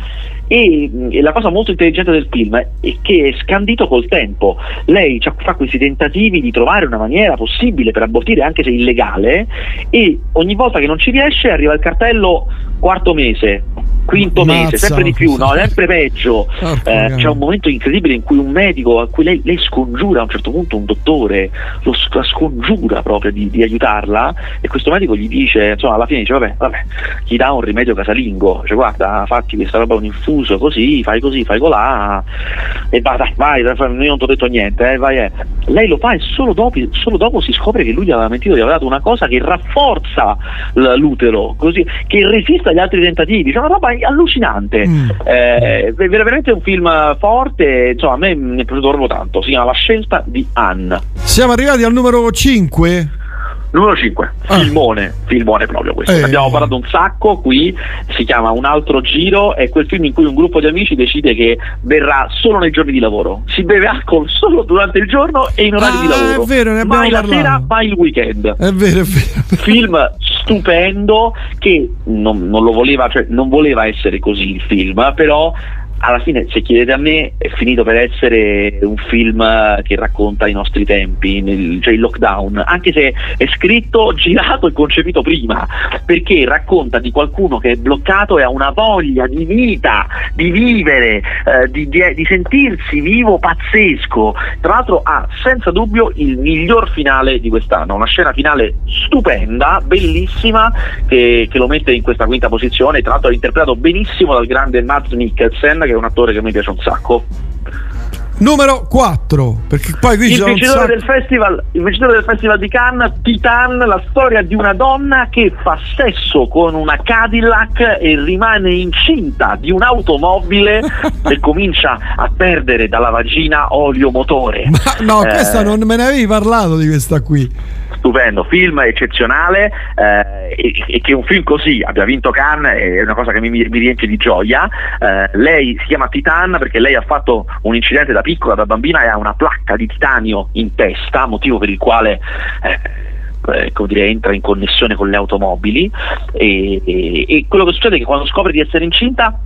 e, e la cosa molto intelligente del film è che è scandito col tempo. Lei fa questi tentativi di trovare una maniera possibile per abortire anche se illegale e ogni volta che non ci riesce arriva il cartello quarto mese, quinto mese, Mazza. sempre di più, no? sempre peggio. Eh, c'è un momento incredibile in cui un medico, a cui lei, lei scongiura a un certo punto un dottore, lo la scongiura proprio di, di aiutarla e questo medico gli dice, insomma alla fine dice vabbè, vabbè, gli dà un rimedio casalingo, cioè guarda, fatti questa roba un infuso news, così, fai così, fai colà, e vai, dai, vai, io non ti ho detto niente, eh, vai, eh. Lei lo fa e solo dopo, solo dopo si scopre che lui gli aveva mentito, gli aveva dato una cosa che rafforza l'utero, così, che resiste agli altri tentativi, cioè una roba allucinante. Eh, è veramente un film forte, insomma, a me mi è piaciuto proprio tanto, si chiama La scelta di Anne. Siamo arrivati al numero 5. Numero 5, filmone, filmone proprio questo. Ah. Eh. Abbiamo parlato un sacco qui, si chiama Un altro giro, è quel film in cui un gruppo di amici decide che berrà solo nei giorni di lavoro. Si beve alcol solo durante il giorno e in orari di Ah, lavoro. è vero, ne abbiamo mai la parlato. sera, mai il weekend. È vero, è vero. Film stupendo che non, non lo voleva, cioè non voleva essere così il film, però alla fine, se chiedete a me, è finito per essere un film che racconta i nostri tempi, nel- cioè il lockdown, anche se è scritto, girato e concepito prima, perché racconta di qualcuno che è bloccato e ha una voglia di vita, di vivere, eh, di, di- di sentirsi vivo pazzesco. Tra l'altro ha senza dubbio il miglior finale di quest'anno, una scena finale stupenda, bellissima, che, che lo mette in questa quinta posizione, tra l'altro è interpretato benissimo dal grande Matt Mikkelsen, che è un attore che mi piace un sacco. Numero 4. Perché poi qui Il vincitore, del festival, il vincitore del Festival di Cannes, Titan, la storia di una donna che fa sesso con una Cadillac e rimane incinta di un'automobile e comincia a perdere dalla vagina olio motore. No, Eh, questa non me ne avevi parlato di questa qui. Stupendo, film eccezionale eh, e, e che un film così abbia vinto Cannes è una cosa che mi, mi riempie di gioia. Eh, lei si chiama Titan perché lei ha fatto un incidente da piccola, da bambina e ha una placca di titanio in testa, motivo per il quale eh, eh, come dire, entra in connessione con le automobili e, e- quello che succede è che quando scopre di essere incinta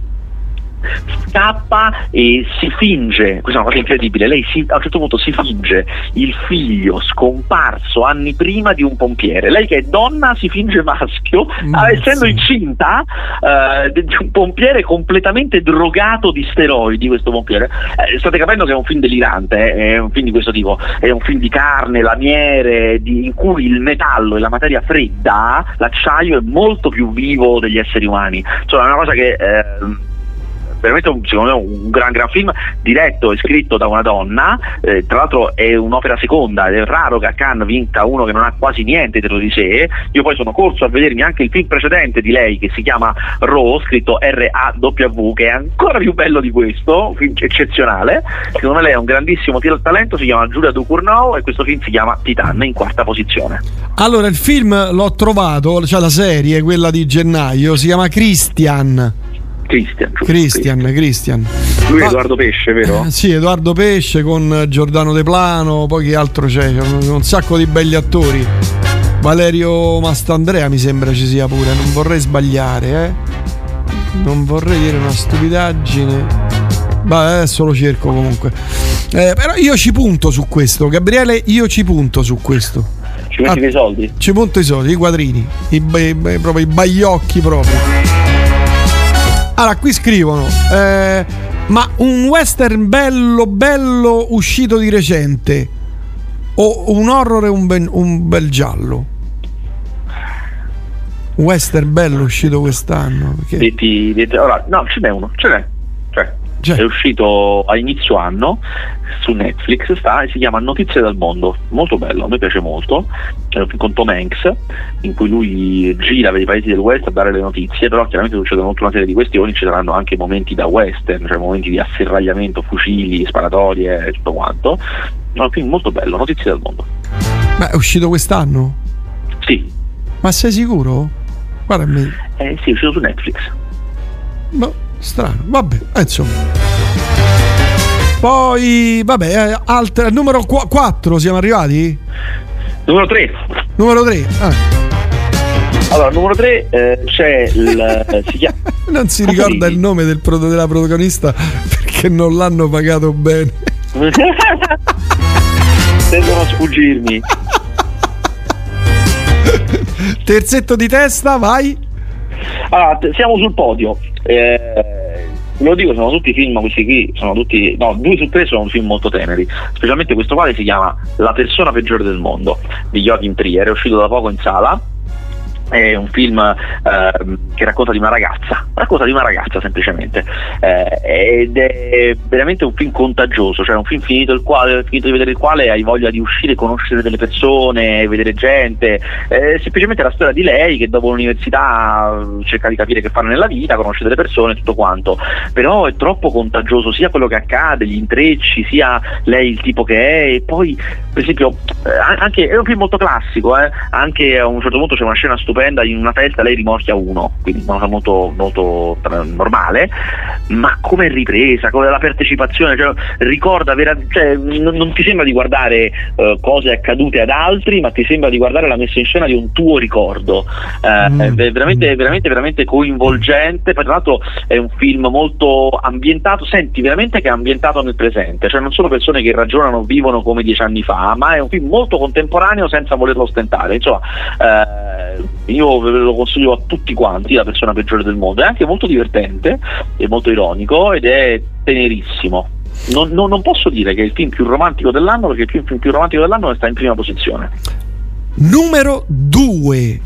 scappa e si finge, questa è una cosa incredibile, lei si- a un certo punto si finge il figlio scomparso anni prima di un pompiere, lei che è donna si finge maschio, ah, essendo incinta eh, di un pompiere completamente drogato di steroidi, questo pompiere. Eh, state capendo che è un film delirante, eh, è un film di questo tipo, è un film di carne, lamiere, di- in cui il metallo e la materia fredda, l'acciaio è molto più vivo degli esseri umani, insomma è una cosa che... ehm, veramente un, secondo me un gran gran film diretto e scritto da una donna eh, tra l'altro è un'opera seconda ed è raro che a Cannes vinca uno che non ha quasi niente dentro di sé. Io poi sono corso a vedermi anche il film precedente di lei che si chiama Raw scritto R-A-W che è ancora più bello di questo un film eccezionale. Secondo me lei è un grandissimo talento si chiama Giulia Ducournau e questo film si chiama Titan in quarta posizione. Allora, il film l'ho trovato, cioè la serie, quella di gennaio, si chiama Christian. Christian, Christian. lui è Edoardo Pesce vero? Eh, Sì, Edoardo Pesce con Giordano De Plano, poi chi altro c'è? C'è un, un sacco di belli attori. Valerio Mastandrea mi sembra ci sia pure, non vorrei sbagliare, eh. Non vorrei dire una stupidaggine. Beh, adesso lo cerco comunque. Eh, però io ci punto su questo, Gabriele, io ci punto su questo. Ci metti Ah, dei soldi? Ci punto i soldi, i quadrini, i, i ba- proprio i baiocchi proprio. Allora, qui scrivono, eh, ma un western bello, bello uscito di recente, o un horror e un, ben- un bel giallo? Western bello uscito quest'anno. perché- Detti- detti- allora, no, ce n'è uno, ce n'è. Cioè, È uscito a inizio anno su Netflix sta e si chiama Notizie dal mondo, molto bello, a me piace molto, è un film con Tom Hanks in cui lui gira per i paesi del West a dare le notizie, però chiaramente succedono tutta una serie di questioni, ci saranno anche momenti da western, cioè momenti di asserragliamento, fucili, sparatorie, tutto quanto. È un film molto bello, Notizie dal mondo. Ma è uscito quest'anno? Sì. Ma sei sicuro? Guarda, mi- Eh sì, è uscito su Netflix. boh, strano. Vabbè, eh, insomma. Poi, vabbè, eh, altre, numero 4 siamo arrivati? Numero 3. Numero 3. Allora, numero 3 c'è il. si chiama. Non si ricorda il nome del della protagonista perché non l'hanno pagato bene. Tendono a sfuggirmi. Terzetto di testa, vai. Allora, siamo sul podio. Eh, lo dico, sono tutti film, questi qui sono tutti. No, due su tre sono film molto teneri. Specialmente questo qua che si chiama La persona peggiore del mondo di Joachim Trier, è uscito da poco in sala. È un film eh, che racconta di una ragazza, racconta di una ragazza semplicemente. Eh, ed è veramente un film contagioso, cioè un film finito, quale, finito di vedere il quale hai voglia di uscire, conoscere delle persone, vedere gente, è semplicemente la storia di lei che dopo l'università eh, cerca di capire che fare nella vita, conosce delle persone, tutto quanto, però è troppo contagioso sia quello che accade, gli intrecci, sia lei il tipo che è. E poi per esempio eh, anche, è un film molto classico, eh, anche a un certo punto c'è una scena stupenda in una festa lei rimorchia uno, quindi una cosa molto, molto normale, ma come ripresa, come la partecipazione, cioè, ricorda, vera- cioè, non, non ti sembra di guardare eh, cose accadute ad altri, ma ti sembra di guardare la messa in scena di un tuo ricordo. Eh, Mm. È veramente, veramente, veramente coinvolgente. Poi, tra l'altro, è un film molto ambientato. Senti veramente che è ambientato nel presente, cioè non sono persone che ragionano, vivono come dieci anni fa, ma è un film molto contemporaneo senza volerlo ostentare. Insomma, eh, io ve lo consiglio a tutti quanti, la persona peggiore del mondo. È anche molto divertente, è molto ironico ed è tenerissimo. Non, non- non posso dire che è il film più romantico dell'anno perché il film, film più romantico dell'anno sta in prima posizione. Numero 2.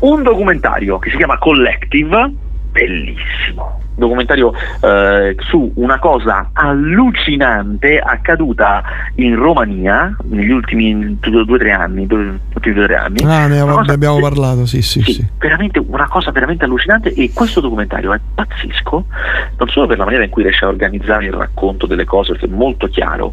un documentario che si chiama Collective, bellissimo. Documentario eh, su una cosa allucinante accaduta in Romania negli ultimi due o tre anni. Due, due tre anni. Ah, ne av- cosa ne abbiamo parlato, sì, sì, sì. veramente una cosa veramente allucinante e questo documentario è pazzesco non solo per la maniera in cui riesce a organizzare il racconto delle cose perché è molto chiaro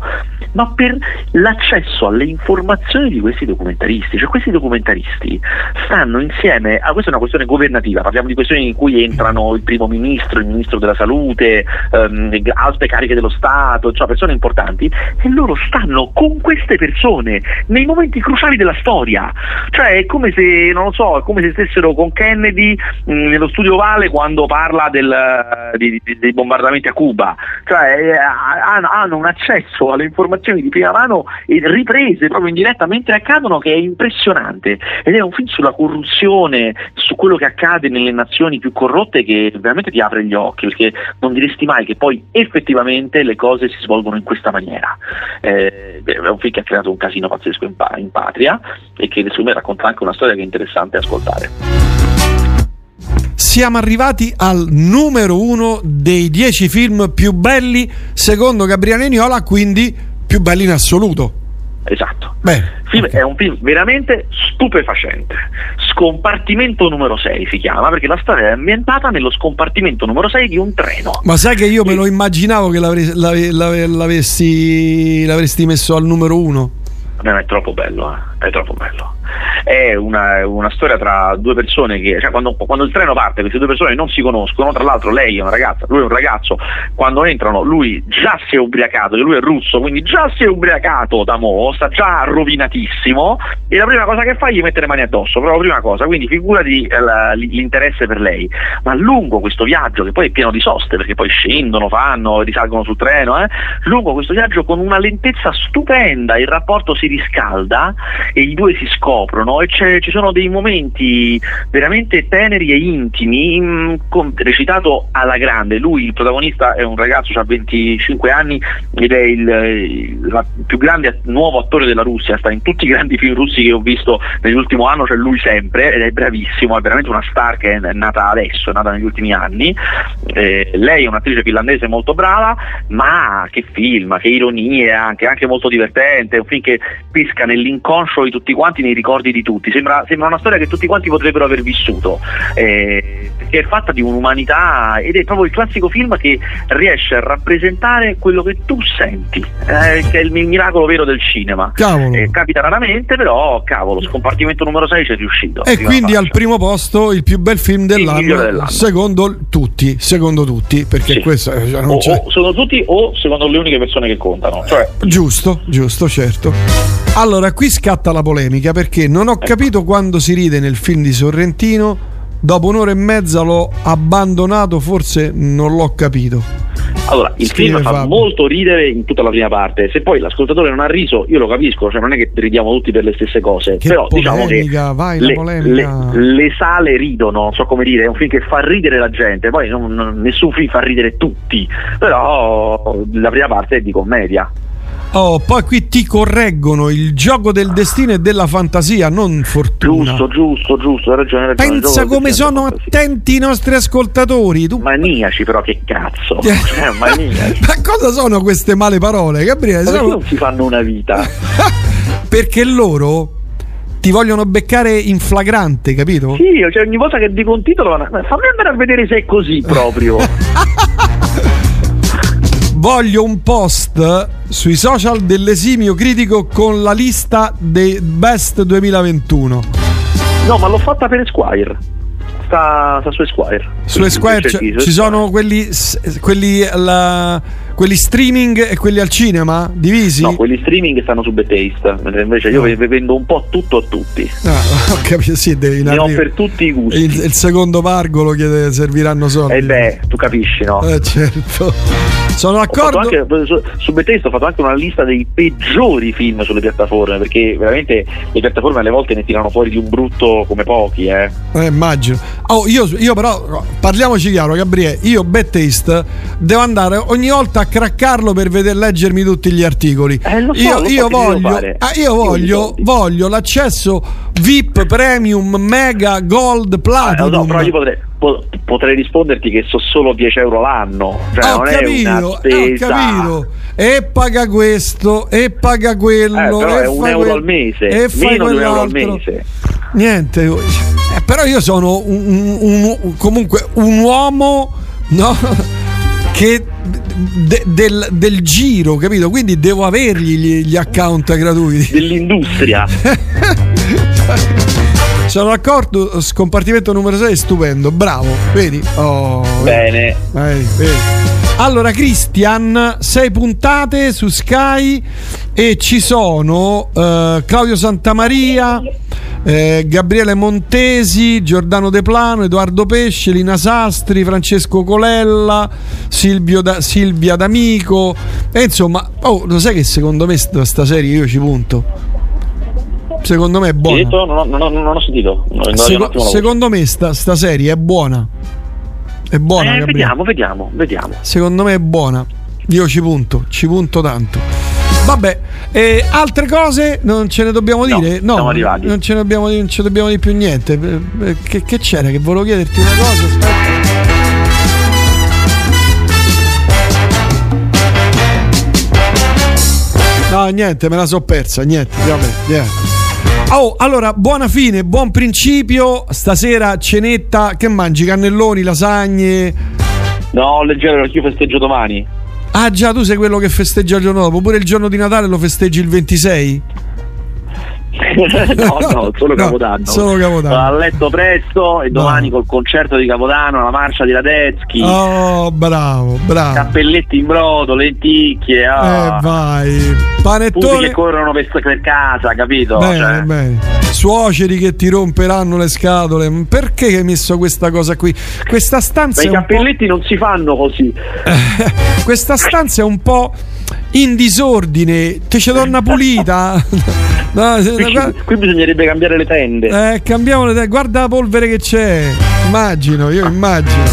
ma per l'accesso alle informazioni di questi documentaristi cioè questi documentaristi stanno insieme a questa è una questione governativa parliamo di questioni in cui entrano il primo ministro il ministro della salute ehm, alte cariche dello Stato cioè persone importanti e loro stanno con queste persone nei momenti cruciali della storia. Cioè è come se non lo so è come se stessero con Kennedy mh, nello studio ovale quando parla del, eh, di- di- dei bombardamenti a Cuba. Cioè eh, hanno, hanno un accesso alle informazioni di prima mano e riprese proprio in diretta mentre accadono che è impressionante. Ed è un film sulla corruzione su quello che accade nelle nazioni più corrotte che veramente ti apre gli occhi perché non diresti mai che poi effettivamente le cose si svolgono in questa maniera Eh, è un film che ha creato un casino pazzesco in, pa- in patria e che secondo me racconta anche una storia che è interessante ascoltare Siamo arrivati al numero uno dei dieci film più belli secondo Gabriele Niola, quindi più belli in assoluto. Esatto. Film- È un film veramente stupefacente. Scompartimento numero 6 si chiama perché la storia è ambientata nello scompartimento numero 6 di un treno. Ma sai che io me lo immaginavo che l'avre- l'ave- l'ave- l'avessi, l'avresti messo al numero uno? No, è troppo bello, eh. è troppo bello. È una, una storia tra due persone che, cioè quando, quando il treno parte, queste due persone non si conoscono, tra l'altro lei è una ragazza, lui è un ragazzo, quando entrano lui già si è ubriacato, lui è russo, quindi già si è ubriacato da mo, sta già rovinatissimo e la prima cosa che fa è gli mette le mani addosso, proprio la prima cosa, quindi figurati eh, l'interesse per lei. Ma lungo questo viaggio, che poi è pieno di soste, perché poi scendono, fanno, risalgono sul treno, eh, lungo questo viaggio con una lentezza stupenda, il rapporto si riscalda e i due si scoprono e ci sono dei momenti veramente teneri e intimi, con- recitato alla grande. Lui, il protagonista, è un ragazzo, ha 25 anni ed è il, il- più grande nuovo attore della Russia, sta in tutti i grandi film russi che ho visto nell'ultimo anno, c'è lui sempre ed è bravissimo, è veramente una star che è nata adesso, è nata negli ultimi anni. Eh, lei è un'attrice finlandese molto brava, ma che film, che ironie anche, anche molto divertente, è un film che pesca nell'inconscio di tutti quanti, nei ricordi di tutti, sembra, sembra una storia che tutti quanti potrebbero aver vissuto, eh, perché è fatta di un'umanità ed è proprio il classico film che riesce a rappresentare quello che tu senti, eh, che è il mi- miracolo vero del cinema. Cavolo. Eh, capita raramente, però cavolo, scompartimento numero 6 c'è riuscito. E quindi faccia. al primo posto il più bel film dell'anno, dell'anno. secondo tutti, secondo tutti, perché Sì. questo cioè, non o, c'è. o sono tutti o secondo le uniche persone che contano. Cioè, Giusto, giusto, certo. Allora, qui scatta la polemica perché non Ecco. ho capito quando si ride nel film di Sorrentino. Dopo un'ora e mezza l'ho abbandonato, forse non l'ho capito. allora, il Scrive film fa Fabio. molto ridere in tutta la prima parte. Se poi l'ascoltatore non ha riso, io lo capisco, cioè non è che ridiamo tutti per le stesse cose. Che però diciamo che polemica, vai le, polemica. le- le sale ridono, non so come dire, è un film che fa ridere la gente. Poi non- nessun film fa ridere tutti, però la prima parte è di commedia. Oh, poi qui ti correggono il gioco del destino e della fantasia, non fortuna. Giusto, giusto, giusto, hai ragione. hai ragione. Pensa come sono attenti i nostri ascoltatori. Tu... Maniaci, però, che cazzo. Maniaci. Ma cosa sono queste male parole, Gabriele? Sono- non si fanno una vita? Perché loro ti vogliono beccare in flagrante, capito? Sì, cioè ogni volta che dico un titolo, fammi andare a vedere se è così proprio. Voglio un post sui social dell'esimio critico con la lista dei best 2021. No, ma l'ho fatta per Esquire. Sta, sta su Esquire. Su Esquire c- ci sono quelli, quelli, alla- quelli streaming e quelli al cinema divisi? No, quelli streaming stanno su Betaste, mentre invece io ve- ve vendo un po' tutto a tutti. Ah, ho capito, sì, devi Ne ho per tutti i gusti. Il, il secondo pargolo che serviranno soldi. E beh, tu capisci, no? Eh, certo. Sono Ho d'accordo. anche, su, su Bethesda ho fatto anche una lista dei peggiori film sulle piattaforme perché veramente le piattaforme alle volte ne tirano fuori di un brutto come pochi eh. Eh, immagino. Oh, io, io però, no, parliamoci chiaro, Gabriele. Io, Taste, devo andare ogni volta a craccarlo per vedere leggermi tutti gli articoli. Eh, lo so, io lo so io voglio, fare. ah, io Io li voglio, voglio l'accesso VIP, Premium, Mega, Gold, Eh, lo Platinum. so, però io potrei, po- potrei risponderti che so solo 10 euro l'anno cioè ho non è capito, una eh, ho spesa capito. E paga questo, e paga quello. Eh, però e è un euro quel- al mese, e meno di un euro al mese. Niente, eh, però io sono un- un- un- comunque un uomo no? che de- del, del giro, capito? Quindi devo avergli gli, gli account gratuiti. Dell'industria. Sono d'accordo, scompartimento numero 6 è stupendo, bravo, vedi? Oh, Bene. vedi, vedi. Allora, Christian, sei puntate su Sky e ci sono eh, Claudio Santamaria, eh, Gabriele Montesi, Giordano De Plano, Edoardo Pesce, Lina Sastri, Francesco Colella, Silvio Da- Silvia D'Amico. E insomma, oh, lo sai che secondo me sta, sta serie io ci punto. Secondo me è buona. detto? Non ho, non ho- non ho sentito. No, no, Seco- secondo me sta, sta serie è buona. È buona, Eh, vediamo, vediamo, vediamo. Secondo me è buona. Io ci punto, ci punto tanto. Vabbè, e altre cose non ce ne dobbiamo No, dire? arrivati. Non ce ne dobbiamo, non ce dobbiamo dire più niente. Eh, eh, Che, che c'era? Che volevo chiederti una cosa? Aspetta. No, niente, me la so persa. Niente, vabbè, niente. Oh, allora, buona fine, buon principio. Stasera cenetta, che mangi? Cannelloni, lasagne? No, leggero perché io festeggio domani. Ah già, tu sei quello che festeggia il giorno dopo, pure il giorno di Natale lo festeggi il 26? No, no, solo Capodanno. solo Capodanno. A letto presto e domani col concerto di Capodanno, la marcia di Radetzky, Oh, bravo, bravo. cappelletti in brodo, lenticchie, ah. Eh, vai. Panettone. che corrono per, per casa, capito? Bene, Cioè, bene. Suoceri che ti romperanno le scatole. Perché hai messo questa cosa qui? Questa stanza ma i cappelletti non si fanno così. Questa stanza è un po' in disordine. Te c'è donna pulita. No, Qui, guarda- qui bisognerebbe cambiare le tende. Eh, cambiamo le te- Guarda la polvere che c'è. Immagino, io immagino.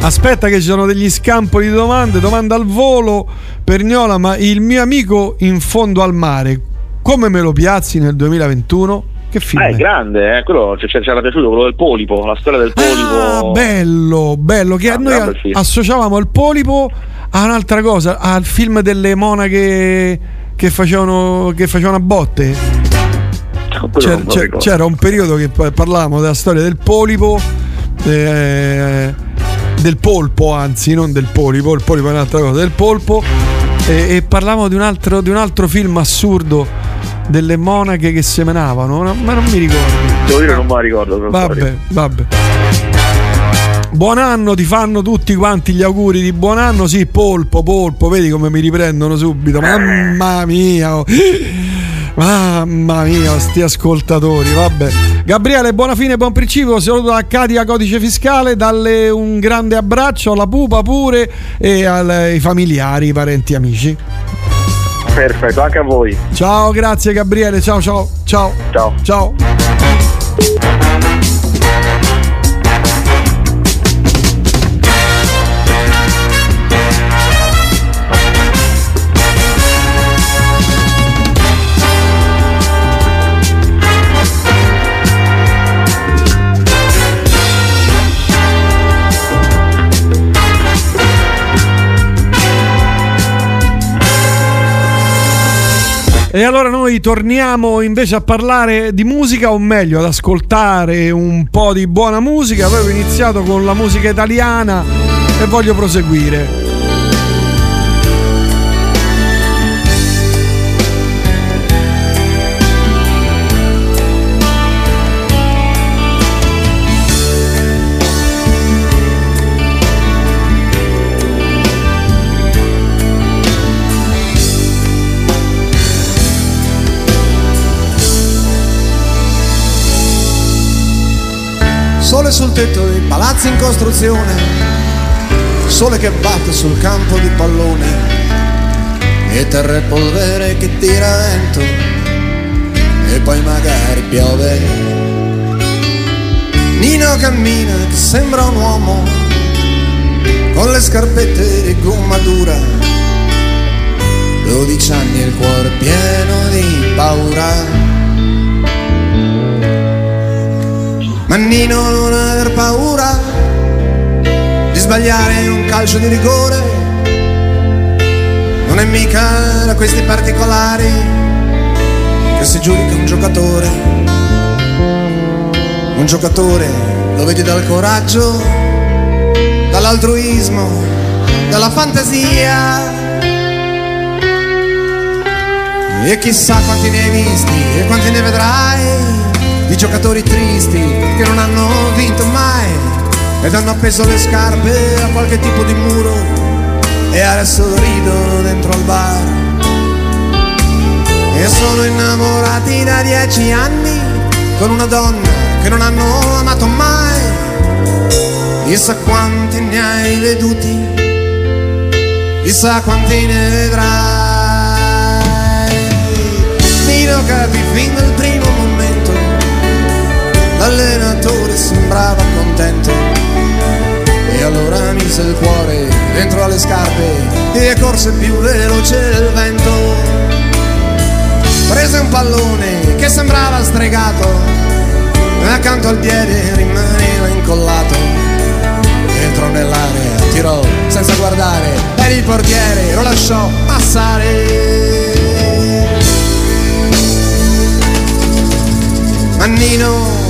Aspetta che ci sono degli scampoli di domande. Domanda al volo per Gnola, ma il mio amico in fondo al mare, come me lo piazzi nel 2021? Che film Ah, è? grande, eh, quello ci c'era piaciuto, quello del polipo, la storia del polipo. Ah, bello, bello. Che Ah, noi associavamo il polipo a un'altra cosa, al film delle monache che facevano, che facevano a botte. Quello C'era, c'era- c'era un periodo che pa- parlavamo della storia del polipo, eh, del polpo, anzi, non del polipo, il polipo è un'altra cosa, del polpo, e, e parlavamo di un, altro, di un altro film assurdo delle monache che semenavano, no, ma non mi ricordo. Devo dire non me la ricordo. Vabbè, sorry. vabbè. Buon anno, ti fanno tutti quanti gli auguri di buon anno. Sì, polpo, polpo, vedi come mi riprendono subito. Mamma mia, oh. mamma mia, sti ascoltatori. Vabbè, Gabriele, buona fine, buon principio. Saluto da Katia Codice Fiscale. Dalle un grande abbraccio alla pupa pure e ai familiari, i parenti, amici. Perfetto, anche a voi. Ciao, grazie Gabriele. Ciao, ciao, ciao, Ciao. ciao. E allora noi torniamo invece a parlare di musica, o meglio, ad ascoltare un po' di buona musica. Avevo iniziato con la musica italiana e voglio proseguire. Sul tetto dei palazzi in costruzione, sole che batte sul campo di pallone, e terra e polvere che tira vento, e poi magari piove. Nino cammina che sembra un uomo, con le scarpette di gomma dura, 12 anni e il cuore pieno di paura. Mannino non aver paura di sbagliare un calcio di rigore. Non è mica da questi particolari che si giudica un giocatore. Un giocatore lo vedi dal coraggio, dall'altruismo, dalla fantasia. E chissà quanti ne hai visti e quanti ne vedrai di giocatori tristi che non hanno vinto mai ed hanno appeso le scarpe a qualche tipo di muro e adesso ridono dentro al bar. E sono innamorati da dieci anni con una donna che non hanno amato mai. Chissà quanti ne hai veduti chissà quanti ne vedrai. Nino capì fin dal primo l'allenatore sembrava contento. E allora mise il cuore dentro alle scarpe e corse più veloce del vento. Prese un pallone che sembrava stregato accanto al piede rimaneva incollato. Entrò nell'area tirò senza guardare e il portiere lo lasciò passare. Mannino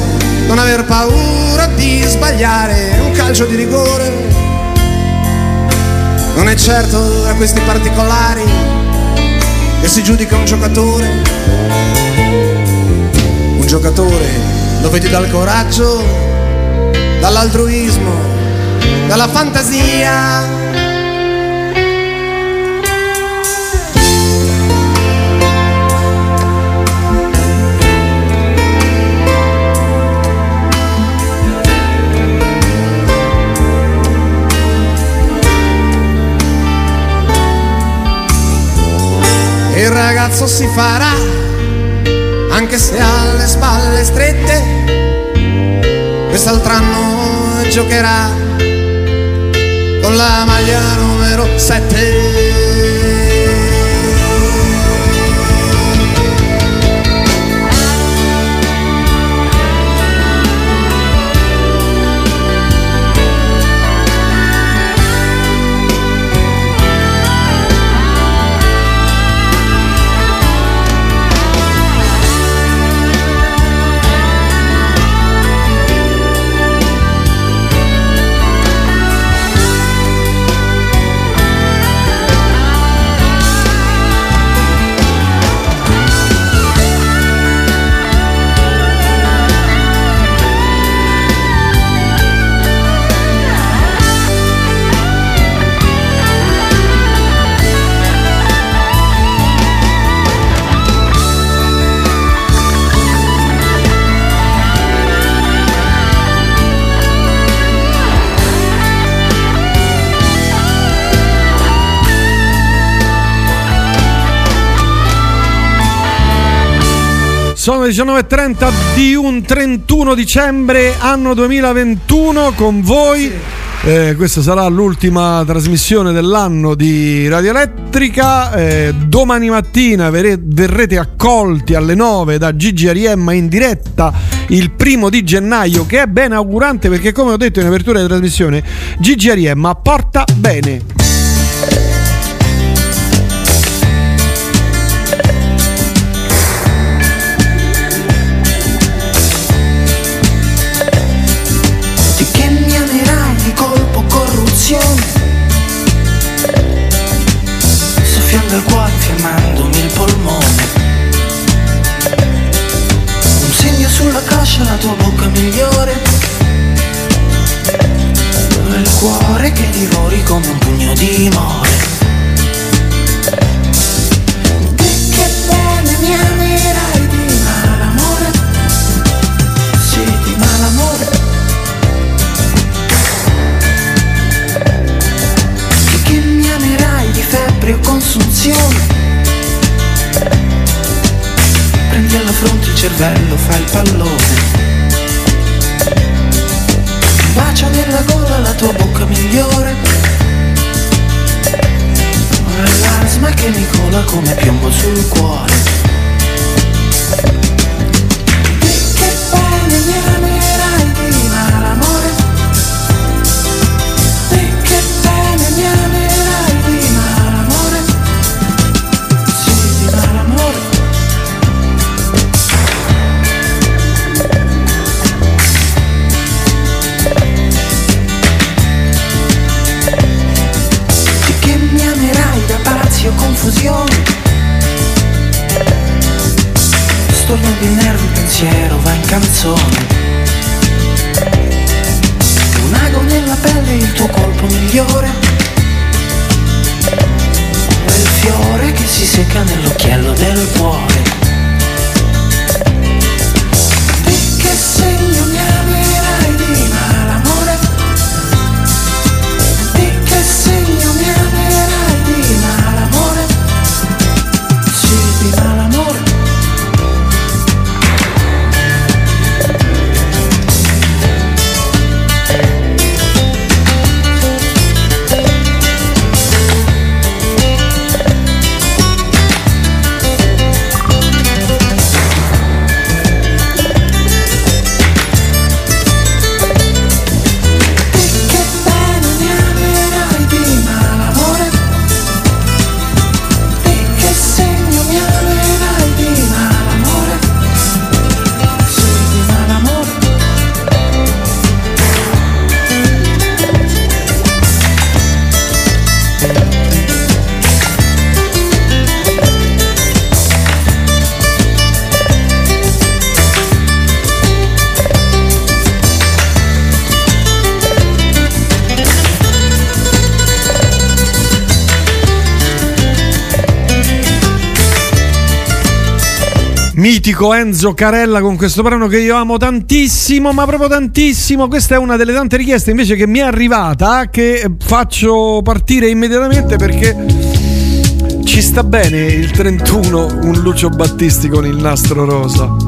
non aver paura di sbagliare un calcio di rigore. Non è certo da questi particolari che si giudica un giocatore. Un giocatore lo vedi dal coraggio, dall'altruismo, dalla fantasia. Il ragazzo si farà, anche se ha le spalle strette, quest'altro anno giocherà con la maglia numero 7. Sono le 19.30 di un 31 dicembre anno 2021 con voi. Eh, questa sarà l'ultima trasmissione dell'anno di Radio Elettrica. Eh, domani mattina verrete accolti alle 9 da Gigi Ariemma in diretta il primo di gennaio, che è ben augurante perché, come ho detto in apertura di trasmissione, Gigi Ariemma porta bene. 꿈에 amico Enzo Carella con questo brano che io amo tantissimo, ma proprio tantissimo. Questa è una delle tante richieste invece che mi è arrivata, che faccio partire immediatamente perché ci sta bene il 31 un Lucio Battisti con il nastro rosa.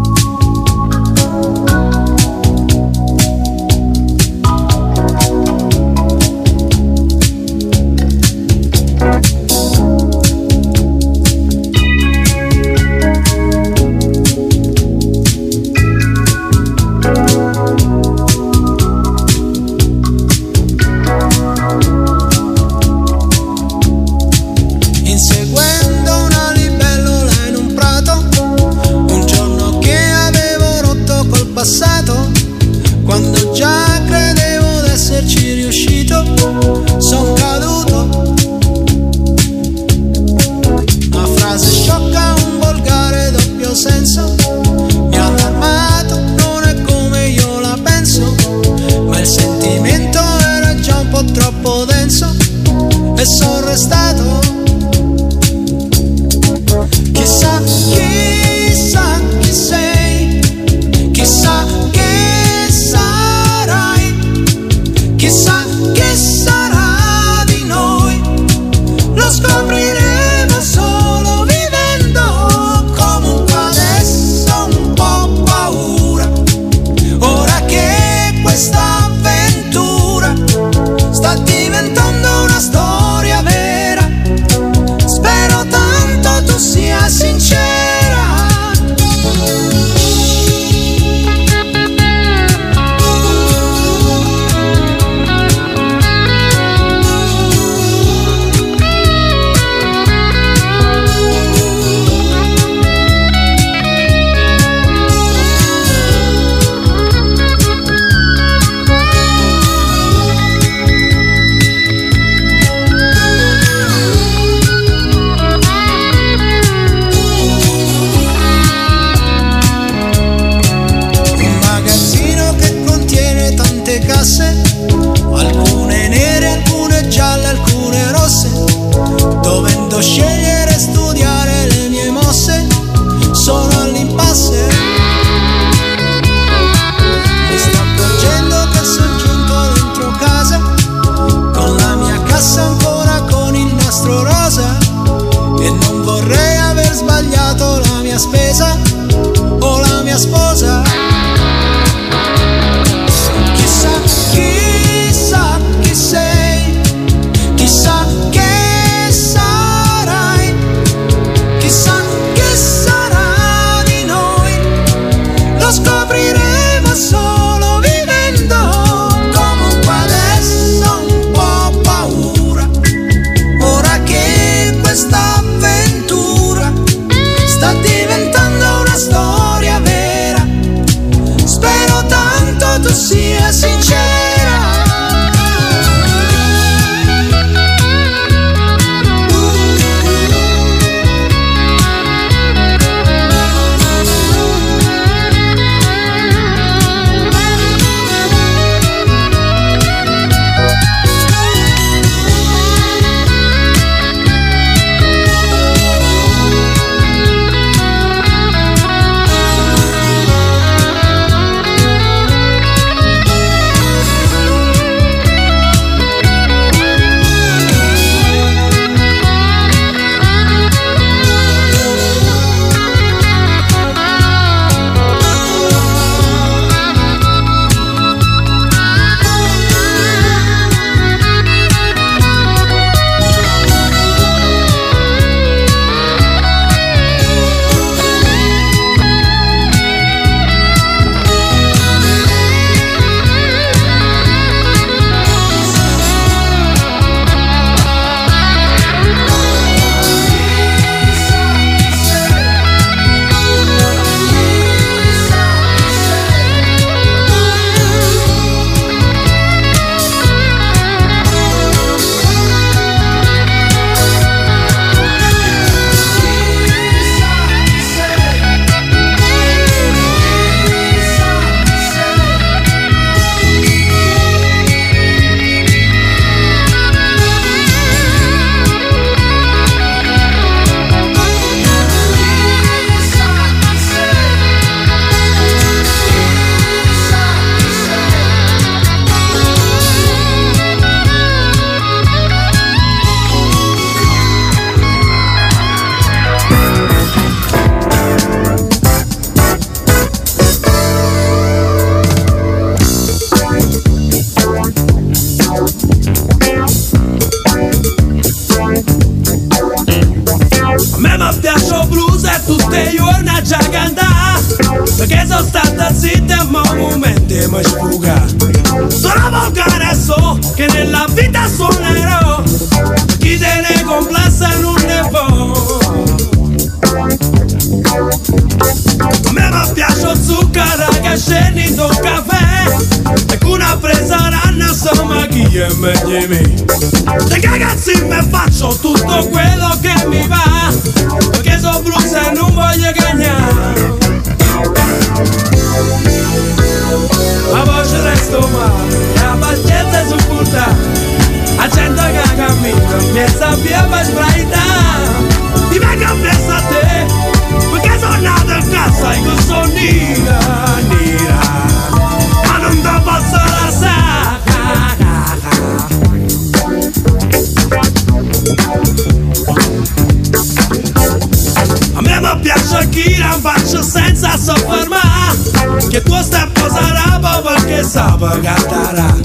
La faccio senza soffermare Che tuo step sarà perché sa per cantare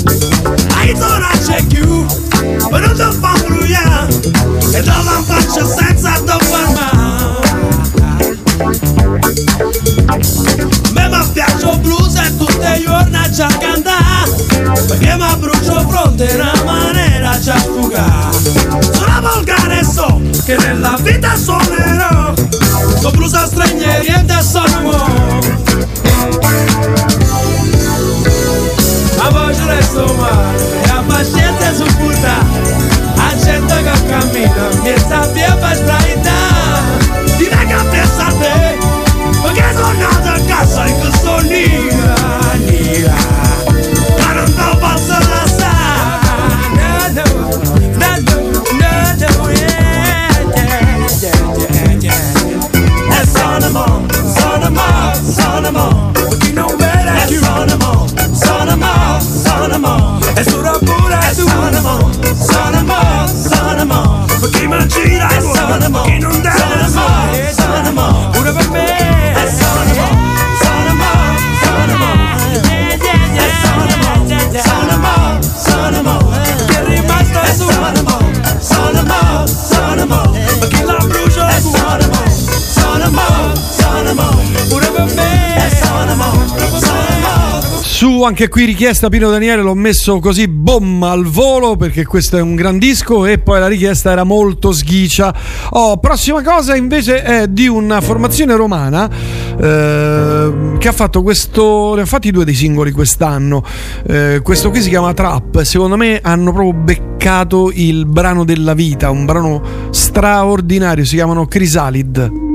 Hai zona c'è più, ma non ti fa brugliare E dove faccio senza soffermare me mi piace blues e tutte le giorni a cantare Perché mi brucio fronte in una maniera Sono volgare so che nella vita suonerò Con blues a stranieri e te sono mo La voce resto male e la pazienza è supporta A gente che cammina mi sta via per Anche qui richiesta Pino Daniele l'ho messo così bomba al volo perché questo è un gran disco e poi la richiesta era molto sghicia. Oh, prossima cosa invece è di una formazione romana eh, che ha fatto questo, ne ha fatti due dei singoli quest'anno. Eh, questo qui si chiama Trap, secondo me hanno proprio beccato il brano della vita, un brano straordinario, si chiamano Crisalid.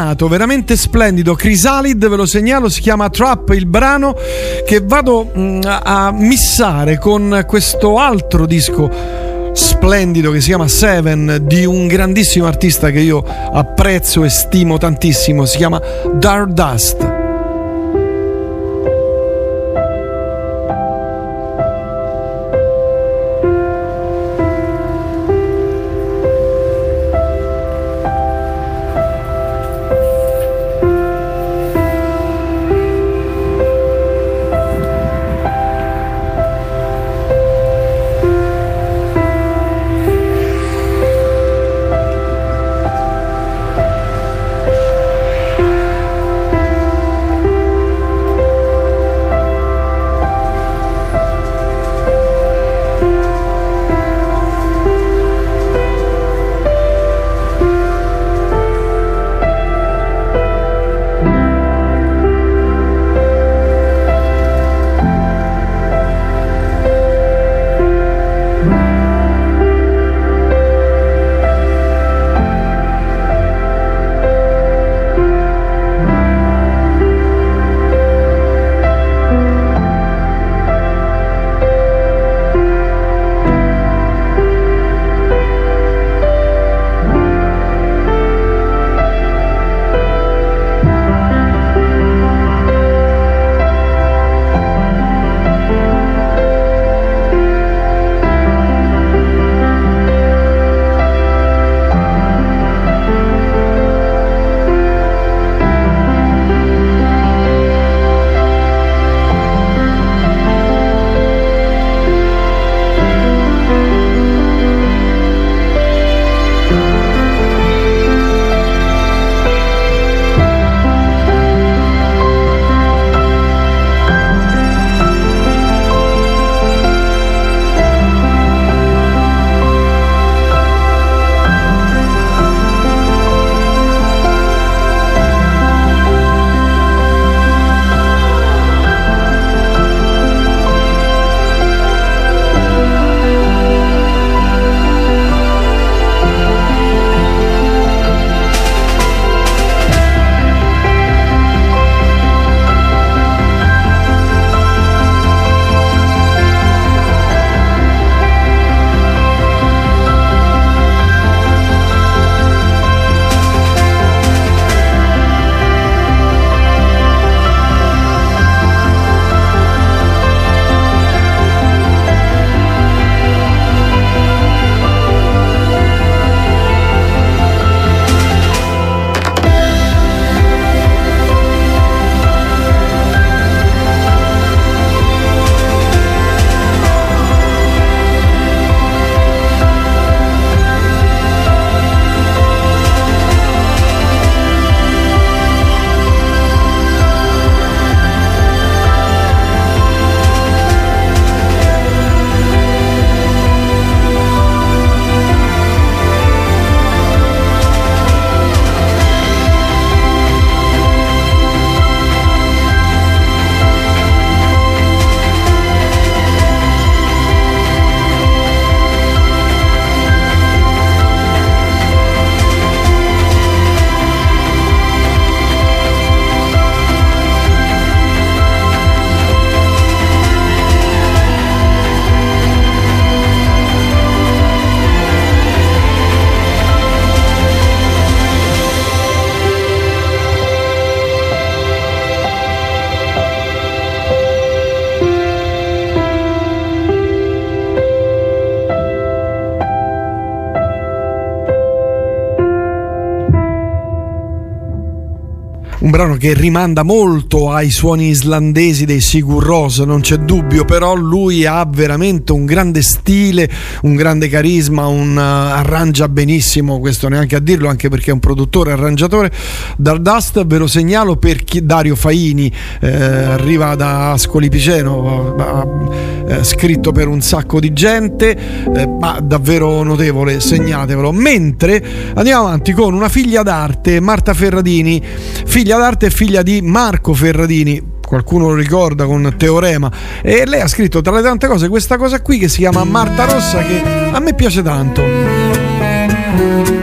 Illuminato, veramente splendido. Chrysalid, ve lo segnalo, si chiama Trap il brano che vado mm, a missare con questo altro disco splendido che si chiama Seven di un grandissimo artista che io apprezzo e stimo tantissimo, si chiama Dust. Che rimanda molto ai suoni islandesi dei Sigur Rós, non c'è dubbio, però lui ha veramente un grande stile, un grande carisma, un, uh, arrangia benissimo, questo neanche a dirlo, anche perché è un produttore, arrangiatore. Dardust ve lo segnalo per chi, Dario Faini, eh, arriva da Ascoli Piceno, ha eh, scritto per un sacco di gente, eh, ma davvero notevole, segnatevelo. Mentre andiamo avanti con una figlia d'arte, Marta Ferradini, figlia d'arte e figlia di Marco Ferradini qualcuno lo ricorda con Teorema. E lei ha scritto tra le tante cose questa cosa qui che si chiama Marta Rossa che a me piace tanto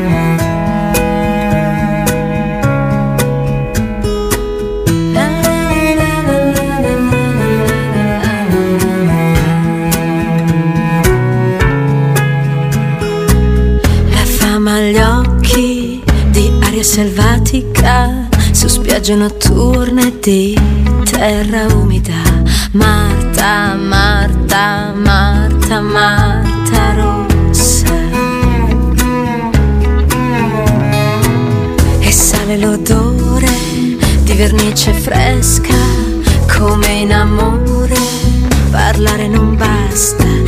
pioggia notturna di terra umida. Marta, Marta, Marta, Marta rossa. E sale l'odore di vernice fresca, come in amore. Parlare non basta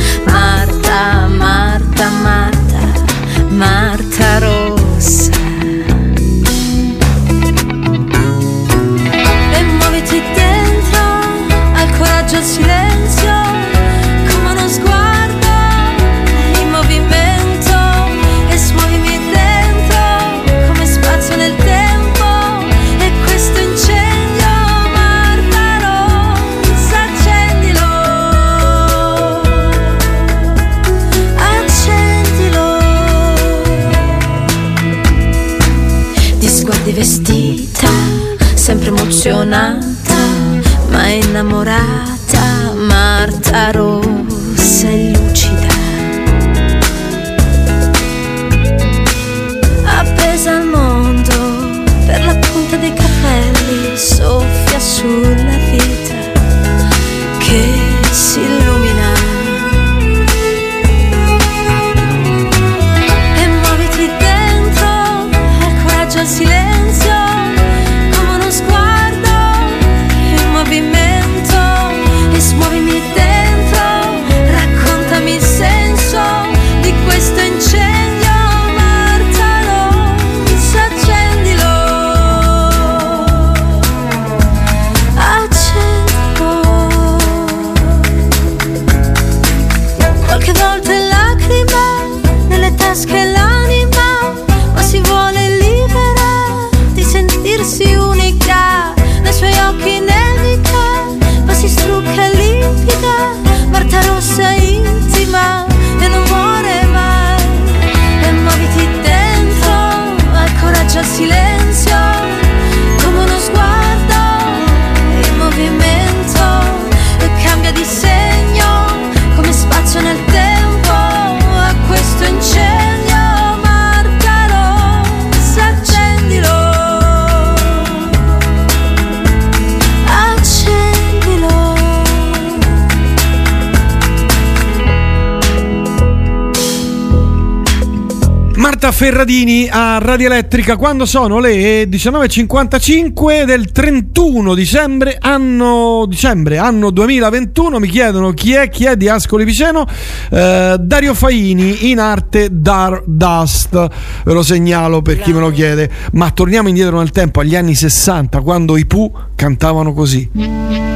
Ferradini a Radio Elettrica quando sono le 19.55 del 31 dicembre anno, dicembre, anno 2021. Mi chiedono chi è, chi è di Ascoli Piceno. Eh, Dario Faini in arte Dar Dust, ve lo segnalo per chi me lo chiede. Ma torniamo indietro nel tempo, agli anni 60, quando i Pooh cantavano così.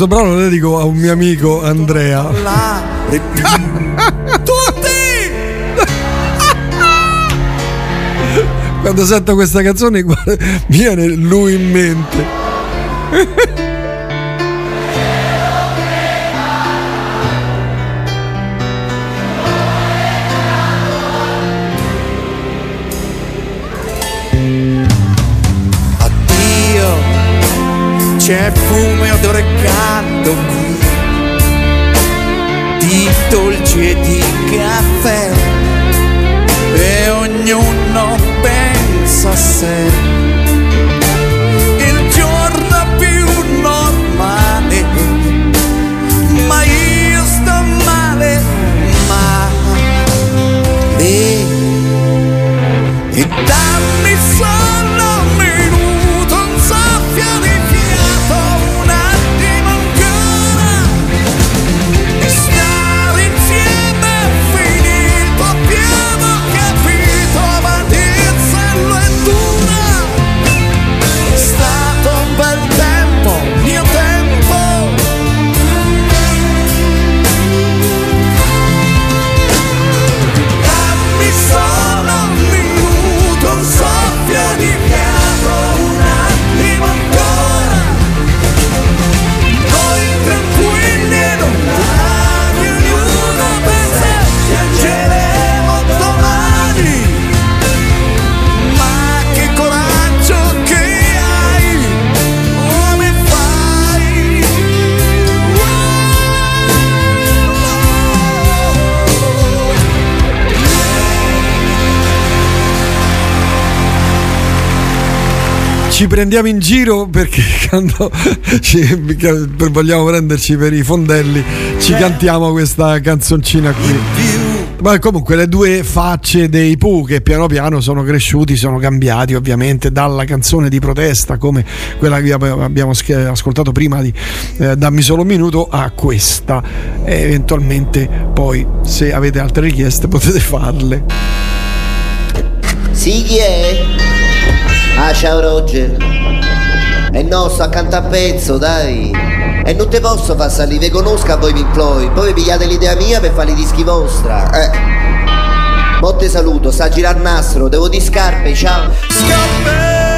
Questo brano lo dedico a un mio amico Andrea. Tutti! Quando sento questa canzone mi viene lui in mente. Ci prendiamo in giro perché quando ci- vogliamo prenderci per i fondelli ci cantiamo questa canzoncina qui. Ma comunque le due facce dei Pooh che piano piano sono cresciuti, sono cambiati ovviamente dalla canzone di protesta come quella che abbiamo ascoltato prima di eh, Dammi solo un minuto a questa. E eventualmente poi se avete altre richieste potete farle. Sì, chi è? Ah, ciao Roger. E no, sto accanto a pezzo, dai. E non te posso far salire, vi conosco a voi Pink Floyd. Poi vi pigliate l'idea mia per fare i dischi vostra. Eh. Mo te saluto, sta a girare nastro, devo di scarpe, ciao. Scarpe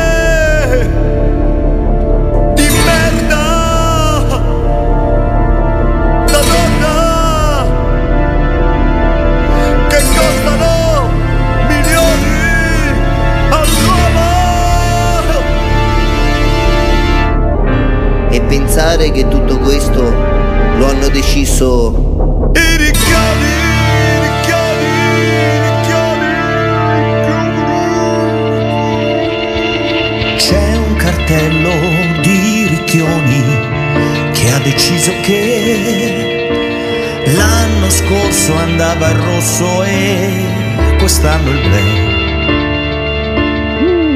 pensare che tutto questo lo hanno deciso i ricchioni C'è un cartello di ricchioni che ha deciso che l'anno scorso andava il rosso e quest'anno il blu.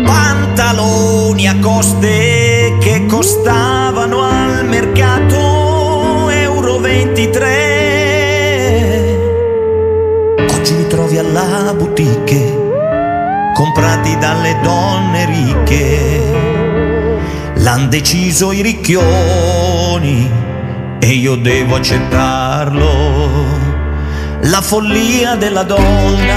Pantaloni a coste che costavano al mercato euro 23. Oggi li trovi alla boutique comprati dalle donne ricche. L'han deciso i ricchioni e io devo accettarlo. La follia della donna,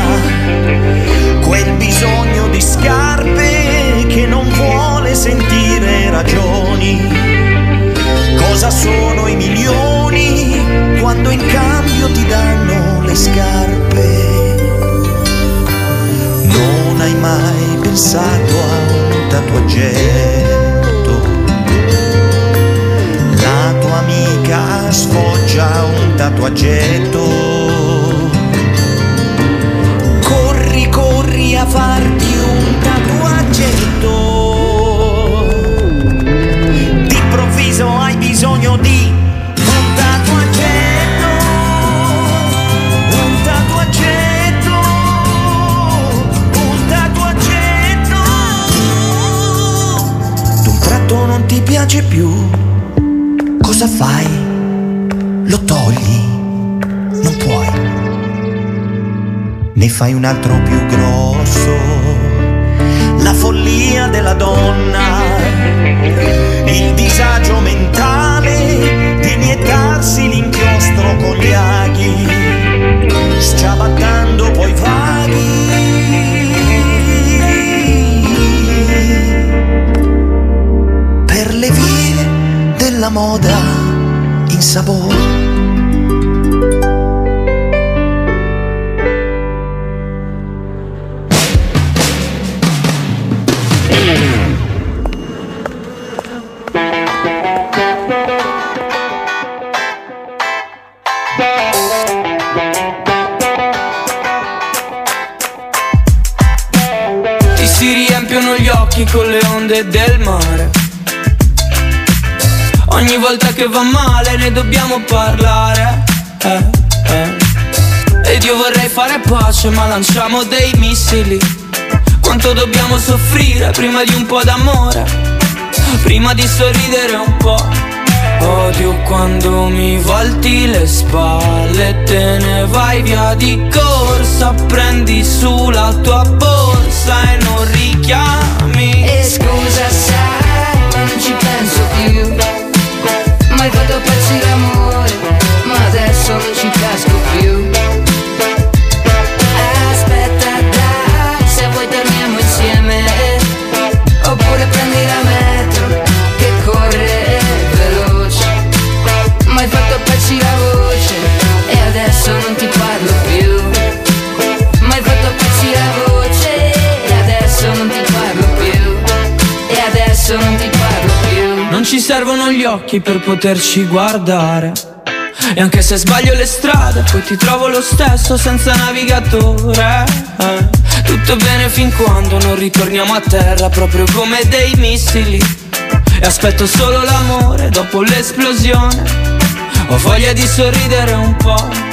quel bisogno di scarpe che non vuole sentire ragioni. Cosa sono i milioni quando in cambio ti danno le scarpe? Non hai mai pensato a un tatuaggetto? La tua amica sfoggia un tatuaggetto. Corri, corri a farti bisogno di un tatuaggetto. Un tatuaggetto. Un tatuaggetto. D'un tratto non ti piace più. Cosa fai? Lo togli? Non puoi. Ne fai un altro più grosso. La follia della donna il disagio mentale di iniettarsi l'inchiostro con gli aghi, sciabattando poi vaghi. Per le vie della moda in sapore che va male ne dobbiamo parlare. eh, eh. Ed io vorrei fare pace ma lanciamo dei missili. Quanto dobbiamo soffrire prima di un po' d'amore? Prima di sorridere un po'. Odio quando mi volti le spalle te ne vai via di corsa Prendi su la tua borsa e non richiami E scusa sai, Pezzi d'amore, ma adesso non ci casco gli occhi per poterci guardare. E anche se sbaglio le strade poi ti trovo lo stesso senza navigatore. Tutto bene fin quando non ritorniamo a terra proprio come dei missili. E aspetto solo l'amore dopo l'esplosione. Ho voglia di sorridere un po'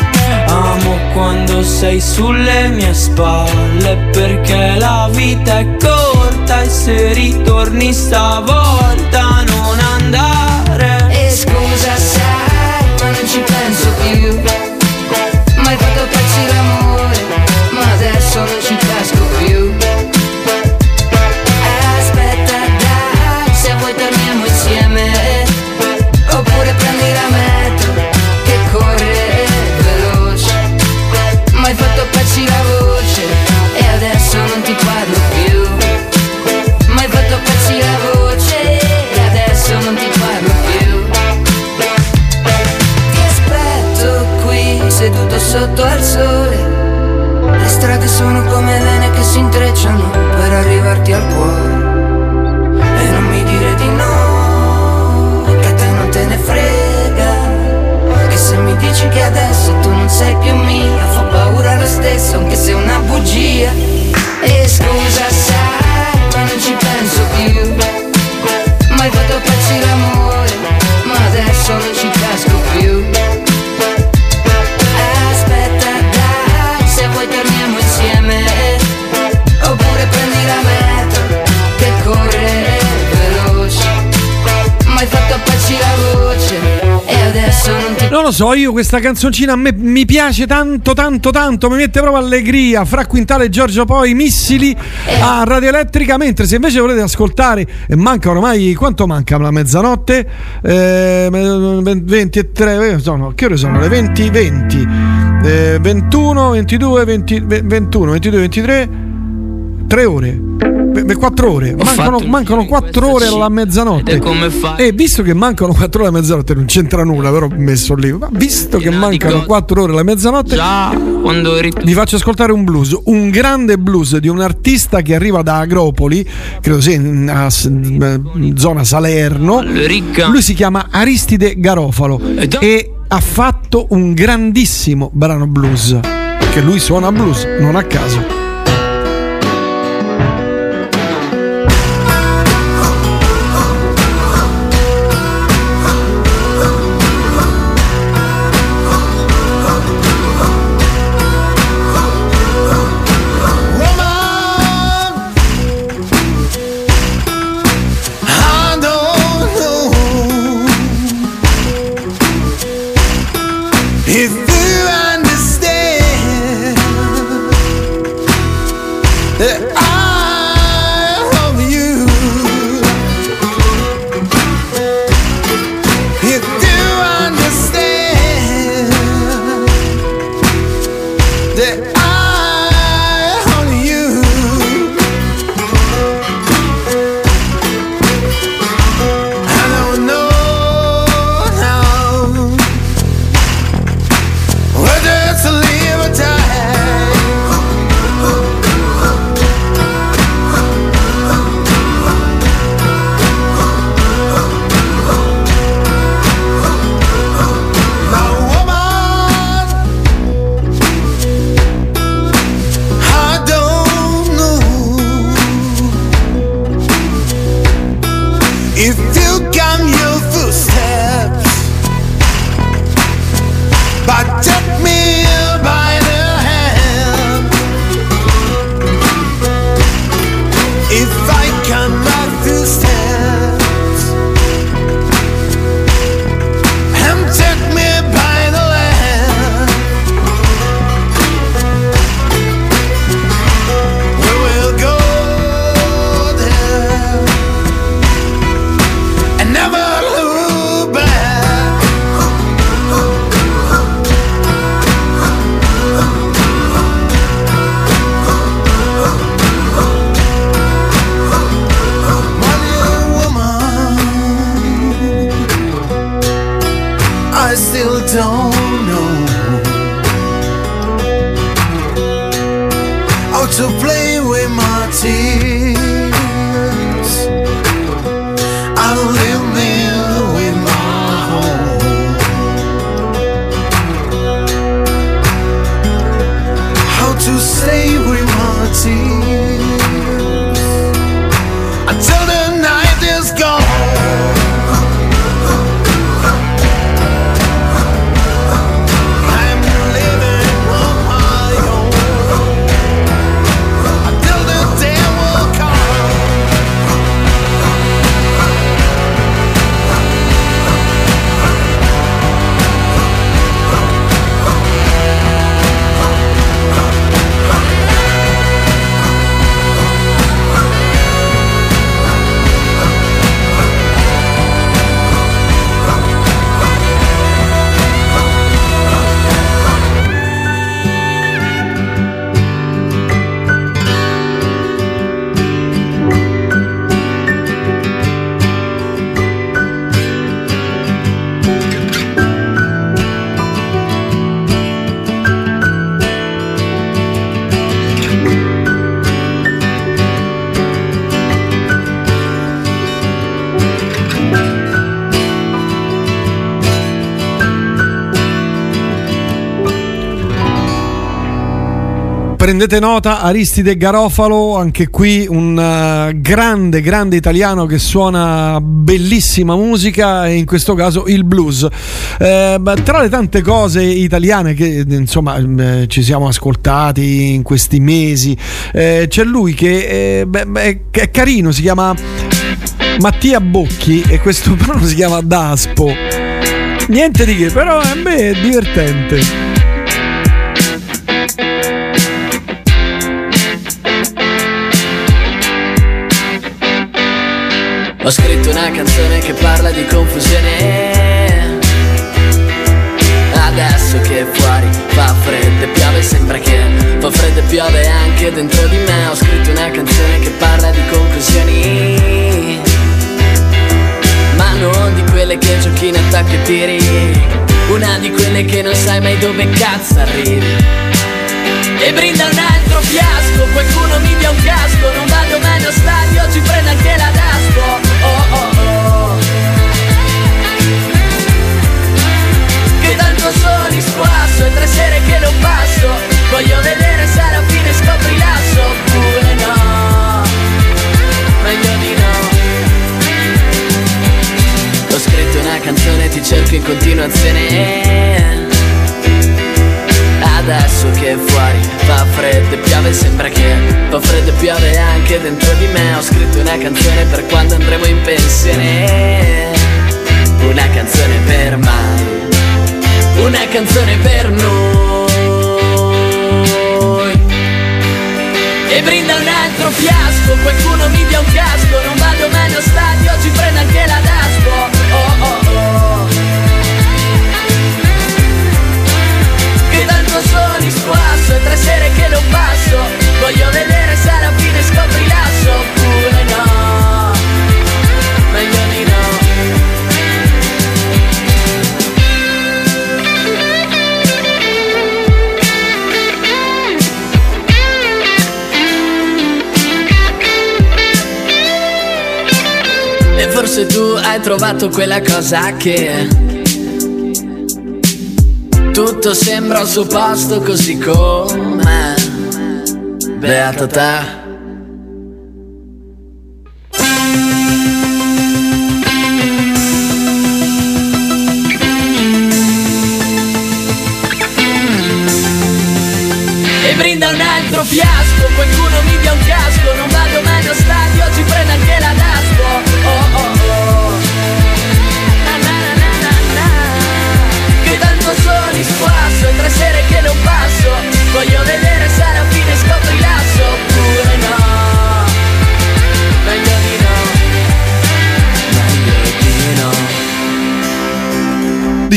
Amo quando sei sulle mie spalle perché la vita è corta e se ritorni stavolta non andare E scusa sai, ma non ci penso più sotto al sole. Le strade sono come vene che si intrecciano per arrivarti al cuore. E non mi dire di no, che a te non te ne frega. Che se mi dici che adesso tu non sei più mia Fa paura lo stesso, anche se è una bugia. E scusa lo so, io questa canzoncina a me mi piace tanto, tanto, tanto, mi mette proprio allegria. Fra Quintale e Giorgio poi missili a Radio Elettrica. Mentre se invece volete ascoltare, e manca ormai quanto manca la mezzanotte? Eh, 20 e 3, sono, che ore sono? Le 20, 20, eh, 21, 22, 20, 21, 22, 23, 3 ore. 4 ore, mancano, mancano 4 ore alla mezzanotte. E visto che mancano 4 ore alla mezzanotte, non c'entra nulla, però ho messo lì. Ma visto che mancano 4 ore alla mezzanotte, vi faccio ascoltare un blues, un grande blues di un artista che arriva da Agropoli, credo sia in, in zona Salerno. Lui si chiama Aristide Garofalo e ha fatto un grandissimo brano blues. Che lui suona blues, non a caso. If you come your footsteps But take me Prendete nota, Aristide Garofalo, anche qui un eh, grande, grande italiano che suona bellissima musica in questo caso il blues. Eh, tra le tante cose italiane che insomma eh, ci siamo ascoltati in questi mesi, eh, c'è lui che eh, beh, è carino, si chiama Mattia Bocchi e questo brano si chiama Daspo. Niente di che, però a me è divertente. Ho scritto una canzone che parla di confusione. Adesso che fuori fa freddo e piove Sembra che fa freddo e piove anche dentro di me. Ho scritto una canzone che parla di conclusioni Ma non di quelle che giochi in attacco e tiri. Una di quelle che non sai mai dove cazzo arrivi. E brinda un altro fiasco Qualcuno mi dia un casco. Non vado mai allo stadio Ci prende anche la in spasso E tre sere che non passo. Voglio vedere se alla fine scopri l'asso Oppure no. Meglio di no. Ho scritto una canzone Ti cerco in continuazione. Adesso che fuori fa freddo e piove Sembra che fa freddo e piove anche dentro di me. Ho scritto una canzone per quando andremo in pensione. Una canzone per mai Una canzone per noi. E brinda un altro fiasco Qualcuno mi dia un casco Non vado mai allo stadio Ci prende anche la daspo. Oh oh oh. Che tanto sono in spasso E tre sere che non passo Voglio vedere se alla fine scopri l'asso E forse tu hai trovato quella cosa che tutto sembra al suo posto così come Beata te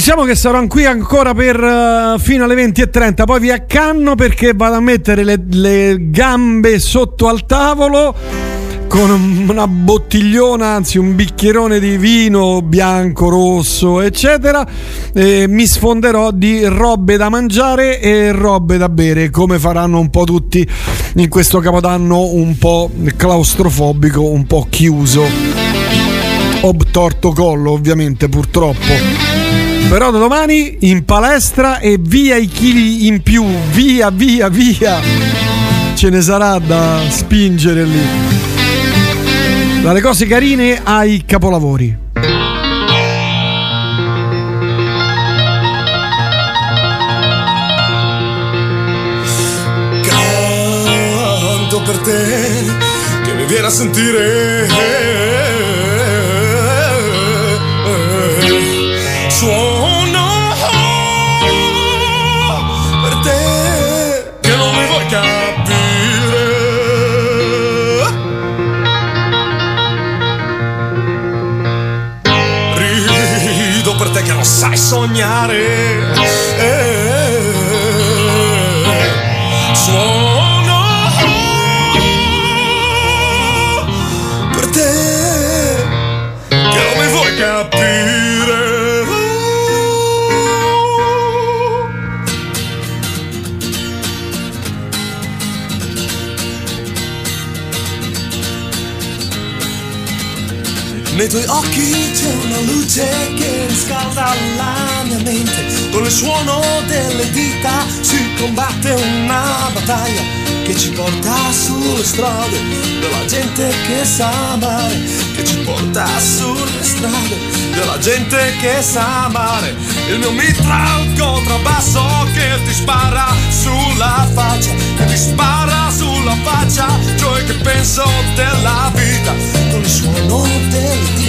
Diciamo che sarò qui ancora per eh, fino alle 20.30, poi vi accanno perché vado a mettere le, le gambe sotto al tavolo. con una bottigliona, anzi un bicchierone di vino bianco, rosso, eccetera, eh, mi sfonderò di robe da mangiare e robe da bere, come faranno un po' tutti in questo capodanno un po' claustrofobico, un po' chiuso. Obtorto collo, ovviamente, purtroppo. Però da domani in palestra e via i chili in più, via, via, via. Ce ne sarà da spingere lì. Dalle cose carine ai capolavori. Canto per te che mi viene a sentire. Sognare. Eh, Suono per te che non mi vuoi capire. Nei tuoi occhi c'è una luce riscalda la mia mente. Con il suono delle dita si combatte una battaglia che ci porta sulle strade della gente che sa amare. Che ci porta sulle strade della gente che sa amare. Il mio mitra un contrabbasso che ti spara sulla faccia, che ti spara sulla faccia, cioè che penso della vita con il suono delle dita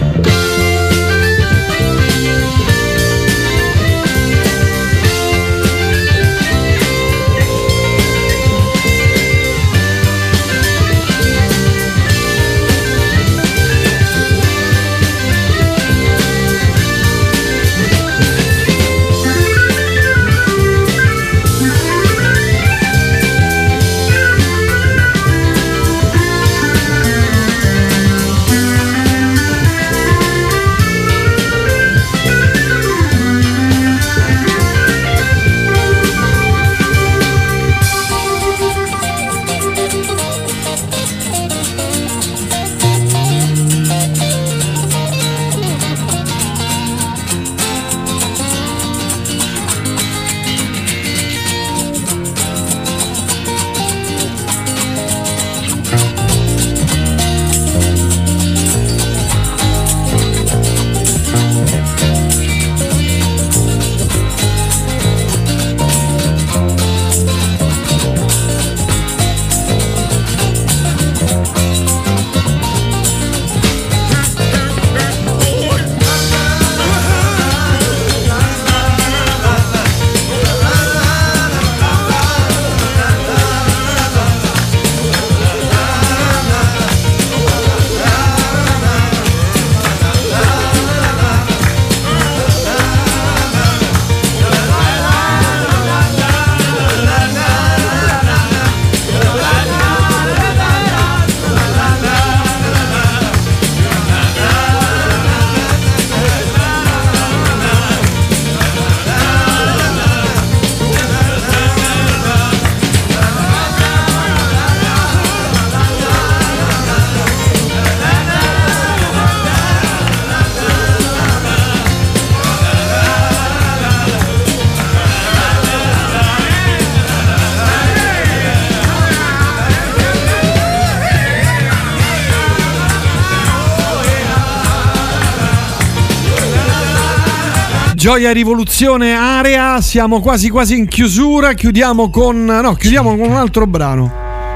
Gioia Rivoluzione Area, siamo quasi quasi in chiusura, chiudiamo con no, chiudiamo con un altro brano.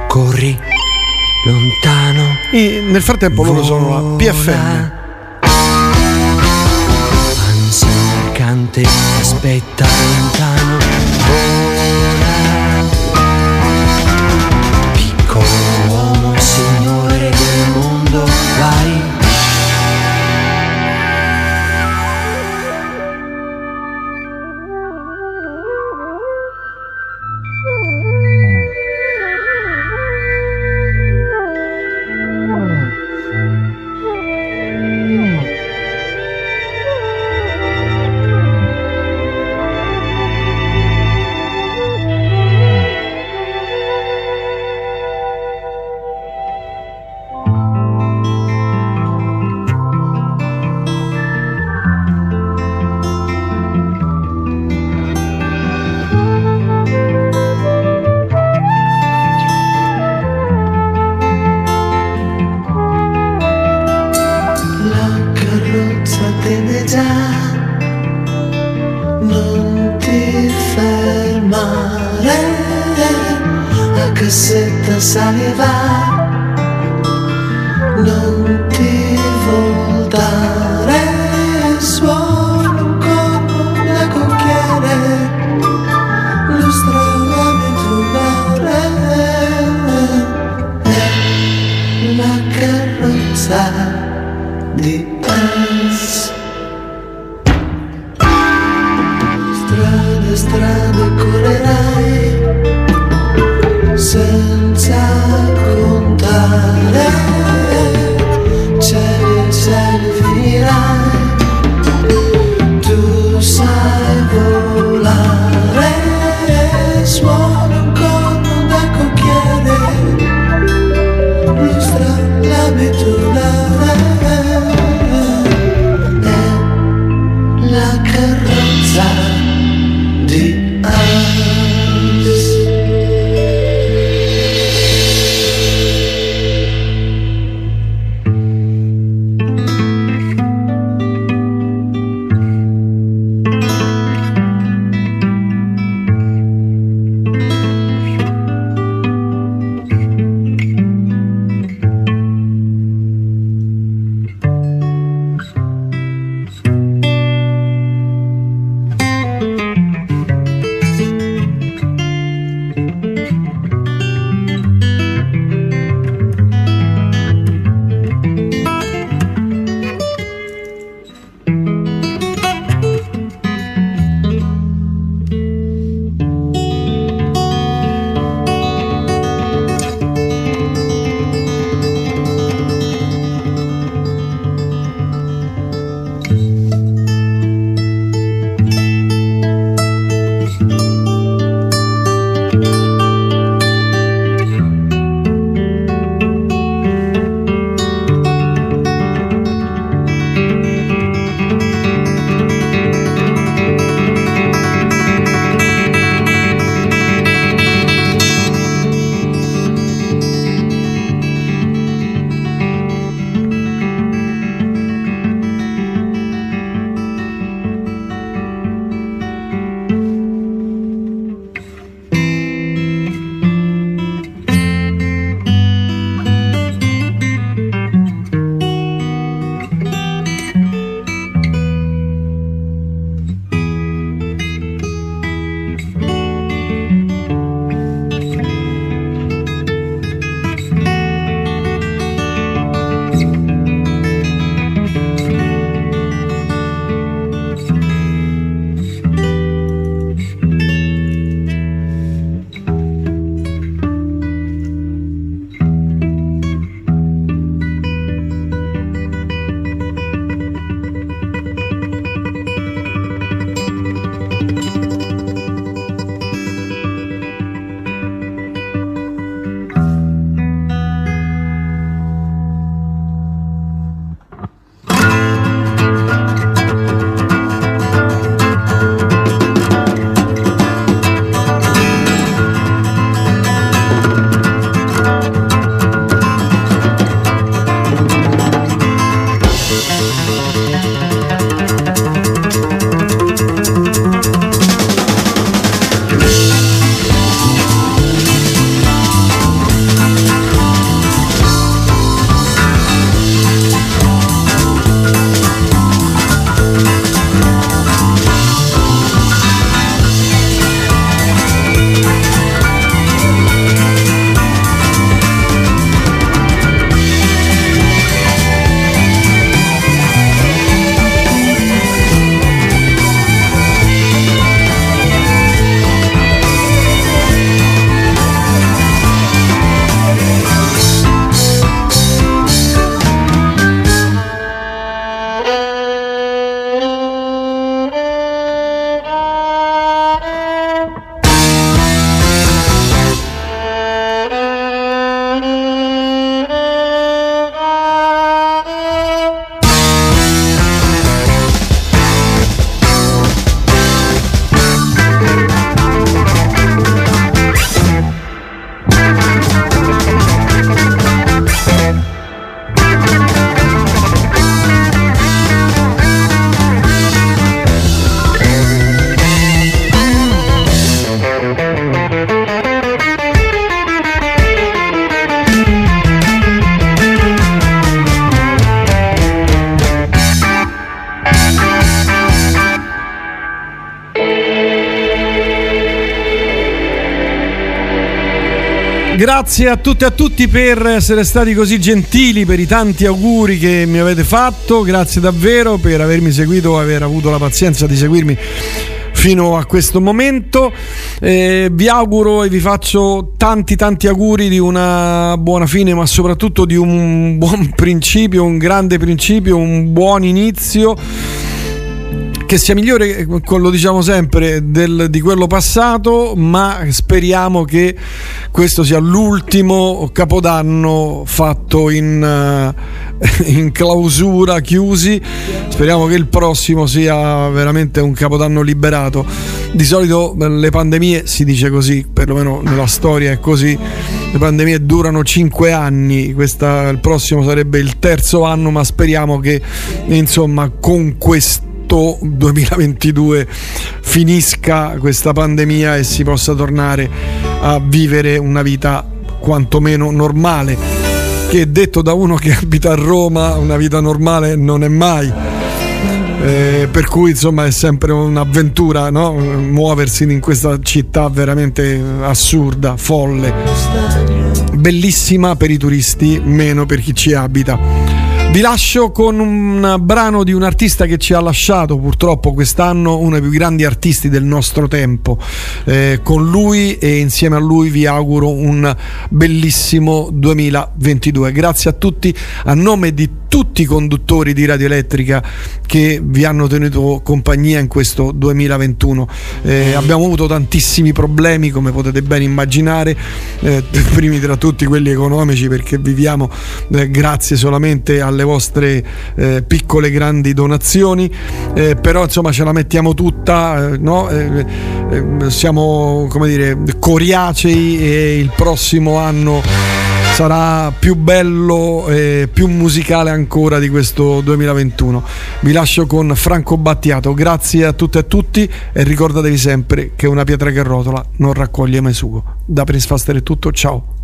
Corri lontano. E nel frattempo vola, loro sono la PFM. Ansia cante aspetta Grazie a tutti e a tutti per essere stati così gentili, per i tanti auguri che mi avete fatto. Grazie davvero per avermi seguito, aver avuto la pazienza di seguirmi fino a questo momento. Eh, vi auguro e vi faccio tanti tanti auguri di una buona fine, ma soprattutto di un buon principio, un grande principio, un buon inizio che sia migliore, eh, lo diciamo sempre, del, di quello passato, ma speriamo che questo sia l'ultimo capodanno fatto in, uh, in clausura, chiusi. Speriamo che il prossimo sia veramente un capodanno liberato. Di solito eh, le pandemie, si dice così, perlomeno nella storia è così, le pandemie durano 5 anni, questa, il prossimo sarebbe il terzo anno, ma speriamo che insomma con questo 2022 finisca questa pandemia e si possa tornare a vivere una vita quantomeno normale che detto da uno che abita a Roma una vita normale non è mai. Eh, per cui insomma è sempre un'avventura no? muoversi in questa città veramente assurda, folle. Bellissima per i turisti meno per chi ci abita vi lascio con un brano di un artista che ci ha lasciato purtroppo quest'anno, uno dei più grandi artisti del nostro tempo. Eh, con lui e insieme a lui vi auguro un bellissimo 2022. Grazie a tutti, a nome di tutti i conduttori di Radio Elettrica che vi hanno tenuto compagnia in questo 2021. Eh, abbiamo avuto tantissimi problemi, come potete ben immaginare, eh, primi tra tutti quelli economici, perché viviamo eh, grazie solamente alle vostre eh, piccole grandi donazioni, eh, però insomma ce la mettiamo tutta, eh, no? siamo come dire coriacei e il prossimo anno sarà più bello e più musicale ancora di questo 2021. Vi lascio con Franco Battiato. Grazie a tutte e a tutti e ricordatevi sempre che una pietra che rotola non raccoglie mai sugo. Da Prince Faster è tutto, ciao.